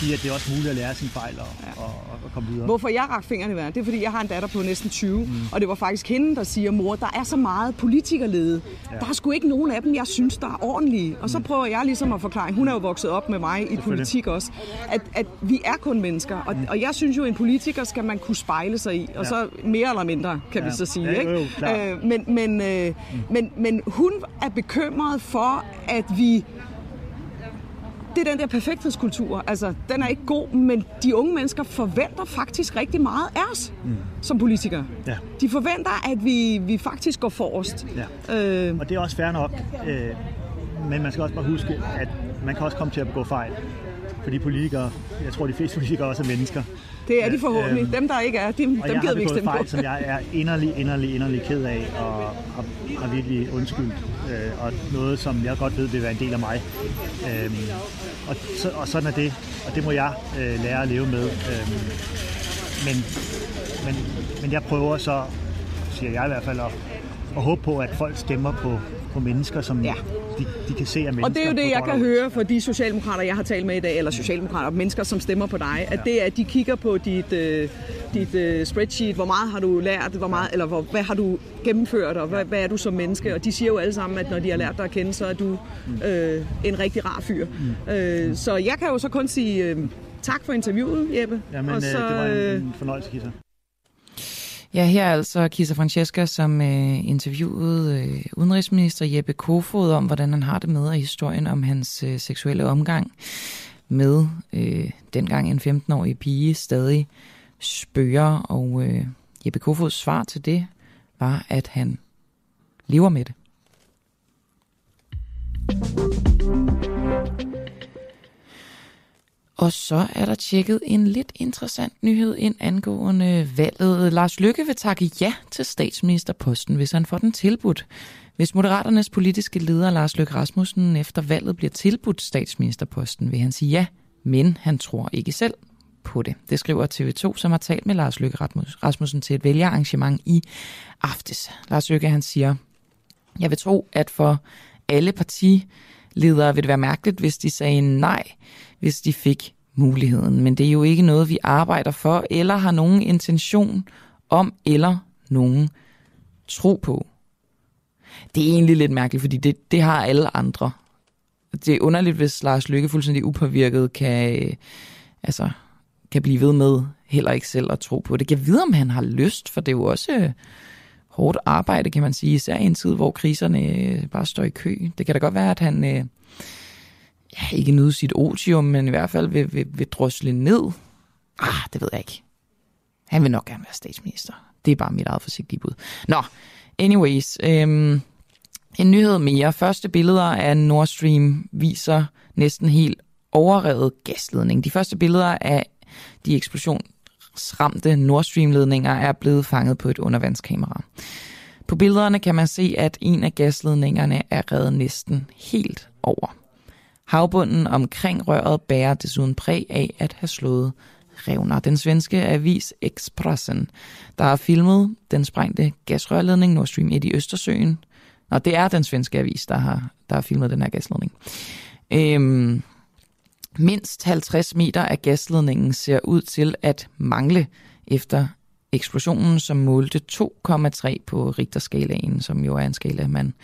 S15: sige, at det er også muligt at lære sine fejl og, ja. og, og komme videre.
S5: Hvorfor jeg rakte fingrene vejret, det er fordi, jeg har en datter på næsten 20, mm. og det var faktisk hende, der siger, mor, der er så meget politikerlede. Ja. Der er sgu ikke nogen af dem, jeg synes, der er ordentlige. Og så mm. prøver jeg ligesom at forklare, hun er jo vokset op med mig i politik også, at, at vi er kun mennesker. Og, mm. og jeg synes jo, en politiker skal man kunne spejle sig i, og ja. så mere eller mindre, kan ja. vi så sige. Ja, ikke? Jo, øh, men, men, øh, mm. men, men hun er bekymret for, at vi det er den der perfekthedskultur. Altså, den er ikke god, men de unge mennesker forventer faktisk rigtig meget af os mm. som politikere.
S15: Ja.
S5: De forventer, at vi, vi faktisk går forrest.
S15: Ja. Øh, og det er også fair nok, øh, men man skal også bare huske, at man kan også komme til at begå fejl. Fordi politikere, jeg tror de fleste politikere også er mennesker.
S5: Det er de forhåbentlig. Øhm, dem, der ikke er, de, dem gider vi ikke stemme
S15: fejl, på. som jeg er inderlig, inderlig, inderlig ked af, og har, har virkelig undskyldt. Øh, og noget, som jeg godt ved vil være en del af mig. Øhm, og, så, og sådan er det, og det må jeg øh, lære at leve med. Øhm, men, men, men jeg prøver så, siger jeg i hvert fald, at, at håbe på, at folk stemmer på, på mennesker, som ja. de, de kan se af mennesker.
S5: Og det er jo det, jeg kan høre fra de socialdemokrater, jeg har talt med i dag, eller socialdemokrater, mennesker, som stemmer på dig, at det er, at de kigger på dit, uh, dit uh, spreadsheet, hvor meget har du lært, hvor meget, eller hvor, hvad har du gennemført, og hvad, hvad er du som menneske? Og de siger jo alle sammen, at når de har lært dig at kende, så er du uh, en rigtig rar fyr. Mm. Uh, så jeg kan jo så kun sige uh, tak for interviewet, Jeppe.
S15: Jamen, og så, det var en, en fornøjelse, Kisser.
S2: Ja, her er altså Kisa Francesca, som øh, interviewede øh, udenrigsminister Jeppe Kofod om, hvordan han har det med, og historien om hans øh, seksuelle omgang med øh, dengang en 15-årig pige stadig spørger. Og øh, Jeppe Kofods svar til det var, at han lever med det. Og så er der tjekket en lidt interessant nyhed ind angående valget. Lars Lykke vil takke ja til statsministerposten, hvis han får den tilbudt. Hvis Moderaternes politiske leder Lars Løkke Rasmussen efter valget bliver tilbudt statsministerposten, vil han sige ja, men han tror ikke selv på det. Det skriver TV2, som har talt med Lars Løkke Rasmussen til et vælgerarrangement i aftes. Lars Løkke han siger, jeg vil tro, at for alle partiledere vil det være mærkeligt, hvis de sagde nej hvis de fik muligheden. Men det er jo ikke noget, vi arbejder for, eller har nogen intention om, eller nogen tro på. Det er egentlig lidt mærkeligt, fordi det, det har alle andre. Det er underligt, hvis Lars Lykke fuldstændig upåvirket kan, øh, altså, kan blive ved med heller ikke selv at tro på det. Jeg ved, om han har lyst, for det er jo også øh, hårdt arbejde, kan man sige, især i en tid, hvor kriserne øh, bare står i kø. Det kan da godt være, at han... Øh, ja, ikke nyde sit otium, men i hvert fald vil, vil, vil drosle ned. Ah, det ved jeg ikke. Han vil nok gerne være statsminister. Det er bare mit eget forsigtige bud. Nå, anyways. Øhm, en nyhed mere. Første billeder af Nord Stream viser næsten helt overrevet gasledning. De første billeder af de eksplosionsramte Nord Stream-ledninger er blevet fanget på et undervandskamera. På billederne kan man se, at en af gasledningerne er reddet næsten helt over. Havbunden omkring røret bærer desuden præg af at have slået revner. Den svenske avis Expressen, der har filmet den sprængte gasrørledning Nord Stream 1 i Østersøen. Og det er den svenske avis, der har, der har filmet den her gasledning. Øhm, mindst 50 meter af gasledningen ser ud til at mangle efter eksplosionen, som målte 2,3 på Richterskalaen, som jo er en skala, man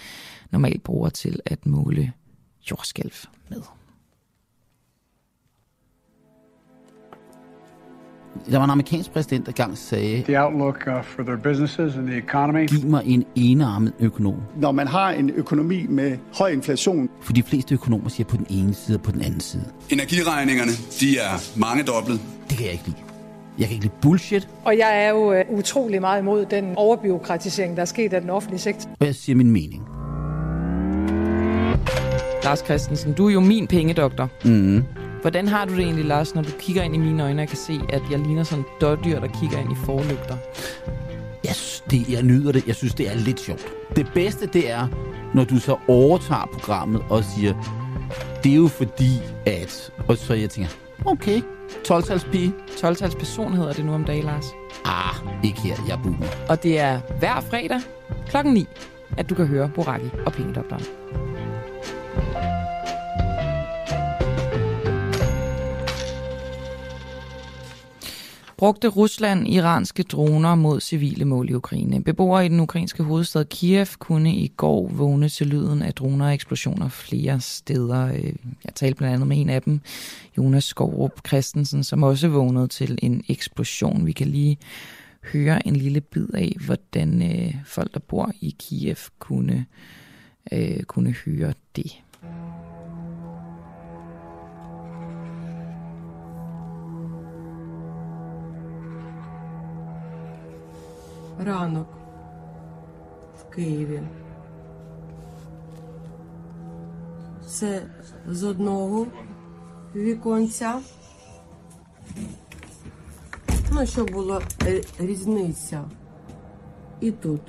S2: normalt bruger til at måle jordskælv med.
S16: Der var en amerikansk præsident, der gang sagde,
S17: The outlook uh, for their businesses and the economy.
S16: giv mig en enarmet økonom.
S17: Når man har en økonomi med høj inflation,
S16: For de fleste økonomer siger på den ene side og på den anden side.
S18: Energiregningerne, de er mange doblet.
S16: Det kan jeg ikke lide. Jeg kan ikke lide bullshit,
S4: Og jeg er jo øh, utrolig meget imod den overbiokratisering, der er sket af den offentlige sektor.
S16: og jeg siger min mening.
S2: Lars Christensen, du er jo min pengedoktor.
S16: Mm.
S2: Hvordan har du det egentlig, Lars, når du kigger ind i mine øjne og kan se, at jeg ligner sådan en dårdyr, der kigger ind i forlygter?
S16: Jeg, synes, det, jeg nyder det. Jeg synes, det er lidt sjovt. Det bedste, det er, når du så overtager programmet og siger, det er jo fordi, at... Og så jeg tænker, okay, 12-talspige.
S2: 12-tals person hedder det nu om dagen, Lars.
S16: Ah, ikke her, jeg er boomer.
S2: Og det er hver fredag klokken 9, at du kan høre Boraki og Pengedoktoren brugte Rusland iranske droner mod civile mål i Ukraine. Beboere i den ukrainske hovedstad Kiev kunne i går vågne til lyden af droner og eksplosioner flere steder. Øh, jeg talte blandt andet med en af dem, Jonas Skovrup Christensen, som også vågnede til en eksplosion. Vi kan lige høre en lille bid af, hvordan øh, folk, der bor i Kiev, kunne, øh, kunne høre det.
S10: Ранок в Києві. Це з одного віконця. Ну, що була е, різниця. І тут.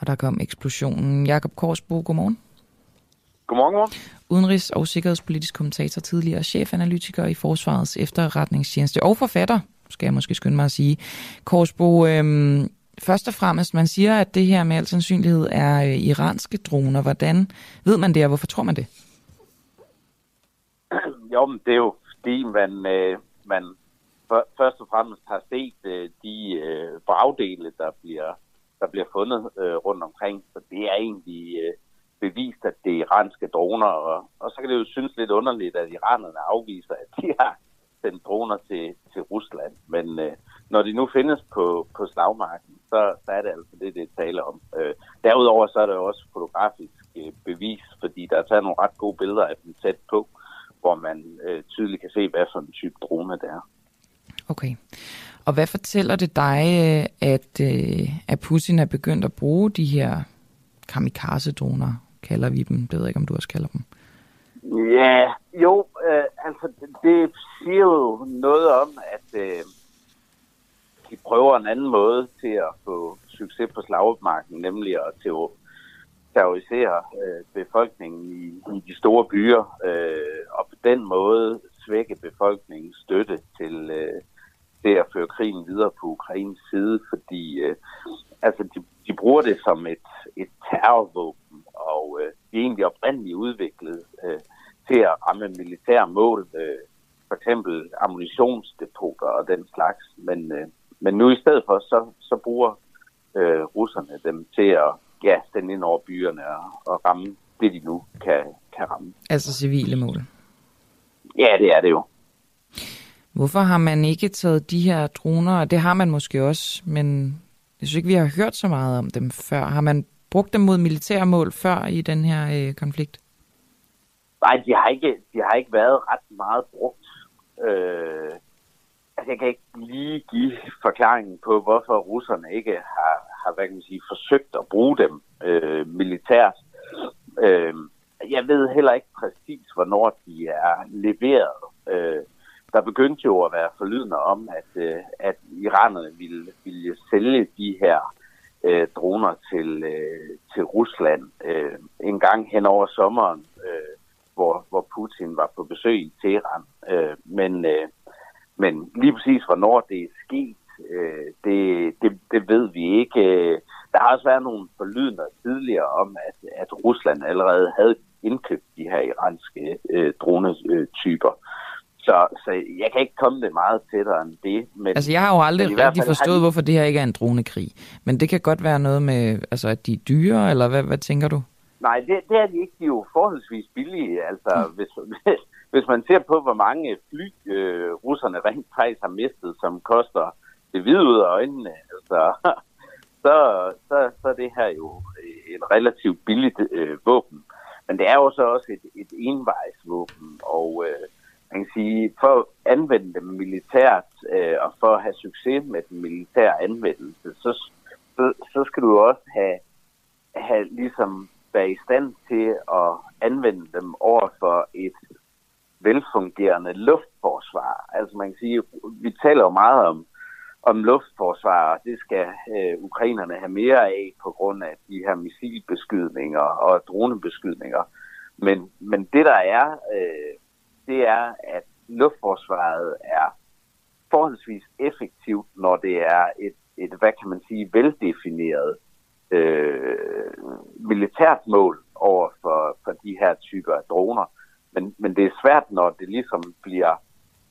S2: Og der kom eksplosionen. Jakob Korsbo, godmorgen.
S7: Godmorgen, godmorgen.
S2: Udenrigs- og sikkerhedspolitisk kommentator, tidligere chefanalytiker i Forsvarets efterretningstjeneste og forfatter, skal jeg måske skynde mig at sige. Korsbo, øhm, først og fremmest, man siger, at det her med al sandsynlighed er øh, iranske droner. Hvordan ved man det, og hvorfor tror man det?
S7: Jo, men det er jo fordi, man, øh, man for, først og fremmest har set øh, de øh, bragdele, der bliver, der bliver fundet øh, rundt omkring. Så det er egentlig øh, bevist, at det er iranske droner. Og, og så kan det jo synes lidt underligt, at iranerne afviser, at de har sendt droner til, til Rusland. Men øh, når de nu findes på, på slagmarken, så, så er det altså det, det er tale om. Øh, derudover så er der jo også fotografisk øh, bevis, fordi der er taget nogle ret gode billeder af dem tæt på, hvor man øh, tydeligt kan se, hvad for en type drone det er.
S2: Okay. Og hvad fortæller det dig, øh, at, øh, at Putin er begyndt at bruge de her kamikaze-droner, kalder vi dem? Det ved jeg ikke, om du også kalder dem.
S7: Ja, jo, øh, altså det, siger jo noget om, at øh, de prøver en anden måde til at få succes på slagmarken, nemlig at terrorisere øh, befolkningen i, i de store byer, øh, og på den måde svække befolkningens støtte til, øh, til at føre krigen videre på Ukraines side, fordi øh, altså de, de bruger det som et, et terrorvåben, og øh, de er egentlig oprindeligt udviklet øh, til at ramme militære mål, øh, for eksempel ammunitionsdepoter og den slags. Men, øh, men nu i stedet for, så, så bruger øh, russerne dem til at ja, sende ind over byerne og, og ramme det, de nu kan, kan ramme.
S2: Altså civile mål.
S7: Ja, det er det jo.
S2: Hvorfor har man ikke taget de her droner, det har man måske også, men Jeg synes ikke, vi har hørt så meget om dem før. Har man brugt dem mod militære mål før i den her øh, konflikt?
S7: Nej, de har ikke, de har ikke været ret meget brugt. Øh, altså, jeg kan ikke lige give forklaringen på, hvorfor russerne ikke har, har hvad kan man sige, forsøgt at bruge dem øh, militært. Øh, jeg ved heller ikke præcis, hvornår de er leveret. Øh, der begyndte jo at være forlydende om, at, øh, at iranerne ville, ville sælge de her øh, droner til, øh, til Rusland øh, en gang hen over sommeren, øh, hvor, hvor Putin var på besøg i Teheran. Øh, men, øh, men lige præcis hvornår det er sket, øh, det, det, det ved vi ikke. Der har også været nogle forlydende tidligere om, at, at Rusland allerede havde indkøbt de her iranske øh, dronetyper. Så, så jeg kan ikke komme det meget tættere end det. Men,
S2: altså jeg har jo aldrig rigtig forstået, han... hvorfor det her ikke er en dronekrig. Men det kan godt være noget med, altså at de er dyre, eller hvad, hvad tænker du?
S7: Nej, det, det er de ikke. De er jo forholdsvis billige. Altså, mm. hvis, hvis man ser på, hvor mange fly øh, russerne rent faktisk har mistet, som koster det hvide ud af øjnene, altså, så, så, så er det her jo et relativt billigt øh, våben. Men det er jo så også et, et envejsvåben, og øh, man kan sige, for at anvende dem militært, øh, og for at have succes med den militære anvendelse, så, så, så skal du også have, have ligesom være i stand til at anvende dem over for et velfungerende luftforsvar. Altså man kan sige, vi taler jo meget om, om luftforsvar, og det skal øh, ukrainerne have mere af på grund af de her missilbeskydninger og dronebeskydninger. Men, men det der er, øh, det er, at luftforsvaret er forholdsvis effektivt, når det er et, et hvad kan man sige, veldefineret øh, militært mål over for, for de her typer af droner. Men, men det er svært, når det ligesom bliver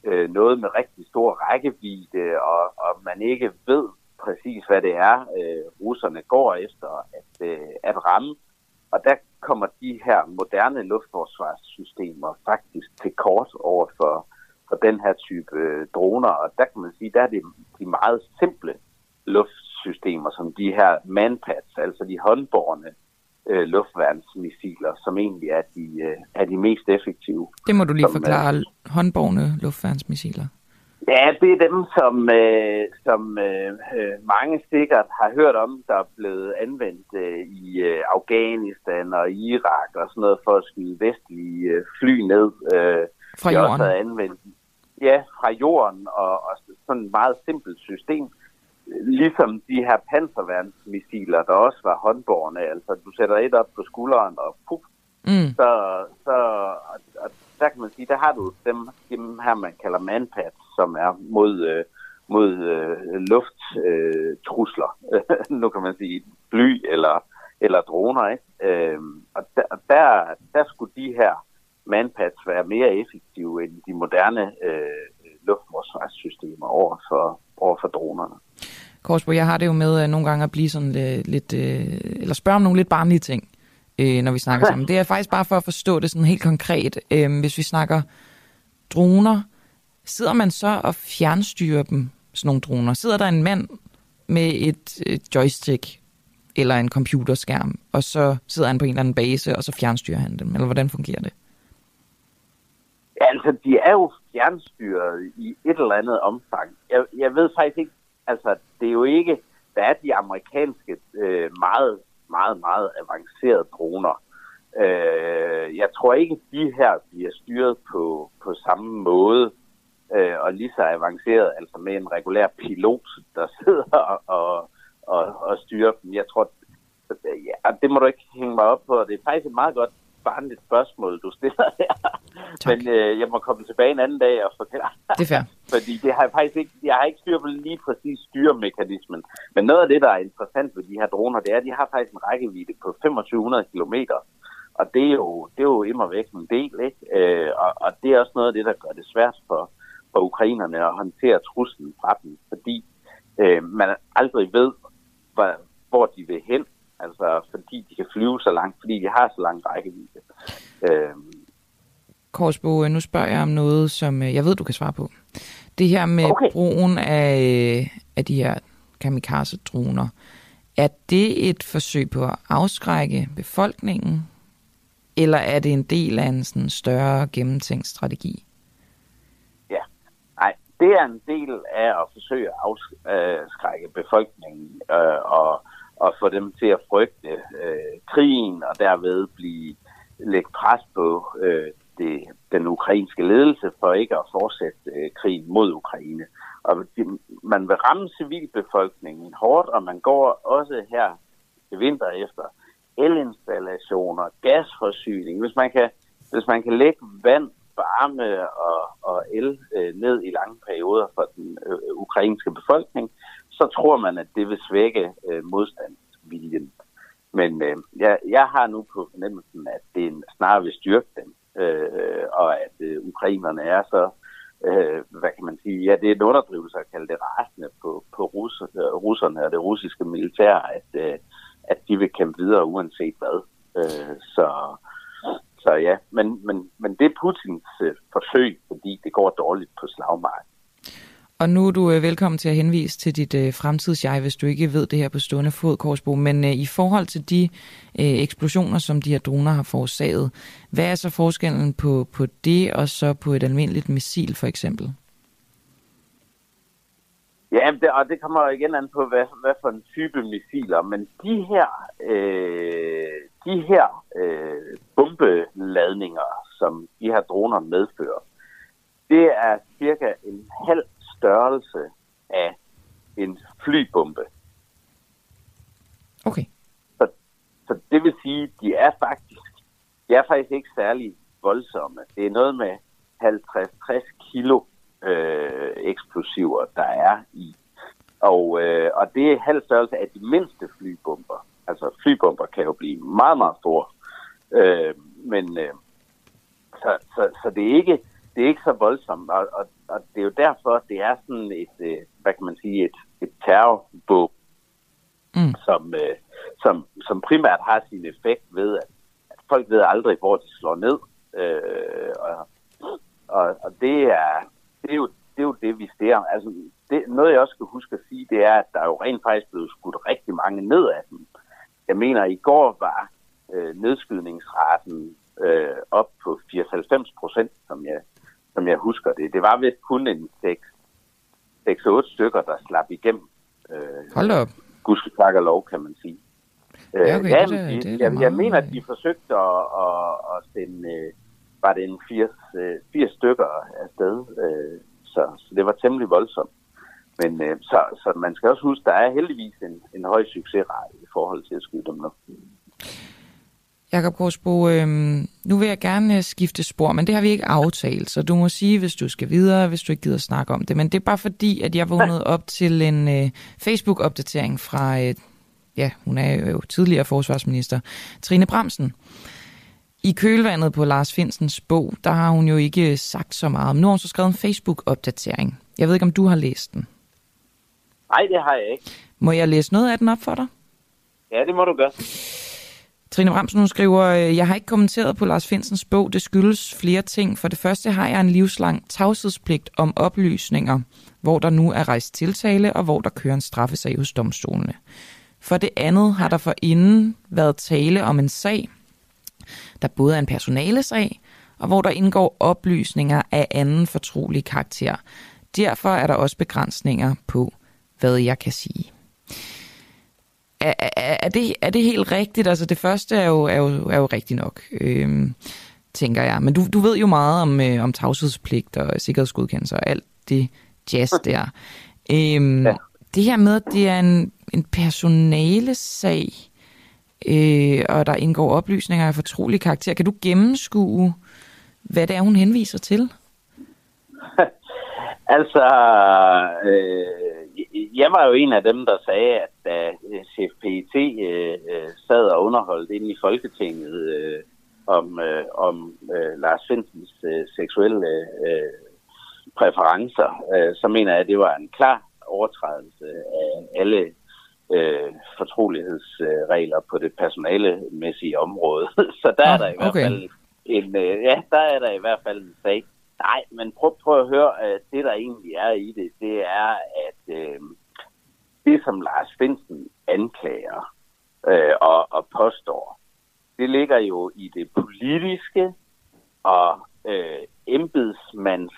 S7: øh, noget med rigtig stor rækkevidde, og, og man ikke ved præcis, hvad det er, øh, russerne går efter at, øh, at ramme. Og der kommer de her moderne luftforsvarssystemer faktisk til kort over for, for den her type øh, droner. Og der kan man sige, der er det de meget simple luftsystemer, som de her manpads, altså de håndborne øh, luftværnsmissiler, som egentlig er de, øh, er de mest effektive.
S2: Det må du lige som, forklare, øh, håndborne luftværnsmissiler.
S7: Ja, det er dem, som, øh, som øh, øh, mange sikkert har hørt om, der er blevet anvendt øh, i øh, Afghanistan og Irak og sådan noget for at skyde vestlige øh, fly ned. Øh,
S2: fra jorden? Også
S7: anvendt, ja, fra jorden og, og sådan et meget simpelt system. Ligesom de her panserværnsmissiler, der også var håndborne. Altså, du sætter et op på skulderen og puff, mm. så, så og, og der kan man sige, der har du dem, dem her, man kalder manpads, som er mod, øh, mod øh, lufttrusler. Øh, nu kan man sige fly eller, eller droner. Ikke? Øh, og der, der, der skulle de her manpads være mere effektive end de moderne øh, luftforsvarssystemer over for, over for dronerne.
S2: Korsbo, jeg har det jo med at nogle gange at blive sådan lidt, lidt øh, eller spørge om nogle lidt barnlige ting øh, når vi snakker sammen. Det er faktisk bare for at forstå det sådan helt konkret. Øh, hvis vi snakker droner, sidder man så og fjernstyrer dem, sådan nogle droner? Sidder der en mand med et, et joystick eller en computerskærm, og så sidder han på en eller anden base, og så fjernstyrer han dem? Eller hvordan fungerer det?
S7: Ja, altså, de er jo fjernstyret i et eller andet omfang. Jeg, jeg ved faktisk ikke, altså, det er jo ikke, der er de amerikanske øh, meget meget, meget avancerede droner. Øh, jeg tror ikke, de her bliver styret på, på samme måde øh, og lige så avanceret, altså med en regulær pilot, der sidder og, og, og styrer dem. Jeg tror, ja, det må du ikke hænge mig op på. Det er faktisk et meget godt barnligt spørgsmål, du stiller her. Men øh, jeg må komme tilbage en anden dag og forklare.
S2: Det er fair.
S7: Fordi det har jeg faktisk ikke, jeg har ikke styr på lige præcis styremekanismen. Men noget af det, der er interessant ved de her droner, det er, at de har faktisk en rækkevidde på 2500 km. Og det er jo, det er jo immer væk en del, ikke? Øh, og, og det er også noget af det, der gør det svært for, for ukrainerne at håndtere truslen fra dem. Fordi øh, man aldrig ved, hvor, hvor de vil hen. Altså, fordi de kan flyve så langt, fordi de har så lang rækkevidde. Øh,
S2: Korsbo, nu spørger jeg om noget, som øh, jeg ved, du kan svare på. Det her med okay. brugen af, af de her kamikaze-droner. Er det et forsøg på at afskrække befolkningen, eller er det en del af en sådan større gennemtænkt strategi?
S7: Det er en del af at forsøge at afskrække øh, befolkningen øh, og, og få dem til at frygte øh, krigen og derved blive lægge pres på øh, det, den ukrainske ledelse for ikke at fortsætte øh, krigen mod Ukraine. Og de, man vil ramme civilbefolkningen hårdt, og man går også her til vinter efter elinstallationer, gasforsyning. Hvis man kan, hvis man kan lægge vand, varme og, og el øh, ned i lange perioder for den øh, ukrainske befolkning, så tror man, at det vil svække øh, modstandsviljen. Men øh, jeg, jeg har nu på fornemmelsen, at det snarere vil styrke dem, øh, og at øh, ukrainerne er så, øh, hvad kan man sige, ja, det er en underdrivelse at kalde det rasende på, på russer, øh, russerne og det russiske militær, at, øh, at de vil kæmpe videre uanset hvad. Øh, så, så ja, men, men, men det er Putins øh, forsøg, fordi det går dårligt på slagmarken.
S2: Og nu er du øh, velkommen til at henvise til dit øh, fremtidsjeg, hvis du ikke ved det her på stående fod, Korsbo. Men øh, i forhold til de øh, eksplosioner, som de her droner har forårsaget, hvad er så forskellen på, på det og så på et almindeligt missil for eksempel?
S7: Ja, det, og det kommer igen an på, hvad, hvad for en type missiler. Men de her, øh, de her øh, bombeladninger, som de her droner medfører, det er cirka en halv størrelse af en flybombe.
S2: Okay.
S7: Så, så det vil sige, at de er faktisk, de er faktisk ikke særlig voldsomme. Det er noget med 50-60 kilo øh, eksplosiver, der er i. Og, øh, og det er halv størrelse af de mindste flybomber. Altså flybomber kan jo blive meget, meget store. Øh, men øh, så, så, så det er ikke det er ikke så voldsomt, og, og, og det er jo derfor, det er sådan et, øh, hvad kan man sige, et, et terrorbog, mm. som, øh, som, som primært har sin effekt ved, at, at folk ved aldrig, hvor de slår ned. Øh, og, og, og det er, det er jo det, er jo det vi ser. Altså, det, noget, jeg også skal huske at sige, det er, at der er jo rent faktisk blevet skudt rigtig mange ned af dem. Jeg mener, i går var øh, nedskydningsraten øh, op på 80-90 procent, som jeg som jeg husker det. Det var vist kun en 6-8 stykker, der slap igennem. Øh,
S2: Hold op.
S7: Gudske tak og lov, kan man sige.
S2: Ja, okay,
S7: ja,
S2: det, det, det,
S7: jeg, jeg, jeg mener, at de forsøgte at, at, at sende, øh, var det en 80, 80 stykker afsted, øh, så, så det var temmelig voldsomt. Men øh, så, så man skal også huske, der er heldigvis en, en høj succesrate i forhold til at skyde dem nu.
S2: Jakob Korsbo, øh, nu vil jeg gerne skifte spor, men det har vi ikke aftalt, så du må sige, hvis du skal videre, hvis du ikke gider snakke om det. Men det er bare fordi, at jeg vågnede op til en øh, Facebook-opdatering fra, øh, ja, hun er jo tidligere forsvarsminister, Trine Bremsen. I kølvandet på Lars Finsens bog, der har hun jo ikke sagt så meget. Men nu har hun så skrevet en Facebook-opdatering. Jeg ved ikke, om du har læst den.
S7: Nej, det har jeg ikke.
S2: Må jeg læse noget af den op for dig?
S7: Ja, det må du gøre.
S2: Trine Bramsen hun skriver, jeg har ikke kommenteret på Lars Finsens bog. Det skyldes flere ting. For det første har jeg en livslang tavshedspligt om oplysninger, hvor der nu er rejst tiltale, og hvor der kører en straffesag hos domstolene. For det andet har der forinden været tale om en sag, der både er en personalesag, og hvor der indgår oplysninger af anden fortrolig karakter. Derfor er der også begrænsninger på, hvad jeg kan sige er, er, er, det, er det helt rigtigt? Altså det første er jo, er jo, er jo rigtigt nok, øh, tænker jeg. Men du, du ved jo meget om, øh, om tavshedspligt og sikkerhedsgodkendelse og alt det jazz der. Øh, ja. Det her med, at det er en, en personalesag, øh, og der indgår oplysninger af fortrolig karakter. Kan du gennemskue, hvad det er, hun henviser til?
S7: altså, øh, jeg var jo en af dem, der sagde, at da chef PET øh, øh, sad og underholdt inde i Folketinget øh, om, øh, om øh, Lars Finsens øh, seksuelle øh, præferencer, øh, så mener jeg, at det var en klar overtrædelse af alle øh, fortrolighedsregler på det personalemæssige område. så der ah, er der i okay. hvert fald en, øh, ja, der er der i hvert fald en sag. Nej, men prøv, prøv at høre, at det der egentlig er i det, det er, at øh, det, som Lars Finsen anklager øh, og, og påstår, det ligger jo i det politiske og øh, embedsmands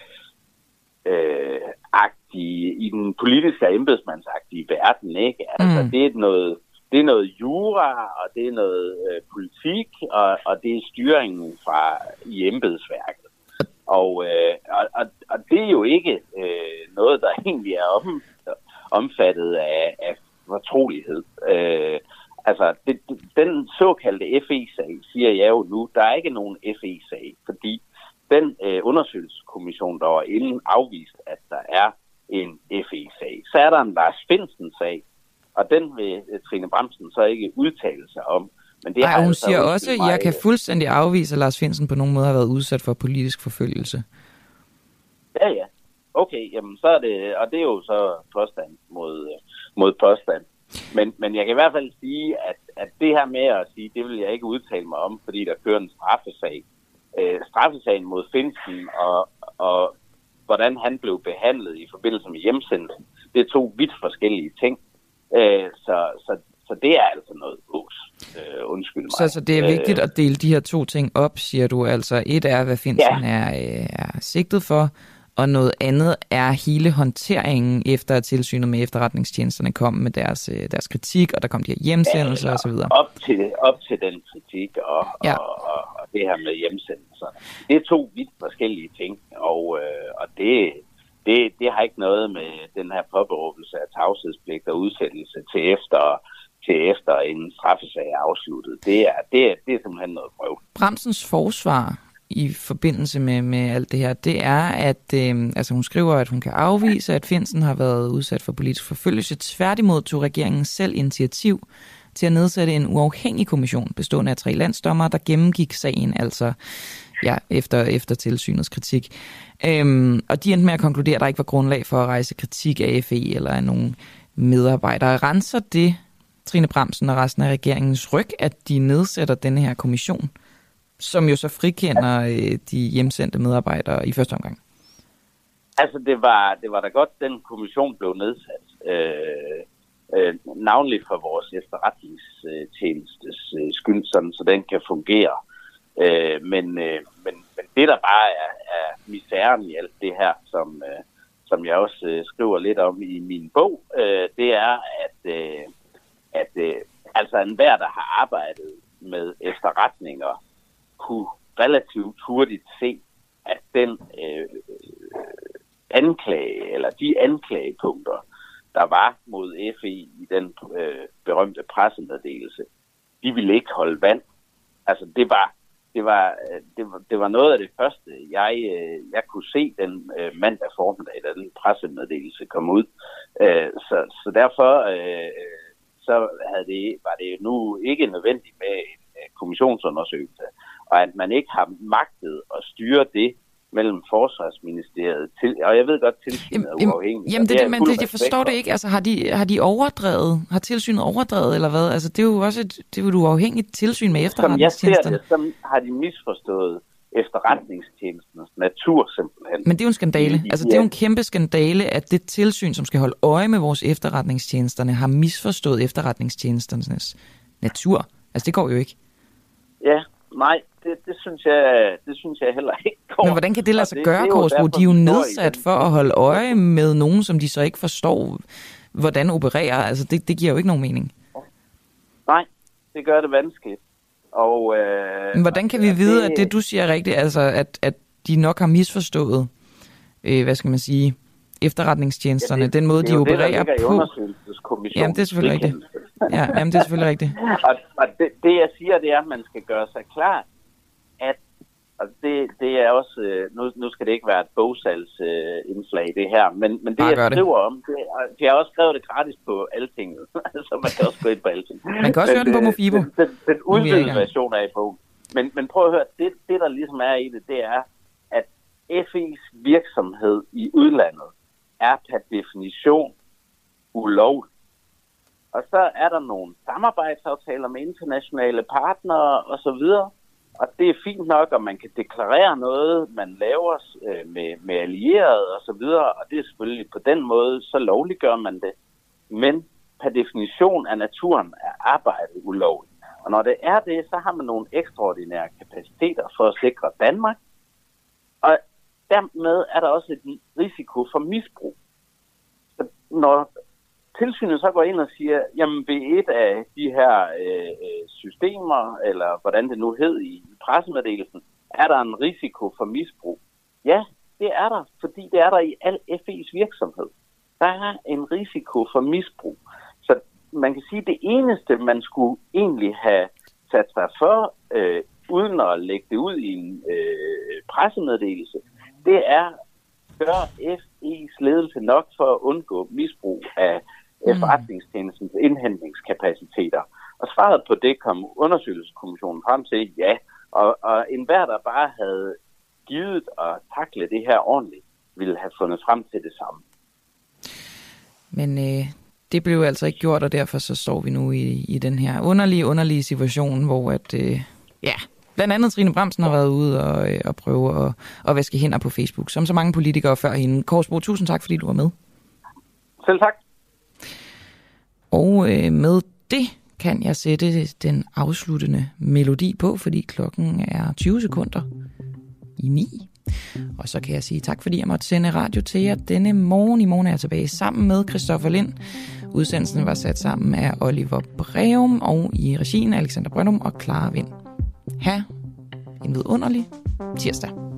S7: øh, agtige, i den politiske og embedsmandsagtige verden, ikke? Altså,
S19: Mm.
S7: det er noget, det er noget jura, og det er noget øh, politik, og, og det er styringen fra i embedsværket. Og, øh, og, og, og det er jo ikke øh, noget, der egentlig er om, omfattet af, af fortrolighed. Øh, altså, det, den såkaldte FE-sag, siger jeg jo nu, der er ikke nogen FE-sag, fordi den øh, undersøgelseskommission, der var inden afvist, at der er en FE-sag. Så er der en Lars Finsen-sag, og den vil øh, Trine Bremsen så ikke udtale sig om. Men det
S2: Nej,
S7: har
S2: hun
S7: altså,
S2: siger også, at jeg kan fuldstændig afvise, at Lars Finsen på nogen måde har været udsat for politisk forfølgelse.
S7: Ja, ja. Okay, jamen så er det, og det er jo så påstand mod, øh, mod påstand. Men, men jeg kan i hvert fald sige, at, at det her med at sige, det vil jeg ikke udtale mig om, fordi der kører en straffesag. Øh, straffesagen mod Finsen og, og hvordan han blev behandlet i forbindelse med hjemsendelsen, det er to vidt forskellige ting. Øh, så, så, så det er altså noget ås. Øh, undskyld mig.
S2: Så, så det er vigtigt at dele de her to ting op, siger du. Altså et er, hvad Finsen ja. er, øh, er sigtet for, og noget andet er hele håndteringen efter at tilsynet med efterretningstjenesterne kom med deres, øh, deres kritik, og der kom de her hjemsendelser
S7: Ja,
S2: osv.
S7: Op til, op til den kritik og,
S2: ja.
S7: og, og, og det her med hjemsendelser. Det er to vidt forskellige ting, og, øh, og det, det, det har ikke noget med den her påberåbelse af tavshedspligt og udsættelse til efter, til efter en straffesag er afsluttet. Det er, det er, det er simpelthen noget prøv.
S2: Bremsens forsvar i forbindelse med, med alt det her, det er, at øh, altså hun skriver, at hun kan afvise, at Finsen har været udsat for politisk forfølgelse. Tværtimod tog regeringen selv initiativ til at nedsætte en uafhængig kommission, bestående af tre landsdommere, der gennemgik sagen, altså ja, efter, efter tilsynets kritik. Øhm, og de endte med at konkludere, at der ikke var grundlag for at rejse kritik af FE eller af nogle medarbejdere. Renser det Trine Bremsen og resten af regeringens ryg, at de nedsætter denne her kommission, som jo så frikender øh, de hjemsendte medarbejdere i første omgang?
S7: Altså, det var, det var da godt, den kommission blev nedsat. Øh, øh, navnlig for vores efterretningstjenestes øh, skyld, sådan, så den kan fungere. Øh, men, øh, men, men det, der bare er, er misæren i alt det her, som, øh, som jeg også øh, skriver lidt om i min bog, øh, det er, at, øh, at øh, altså enhver, der har arbejdet med efterretninger, kunne relativt hurtigt se, at den øh, anklage, eller de anklagepunkter, der var mod FE i den øh, berømte pressemeddelelse, de ville ikke holde vand. Altså det var, det var, øh, det var, det var noget af det første, jeg, øh, jeg kunne se den øh, mandag formiddag, da den pressemeddelelse kom ud. Øh, så, så derfor øh, så havde det, var det nu ikke nødvendigt med en øh, kommissionsundersøgelse, og at man ikke har magtet at styre det mellem Forsvarsministeriet til, og jeg ved godt, tilsynet er uafhængigt.
S2: Jamen, det,
S7: er
S2: det,
S7: jeg
S2: men det, jeg forstår
S7: for.
S2: det ikke. Altså, har de, har de overdrevet? Har tilsynet overdrevet, eller hvad? Altså, det er jo også et, det er jo et uafhængigt tilsyn med
S7: Som jeg ser det, så har de misforstået efterretningstjenestens natur simpelthen.
S2: Men det er jo en skandale. Altså, det er jo en kæmpe skandale, at det tilsyn, som skal holde øje med vores efterretningstjenesterne, har misforstået efterretningstjenesternes natur. Altså, det går jo ikke.
S7: Ja, nej, det, det, synes jeg, det synes jeg heller ikke går.
S2: Men hvordan kan det lade sig
S7: det-
S2: gøre, Korsbro? De er jo nedsat for at holde øje med nogen, som de så ikke forstår, hvordan opererer. Altså, det, det giver jo ikke nogen mening.
S7: Nej, det gør det vanskeligt. Og, øh,
S2: Men hvordan kan vi vide, at det, du siger er rigtigt, altså at, at de nok har misforstået, øh, hvad skal man sige, efterretningstjenesterne,
S7: Ja, det-
S2: den måde,
S7: det
S2: de
S7: er det,
S2: opererer
S7: i
S2: på? Jamen, det er selvfølgelig rigtigt. Ja, jamen, det er selvfølgelig rigtigt.
S7: og og det, det, jeg siger, det er, at man skal gøre sig klart, at og det, det er også, øh, nu, nu skal det ikke være et bogsalgsindslag øh, indslag, det her, men, men det
S2: Bare
S7: jeg
S2: det.
S7: skriver om, det, er- jeg har også skrevet det gratis på Altinget, så man kan også gå ind på Altinget.
S2: Man kan også høre den på
S7: øh,
S2: Mofibo.
S7: Den, den, den udvidede version af i bogen. Men, men prøv at høre, det, det der ligesom er i det, det er, at FE's virksomhed i udlandet er per definition ulovlig. Og så er der nogle samarbejdsaftaler med internationale partnere osv., og det er fint nok, at man kan deklarere noget, man laver øh, med, med allierede og så videre, og det er selvfølgelig på den måde, så lovliggør man det. Men per definition af naturen er arbejdet ulovligt. Og når det er det, så har man nogle ekstraordinære kapaciteter for at sikre Danmark. Og dermed er der også en risiko for misbrug. Så når tilsynet så går ind og siger, jamen ved et af de her øh, systemer, eller hvordan det nu hed i pressemeddelelsen, er der en risiko for misbrug. Ja, det er der, fordi det er der i al FE's virksomhed. Der er en risiko for misbrug. Så man kan sige, at det eneste, man skulle egentlig have sat sig for, øh, uden at lægge det ud i en øh, pressemeddelelse, det er, gør FE's ledelse nok for at undgå misbrug af efterretningstjenestens indhentningskapaciteter? Og svaret på det kom undersøgelseskommissionen frem til, ja. Og, og enhver, der bare havde givet at takle det her ordentligt, ville have fundet frem til det samme.
S2: Men øh, det blev altså ikke gjort, og derfor så står vi nu i, i den her underlige, underlige situation, hvor at, øh, ja, blandt andet Trine Bremsen har været ude og, øh, og prøve at, at vaske hænder på Facebook, som så mange politikere før hende. Korsbro, tusind tak, fordi du var med.
S7: Selv tak.
S2: Og øh, med det kan jeg sætte den afsluttende melodi på, fordi klokken er 20 sekunder i 9. Og så kan jeg sige tak, fordi jeg måtte sende radio til jer denne morgen. I morgen er jeg tilbage sammen med Christoffer Lind. Udsendelsen var sat sammen af Oliver Breum og i regien Alexander Brøndum og Clara Vind. Ha' en vidunderlig tirsdag.